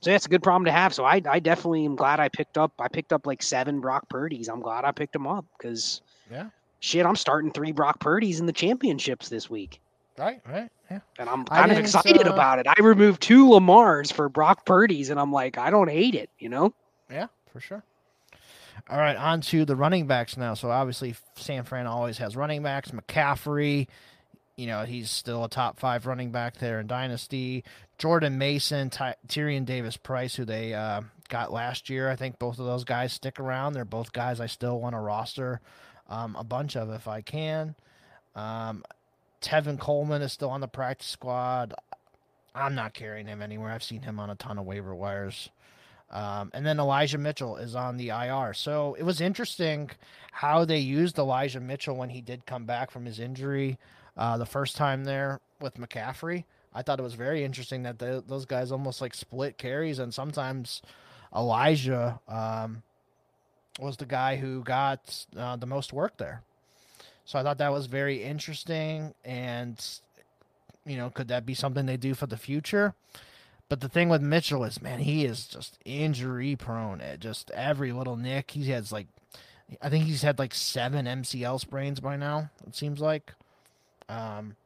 so that's a good problem to have. So I I definitely am glad I picked up I picked up like seven Brock Purdy's. I'm glad I picked them up because yeah. Shit, I'm starting three Brock Purdy's in the championships this week. Right, right. Yeah. And I'm kind of excited uh, about it. I removed two Lamars for Brock Purdy's, and I'm like, I don't hate it, you know? Yeah, for sure. All right, on to the running backs now. So obviously, San Fran always has running backs. McCaffrey, you know, he's still a top five running back there in Dynasty. Jordan Mason, Ty- Tyrion Davis Price, who they uh, got last year. I think both of those guys stick around. They're both guys I still want to roster um, a bunch of if I can. Um, Tevin Coleman is still on the practice squad. I'm not carrying him anywhere. I've seen him on a ton of waiver wires. Um, and then Elijah Mitchell is on the IR. So it was interesting how they used Elijah Mitchell when he did come back from his injury uh, the first time there with McCaffrey. I thought it was very interesting that those guys almost like split carries, and sometimes Elijah um, was the guy who got uh, the most work there. So I thought that was very interesting. And, you know, could that be something they do for the future? But the thing with Mitchell is, man, he is just injury prone. At just every little nick, he has like, I think he's had like seven MCL sprains by now. It seems like. Um,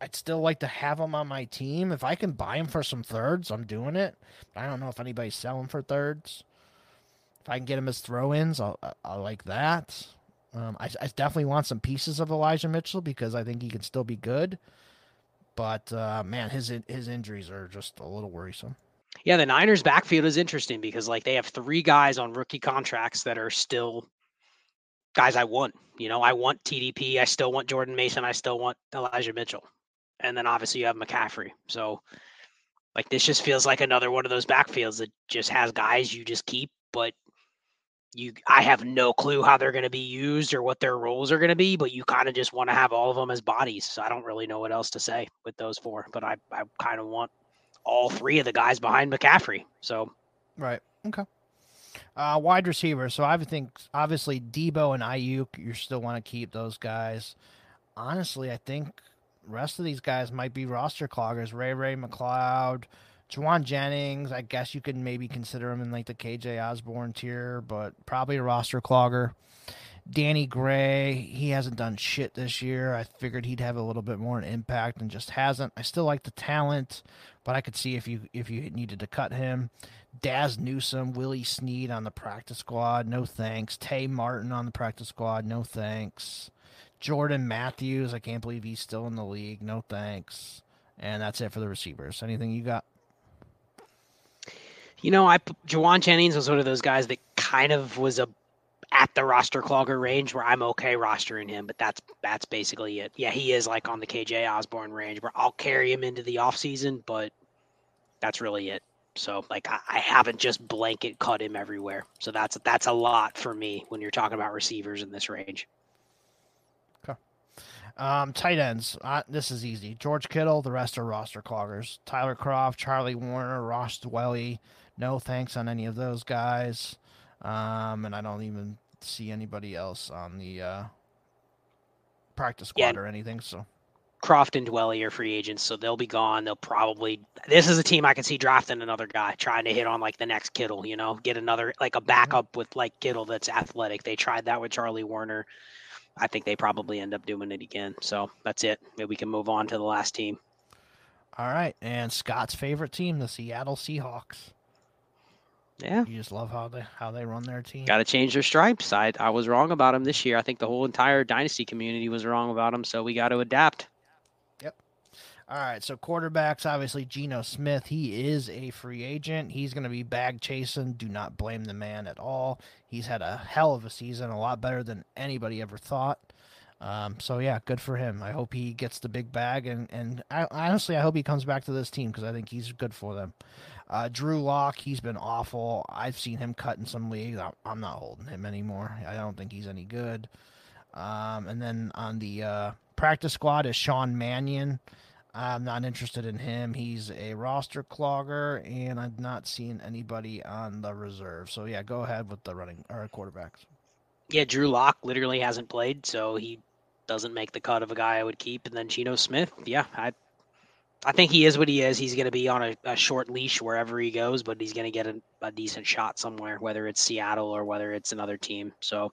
I'd still like to have him on my team. If I can buy him for some thirds, I'm doing it. I don't know if anybody's selling for thirds. If I can get him as throw-ins, I'll, I'll like that. Um, I, I, definitely want some pieces of Elijah Mitchell because I think he can still be good. But uh, man, his his injuries are just a little worrisome. Yeah, the Niners' backfield is interesting because like they have three guys on rookie contracts that are still guys I want. You know, I want TDP, I still want Jordan Mason, I still want Elijah Mitchell, and then obviously you have McCaffrey. So like this just feels like another one of those backfields that just has guys you just keep, but you I have no clue how they're going to be used or what their roles are going to be, but you kind of just want to have all of them as bodies. So I don't really know what else to say with those four, but I I kind of want all three of the guys behind McCaffrey. So right, okay. Uh, wide receiver. So I think obviously Deebo and Aiyuk, you still want to keep those guys. Honestly, I think rest of these guys might be roster cloggers. Ray Ray McCloud, Jauan Jennings, I guess you could maybe consider him in like the KJ Osborn tier, but probably a roster clogger. Danny Gray, he hasn't done shit this year. I figured he'd have a little bit more an impact and just hasn't. I still like the talent, but I could see if you if you needed to cut him. Dazz Newsome, Willie Snead on the practice squad, no thanks. Tay Martin on the practice squad, no thanks. Jordan Matthews, I can't believe he's still in the league, no thanks. And that's it for the receivers. Anything you got? You know, I Jauan Jennings was one of those guys that kind of was a at the roster clogger range where I'm okay rostering him, but that's that's basically it. Yeah, he is like on the KJ Osborn range where I'll carry him into the offseason, but that's really it. So like I, I, haven't just blanket cut him everywhere. So that's that's a lot for me when you're talking about receivers in this range. Um, tight ends. Uh, this is easy. George Kittle. The rest are roster cloggers. Tyler Kroft, Charlie Woerner, Ross Dwelley, no thanks on any of those guys. Um, and I don't even see anybody else on the uh, practice squad yeah. or anything. So Kroft and Dwelley are free agents, so they'll be gone. They'll probably. This is a team I can see drafting another guy, trying to hit on like the next Kittle. You know, get another like a mm-hmm. backup with like Kittle that's athletic. They tried that with Charlie Woerner. I think they probably end up doing it again. So that's it. Maybe we can move on to the last team. All right, and Scott's favorite team, the Seattle Seahawks. Yeah, you just love how they how they run their team. Got to change their stripes. I I was wrong about them this year. I think the whole entire dynasty community was wrong about them. So we got to adapt. Yep. All right. So quarterbacks, obviously Geno Smith. He is a free agent. He's going to be bag chasing. Do not blame the man at all. He's had a hell of a season, a lot better than anybody ever thought. Um, so yeah, good for him. I hope he gets the big bag, and and I, honestly, I hope he comes back to this team because I think he's good for them. Uh, Drew Lock, he's been awful. I've seen him cut in some leagues. I'm not holding him anymore. I don't think he's any good. Um, and then on the uh, practice squad is Sean Mannion. I'm not interested in him. He's a roster clogger, and I've not seen anybody on the reserve. So yeah, go ahead with the running or quarterbacks. Yeah, Drew Lock literally hasn't played, so he doesn't make the cut of a guy I would keep. And then Geno Smith, yeah, I I think he is what he is. He's going to be on a, a, short leash wherever he goes, but he's going to get a, a, decent shot somewhere, whether it's Seattle or whether it's another team. So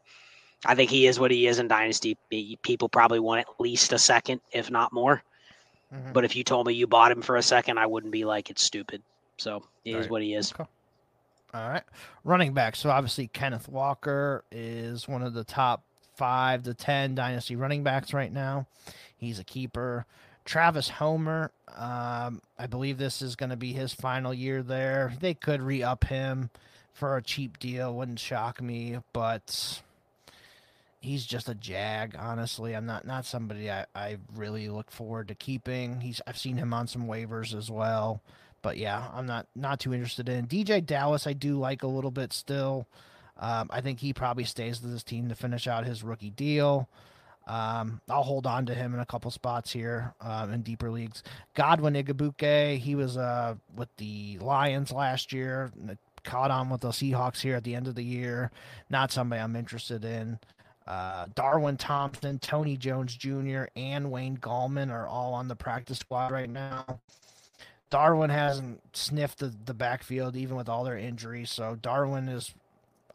I think he is what he is in Dynasty. People probably want at least a second, if not more. Mm-hmm. But if you told me you bought him for a second, I wouldn't be like, it's stupid. So he All is right. what he is. All right. Running back. So obviously, Kenneth Walker is one of the top five to 10 Dynasty running backs right now. He's a keeper. Travis Homer, um, I believe this is going to be his final year there. They could re up him for a cheap deal, wouldn't shock me, but he's just a jag. Honestly, I'm not not somebody I, I really look forward to keeping. He's I've seen him on some waivers as well, but yeah, I'm not not too interested in DeeJay Dallas. I do like a little bit still. Um, I think he probably stays with this team to finish out his rookie deal. Um, I'll hold on to him in a couple spots here um, in deeper leagues. Godwin Igwebuike, he was uh, with the Lions last year, caught on with the Seahawks here at the end of the year. Not somebody I'm interested in. Uh, Darwin Thompson, Tony Jones Jr., and Wayne Gallman are all on the practice squad right now. Darwin hasn't sniffed the, the backfield even with all their injuries, so Darwin is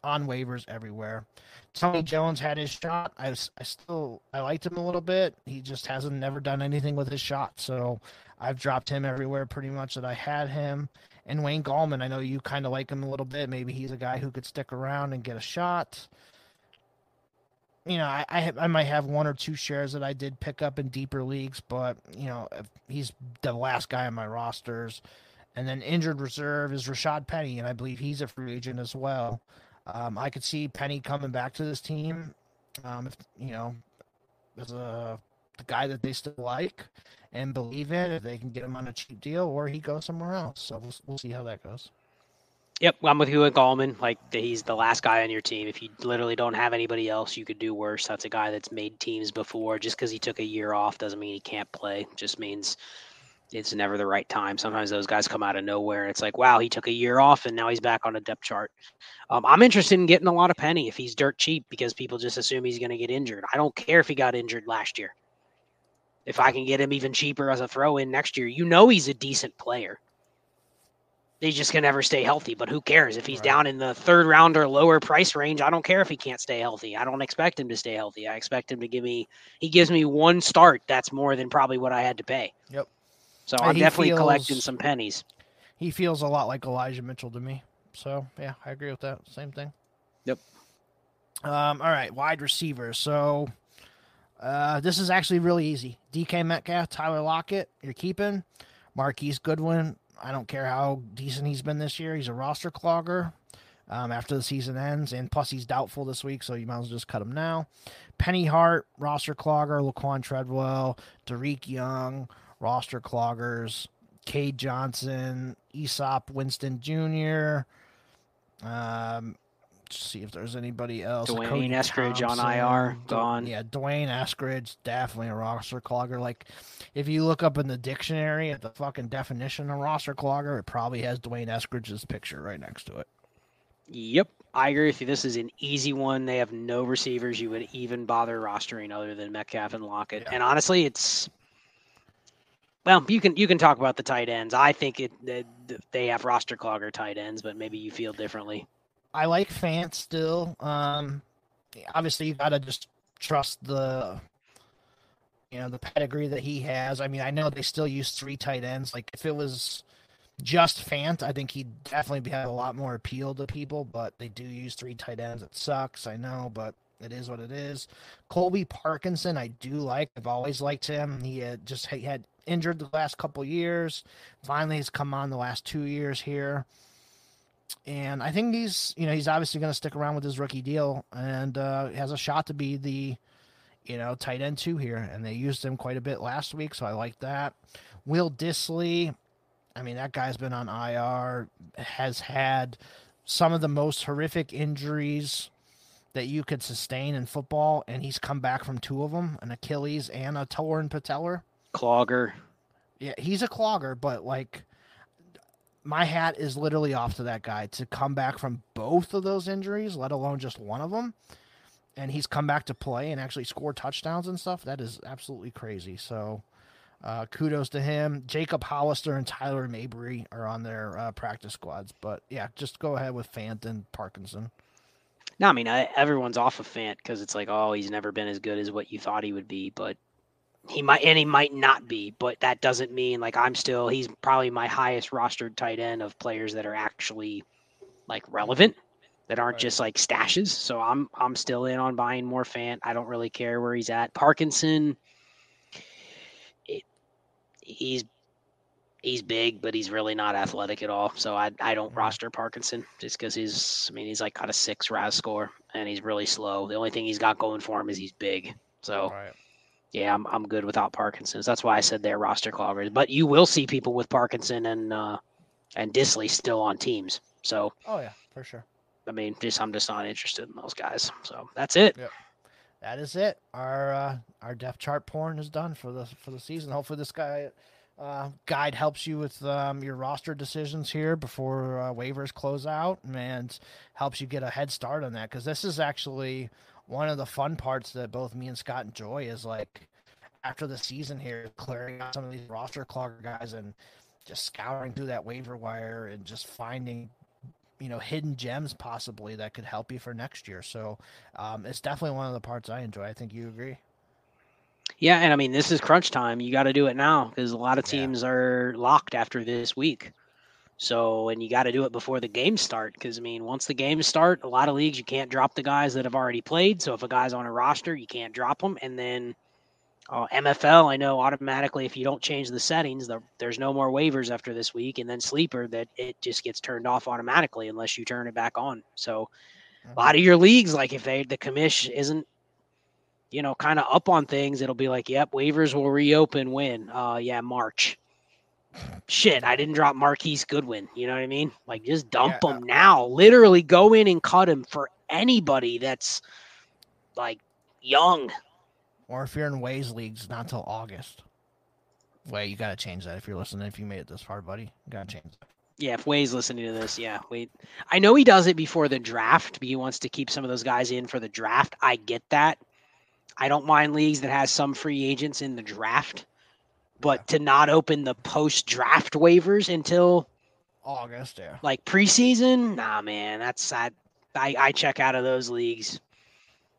on waivers everywhere. Tony Jones had his shot. I, I still I liked him a little bit. He just hasn't never done anything with his shot. So I've dropped him everywhere pretty much that I had him. And Wayne Gallman, I know you kind of like him a little bit. Maybe he's a guy who could stick around and get a shot. You know, I I, I might have one or two shares that I did pick up in deeper leagues, but you know, he's the last guy on my rosters. And then injured reserve is Rashad Penny, and I believe he's a free agent as well. Um, I could see Penny coming back to this team. Um, if you know, as a guy that they still like and believe in, if they can get him on a cheap deal, or he goes somewhere else. So we'll, we'll see how that goes. Yep, I'm with you with Gallman. Like he's the last guy on your team. If you literally don't have anybody else, you could do worse. That's a guy that's made teams before. Just because he took a year off doesn't mean he can't play. Just means it's never the right time. Sometimes those guys come out of nowhere, and it's like, wow, he took a year off, and now he's back on a depth chart. Um, I'm interested in getting a lot of Penny if he's dirt cheap because people just assume he's going to get injured. I don't care if he got injured last year. If I can get him even cheaper as a throw in next year, you know he's a decent player he just can never stay healthy. But who cares if he's right. down in the third round or lower price range? I don't care if he can't stay healthy. I don't expect him to stay healthy. I expect him to give me. He gives me one start. That's more than probably what I had to pay. Yep. So I'm definitely feels, collecting some pennies. He feels a lot like Elijah Mitchell to me. So yeah, I agree with that. Same thing. Yep. Um. All right, wide receivers. So. Uh, this is actually really easy. DK Metcalf, Tyler Lockett, you're keeping. Marquise Goodwin, I don't care how decent he's been this year. He's a roster clogger um, after the season ends, and plus he's doubtful this week, so you might as well just cut him now. Penny Hart, roster clogger. Laquan Treadwell, Dareke Young, roster cloggers. Cade Johnson, Easop Winston Jr. Um, see if there's anybody else. D'Wayne Eskridge Thompson, on IR, gone. Yeah, D'Wayne Eskridge, definitely a roster clogger. Like, if you look up in the dictionary at the fucking definition of roster clogger, it probably has D'Wayne Eskridge's picture right next to it. Yep, I agree with you. This is an easy one. They have no receivers you would even bother rostering other than Metcalf and Lockett. Yeah. And honestly, it's well, you can you can talk about the tight ends. I think it they have roster clogger tight ends, but maybe you feel differently. I like Fant still. Um, obviously, you gotta just trust the, you know, the pedigree that he has. I mean, I know they still use three tight ends. Like if it was just Fant, I think he'd definitely have a lot more appeal to people. But they do use three tight ends. It sucks, I know, but it is what it is. Colby Parkinson, I do like. I've always liked him. He had just he had injured the last couple years. Finally, he's come on the last two years here and I think he's you know he's obviously going to stick around with his rookie deal and uh, has a shot to be the you know tight end two here, and they used him quite a bit last week, so I like that. Will Dissly, I mean that guy's been on IR, has had some of the most horrific injuries that you could sustain in football, and he's come back from two of them, an Achilles and a torn patellar. Clogger. Yeah, he's a clogger, but like my hat is literally off to that guy to come back from both of those injuries, let alone just one of them. And he's come back to play and actually score touchdowns and stuff. That is absolutely crazy. So, uh, kudos to him. Jacob Hollister and Tyler Mabry are on their uh, practice squads. But yeah, just go ahead with Fant and Parkinson. No, I mean I, everyone's off of Fant because it's like, oh, he's never been as good as what you thought he would be. But he might and he might not be, but that doesn't mean like I'm still he's probably my highest rostered tight end of players that are actually like relevant that aren't right. just like stashes. So I'm I'm still in on buying more fan. I don't really care where he's at. Parkinson it, he's he's big, but he's really not athletic at all. So I I don't mm-hmm. roster Parkinson just because he's I mean he's like got a six RAS score and he's really slow. The only thing he's got going for him is he's big. So right yeah, I'm I'm good without Parkinson's. That's why I said they're roster cloggers. But you will see people with Parkinson and uh, and Dissly still on teams. So oh yeah, for sure. I mean, just I'm just not interested in those guys. So that's it. Yep. That is it. Our uh, our depth chart porn is done for the for the season. Hopefully, this guy uh, guide helps you with um, your roster decisions here before uh, waivers close out and helps you get a head start on that because this is actually one of the fun parts that both me and Scott enjoy is like after the season here, clearing out some of these roster clogger guys and just scouring through that waiver wire and just finding you know hidden gems possibly that could help you for next year. So um, it's definitely one of the parts I enjoy. I think you agree. Yeah, and I mean this is crunch time. You got to do it now because a lot of teams yeah. are locked after this week. So, and you got to do it before the games start because I mean, once the games start, a lot of leagues you can't drop the guys that have already played. So if a guy's on a roster, you can't drop them. And then uh, MFL, I know automatically if you don't change the settings, the, there's no more waivers after this week. And then sleeper, that it just gets turned off automatically unless you turn it back on. So a lot of your leagues, like if they the commish isn't you know, kind of up on things, it'll be like, yep, waivers will reopen when? Uh, yeah, March. Shit, I didn't drop Marquise Goodwin. You know what I mean? Like just dump yeah. him now. Literally go in and cut him for anybody that's like young. Or if you're in Ways leagues, not till August. Wait, you gotta change that if you're listening. If you made it this far, buddy, you gotta change that. Yeah, if Way's listening to this, yeah, wait. I know he does it before the draft. But he wants to keep some of those guys in for the draft. I get that. I don't mind leagues that has some free agents in the draft, but to not open the post draft waivers until August, yeah, like preseason, nah, man, that's I, I, I check out of those leagues.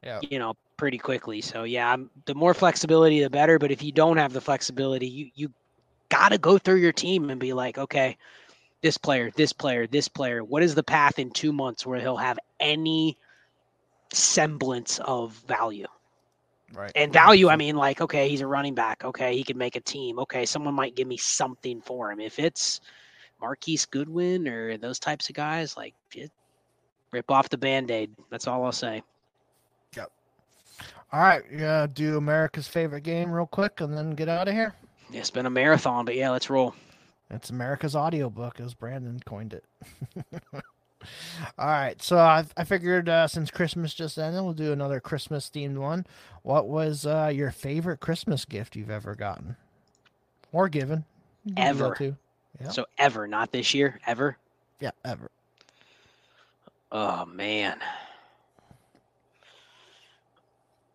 Yeah, you know, pretty quickly. So yeah, I'm, the more flexibility, the better. But if you don't have the flexibility, you you got to go through your team and be like, okay, this player, this player, this player. What is the path in two months where he'll have any semblance of value? Right. And value, I mean, like, okay, he's a running back. Okay, he can make a team. Okay, someone might give me something for him. If it's Marquise Goodwin or those types of guys, like, rip off the band aid. That's all I'll say. Yep. All right, yeah, do America's favorite game real quick and then get out of here. Yeah, it's been a marathon, but yeah, let's roll. It's America's audiobook, as Brandon coined it. All right, so I, I figured uh, since Christmas just ended, we'll do another Christmas themed one. What was uh, your favorite Christmas gift you've ever gotten or given? Ever. Yeah. So ever, not this year, ever. Yeah, ever. Oh man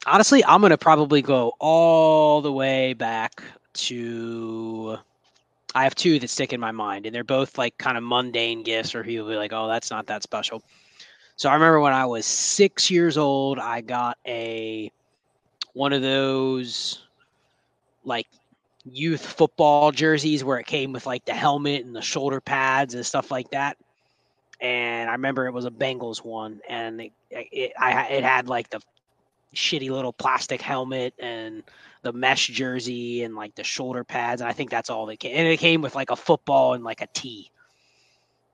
honestly, I'm gonna probably go all the way back to. I have two that stick in my mind, and they're both like kind of mundane gifts, or people be like, "Oh, that's not that special." So I remember when I was six years old, I got a one of those like youth football jerseys where it came with like the helmet and the shoulder pads and stuff like that. And I remember it was a Bengals one, and it, it I it had like the shitty little plastic helmet and the mesh jersey and like the shoulder pads. And I think that's all they came. And it came with like a football and like a tee.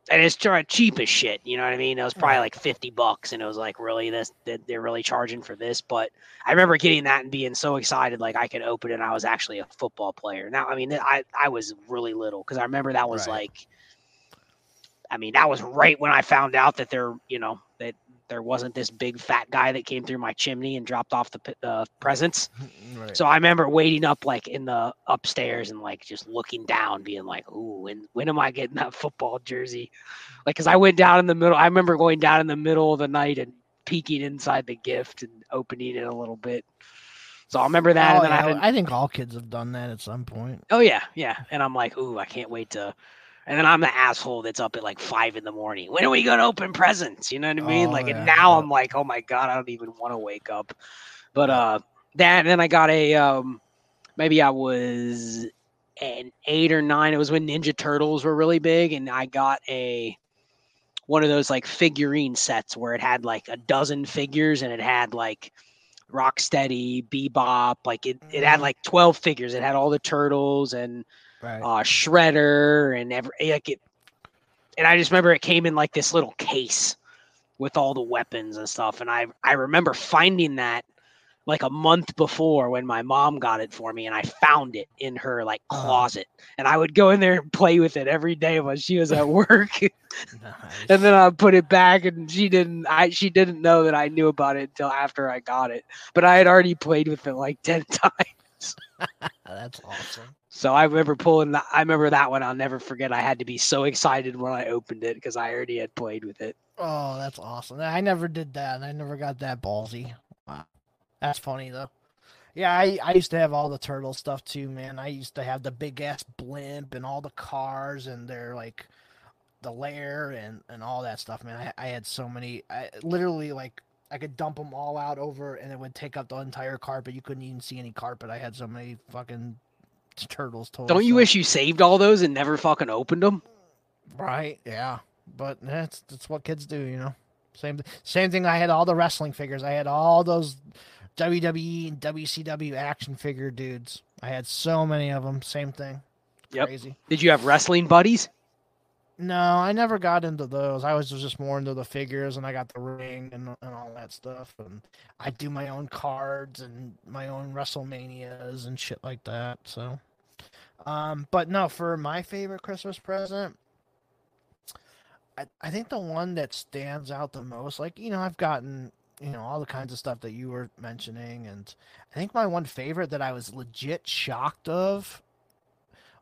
And it's just cheap as shit. You know what I mean? It was probably like 50 bucks. And it was like, really, this, they're really charging for this. But I remember getting that and being so excited, like I could open it. And I was actually a football player. Now, I mean, I, I was really little because I remember that was right. like, I mean, that was right when I found out that they're, you know, that there wasn't this big fat guy that came through my chimney and dropped off the uh, presents. Right. So I remember waiting up like in the upstairs and like just looking down, being like, "Ooh, when when am I getting that football jersey?" Like, cause I went down in the middle. I remember going down in the middle of the night and peeking inside the gift and opening it a little bit. So I remember that. Oh, and then yeah, I, I think all kids have done that at some point. Oh yeah, yeah. And I'm like, "Ooh, I can't wait to." And then I'm the asshole that's up at like five in the morning. When are we gonna open presents? You know what I mean? Oh, like, yeah, and now. I'm like, oh my god, I don't even want to wake up. But uh, that and then I got a um, maybe I was an eight or nine. It was when Ninja Turtles were really big, and I got a one of those like figurine sets where it had like a dozen figures and it had like Rocksteady, Bebop, like it, it had mm-hmm. like 12 figures. It had all the turtles and right. uh, Shredder and every like it. And I just remember it came in like this little case with all the weapons and stuff. And I I remember finding that like a month before when my mom got it for me and I found it in her like uh-huh. closet. And I would go in there and play with it every day when she was at work. nice. And then I put it back and she didn't I she didn't know that I knew about it until after I got it. But I had already played with it like 10 times. That's awesome. So I remember pulling that. I remember that one. I'll never forget. I had to be so excited when I opened it because I already had played with it. Oh, that's awesome. I never did that. and I never got that ballsy. Wow. That's funny though. Yeah, I, I used to have all the turtle stuff too, man. I used to have the big ass blimp and all the cars and their like the lair and and all that stuff, man. I, I had so many. I literally like I could dump them all out over and it would take up the entire carpet. You couldn't even see any carpet. I had so many fucking turtles. Don't you wish you saved all those and never fucking opened them? Right. Yeah. But that's that's what kids do, you know. Same same thing. I had all the wrestling figures. I had all those WWE and WCW action figure dudes. I had so many of them. Same thing. Yep. Crazy. Did you have wrestling buddies? No, I never got into those. I was just more into the figures, and I got the ring and, and all that stuff. And I do my own cards and my own WrestleManias and shit like that. So Um, but no, for my favorite Christmas present, I, I think the one that stands out the most, like, you know, I've gotten, you know, all the kinds of stuff that you were mentioning. And I think my one favorite that I was legit shocked of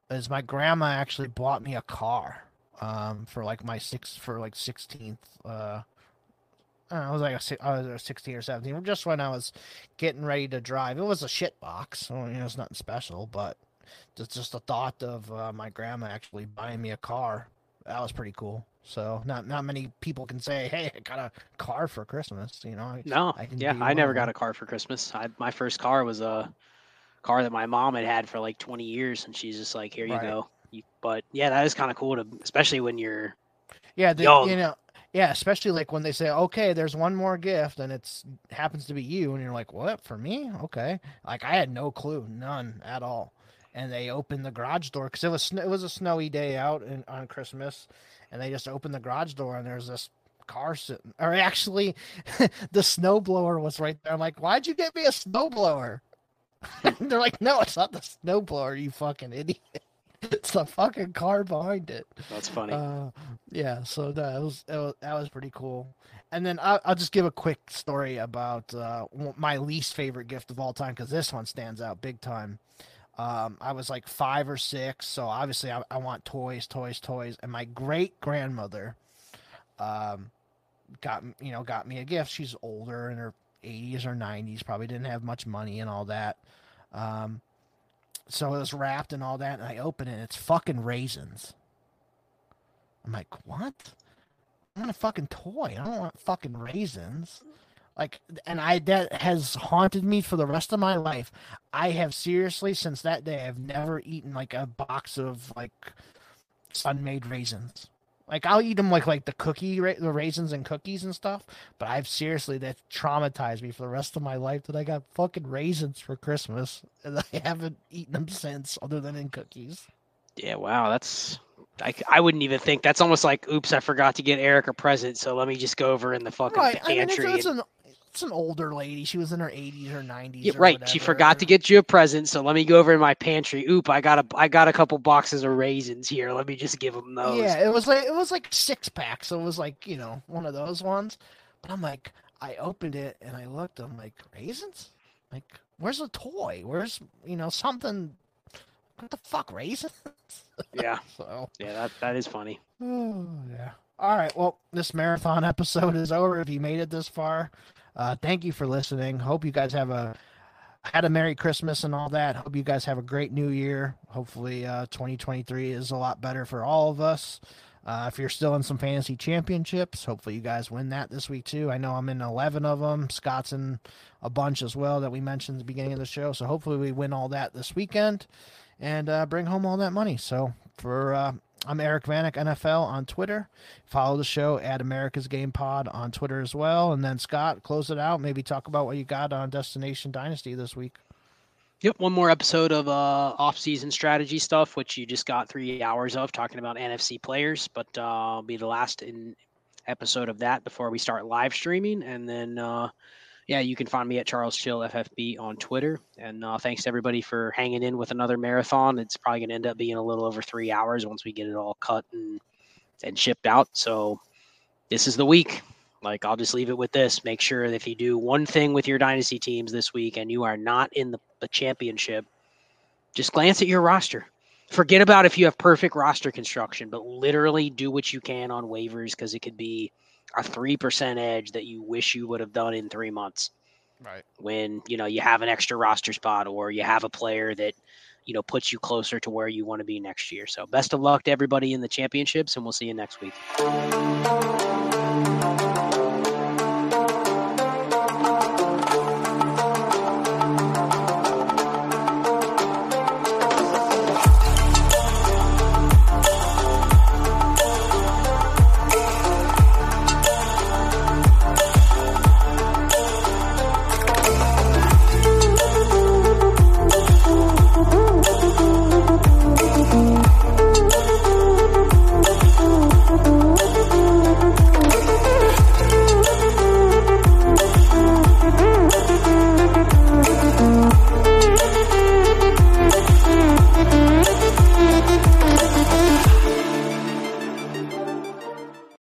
is my grandma actually bought me a car um, for like my six, for like 16th, uh, I was like a, I was 16 or 17, just when I was getting ready to drive. It was a shit box, so you know it's nothing special, but just just the thought of uh, my grandma actually buying me a car that was pretty cool. So not not many people can say, "Hey, I got a car for Christmas." You know? No, I yeah, I never got a car for Christmas. I, my first car was a car that my mom had had for like 20 years, and she's just like, "Here you right. go." You, but yeah, that is kind of cool to, especially when you're yeah, the, you know, yeah, especially like when they say, "Okay, there's one more gift," and it's happens to be you, and you're like, "What for me?" Okay, like I had no clue, none at all. And they opened the garage door because it was it was a snowy day out in, on Christmas, and they just opened the garage door, and there's this car sitting. Or actually, the snowblower was right there. I'm like, "Why'd you get me a snowblower?" they're like, "No, it's not the snowblower, you fucking idiot." it's the fucking car behind it. That's funny. Uh, yeah, so that was, was, that was pretty cool. And then I'll, I'll just give a quick story about uh, my least favorite gift of all time because this one stands out big time. Um, I was like five or six, so obviously I, I want toys, toys, toys. And my great grandmother, um, got you know got me a gift. She's older in her 80s or 90s, probably didn't have much money and all that. Um, so it was wrapped and all that, and I open it, and it's fucking raisins. I'm like, what? I want a fucking toy. I don't want fucking raisins. Like, and I that has haunted me for the rest of my life. I have seriously, since that day, I've never eaten like a box of like Sun-Maid raisins. Like I'll eat them like like the cookie, the raisins and cookies and stuff. But I've seriously that traumatized me for the rest of my life that I got fucking raisins for Christmas and I haven't eaten them since, other than in cookies. Yeah, wow, that's I, I wouldn't even think that's almost like, oops, I forgot to get Eric a present, so let me just go over in the fucking right. pantry. I mean, it's, it's, an, it's an older lady. She was in her 80s or 90s. Yeah, or right. Whatever. She forgot to get you a present, so let me go over in my pantry. Oop, I got a I got a couple boxes of raisins here. Let me just give them those. Yeah, it was like it was like six packs. So it was like you know one of those ones. But I'm like, I opened it and I looked. I'm like, raisins? Like, where's the toy? Where's you know something? What the fuck, raisins? Yeah. so yeah, that that is funny. Oh yeah. All right. Well, this marathon episode is over. If you made it this far, uh, thank you for listening. Hope you guys have a had a Merry Christmas and all that. Hope you guys have a great New Year. Hopefully, uh, 2023 is a lot better for all of us. Uh, if you're still in some fantasy championships, hopefully you guys win that this week too. I know I'm in 11 of them. Scott's in a bunch as well that we mentioned at the beginning of the show. So hopefully we win all that this weekend and uh, bring home all that money. So for uh, I'm Eric Vanek NFL on Twitter. Follow the show at America's Game Pod on Twitter as well. And then Scott, close it out. Maybe talk about what you got on Destination Dynasty this week. Yep, one more episode of uh, off-season strategy stuff, which you just got three hours of talking about NFC players, but uh, will be the last in episode of that before we start live streaming, and then uh, yeah, you can find me at Charles Chill FFB on Twitter. And uh, thanks to everybody for hanging in with another marathon. It's probably going to end up being a little over three hours once we get it all cut and and shipped out. So this is the week. Like I'll just leave it with this. Make sure if you do one thing with your dynasty teams this week and you are not in the, the championship, just glance at your roster. Forget about if you have perfect roster construction, but literally do what you can on waivers because it could be – a 3% edge that you wish you would have done in three months. Right. When, you know, you have an extra roster spot or you have a player that, you know, puts you closer to where you want to be next year. So best of luck to everybody in the championships, and we'll see you next week.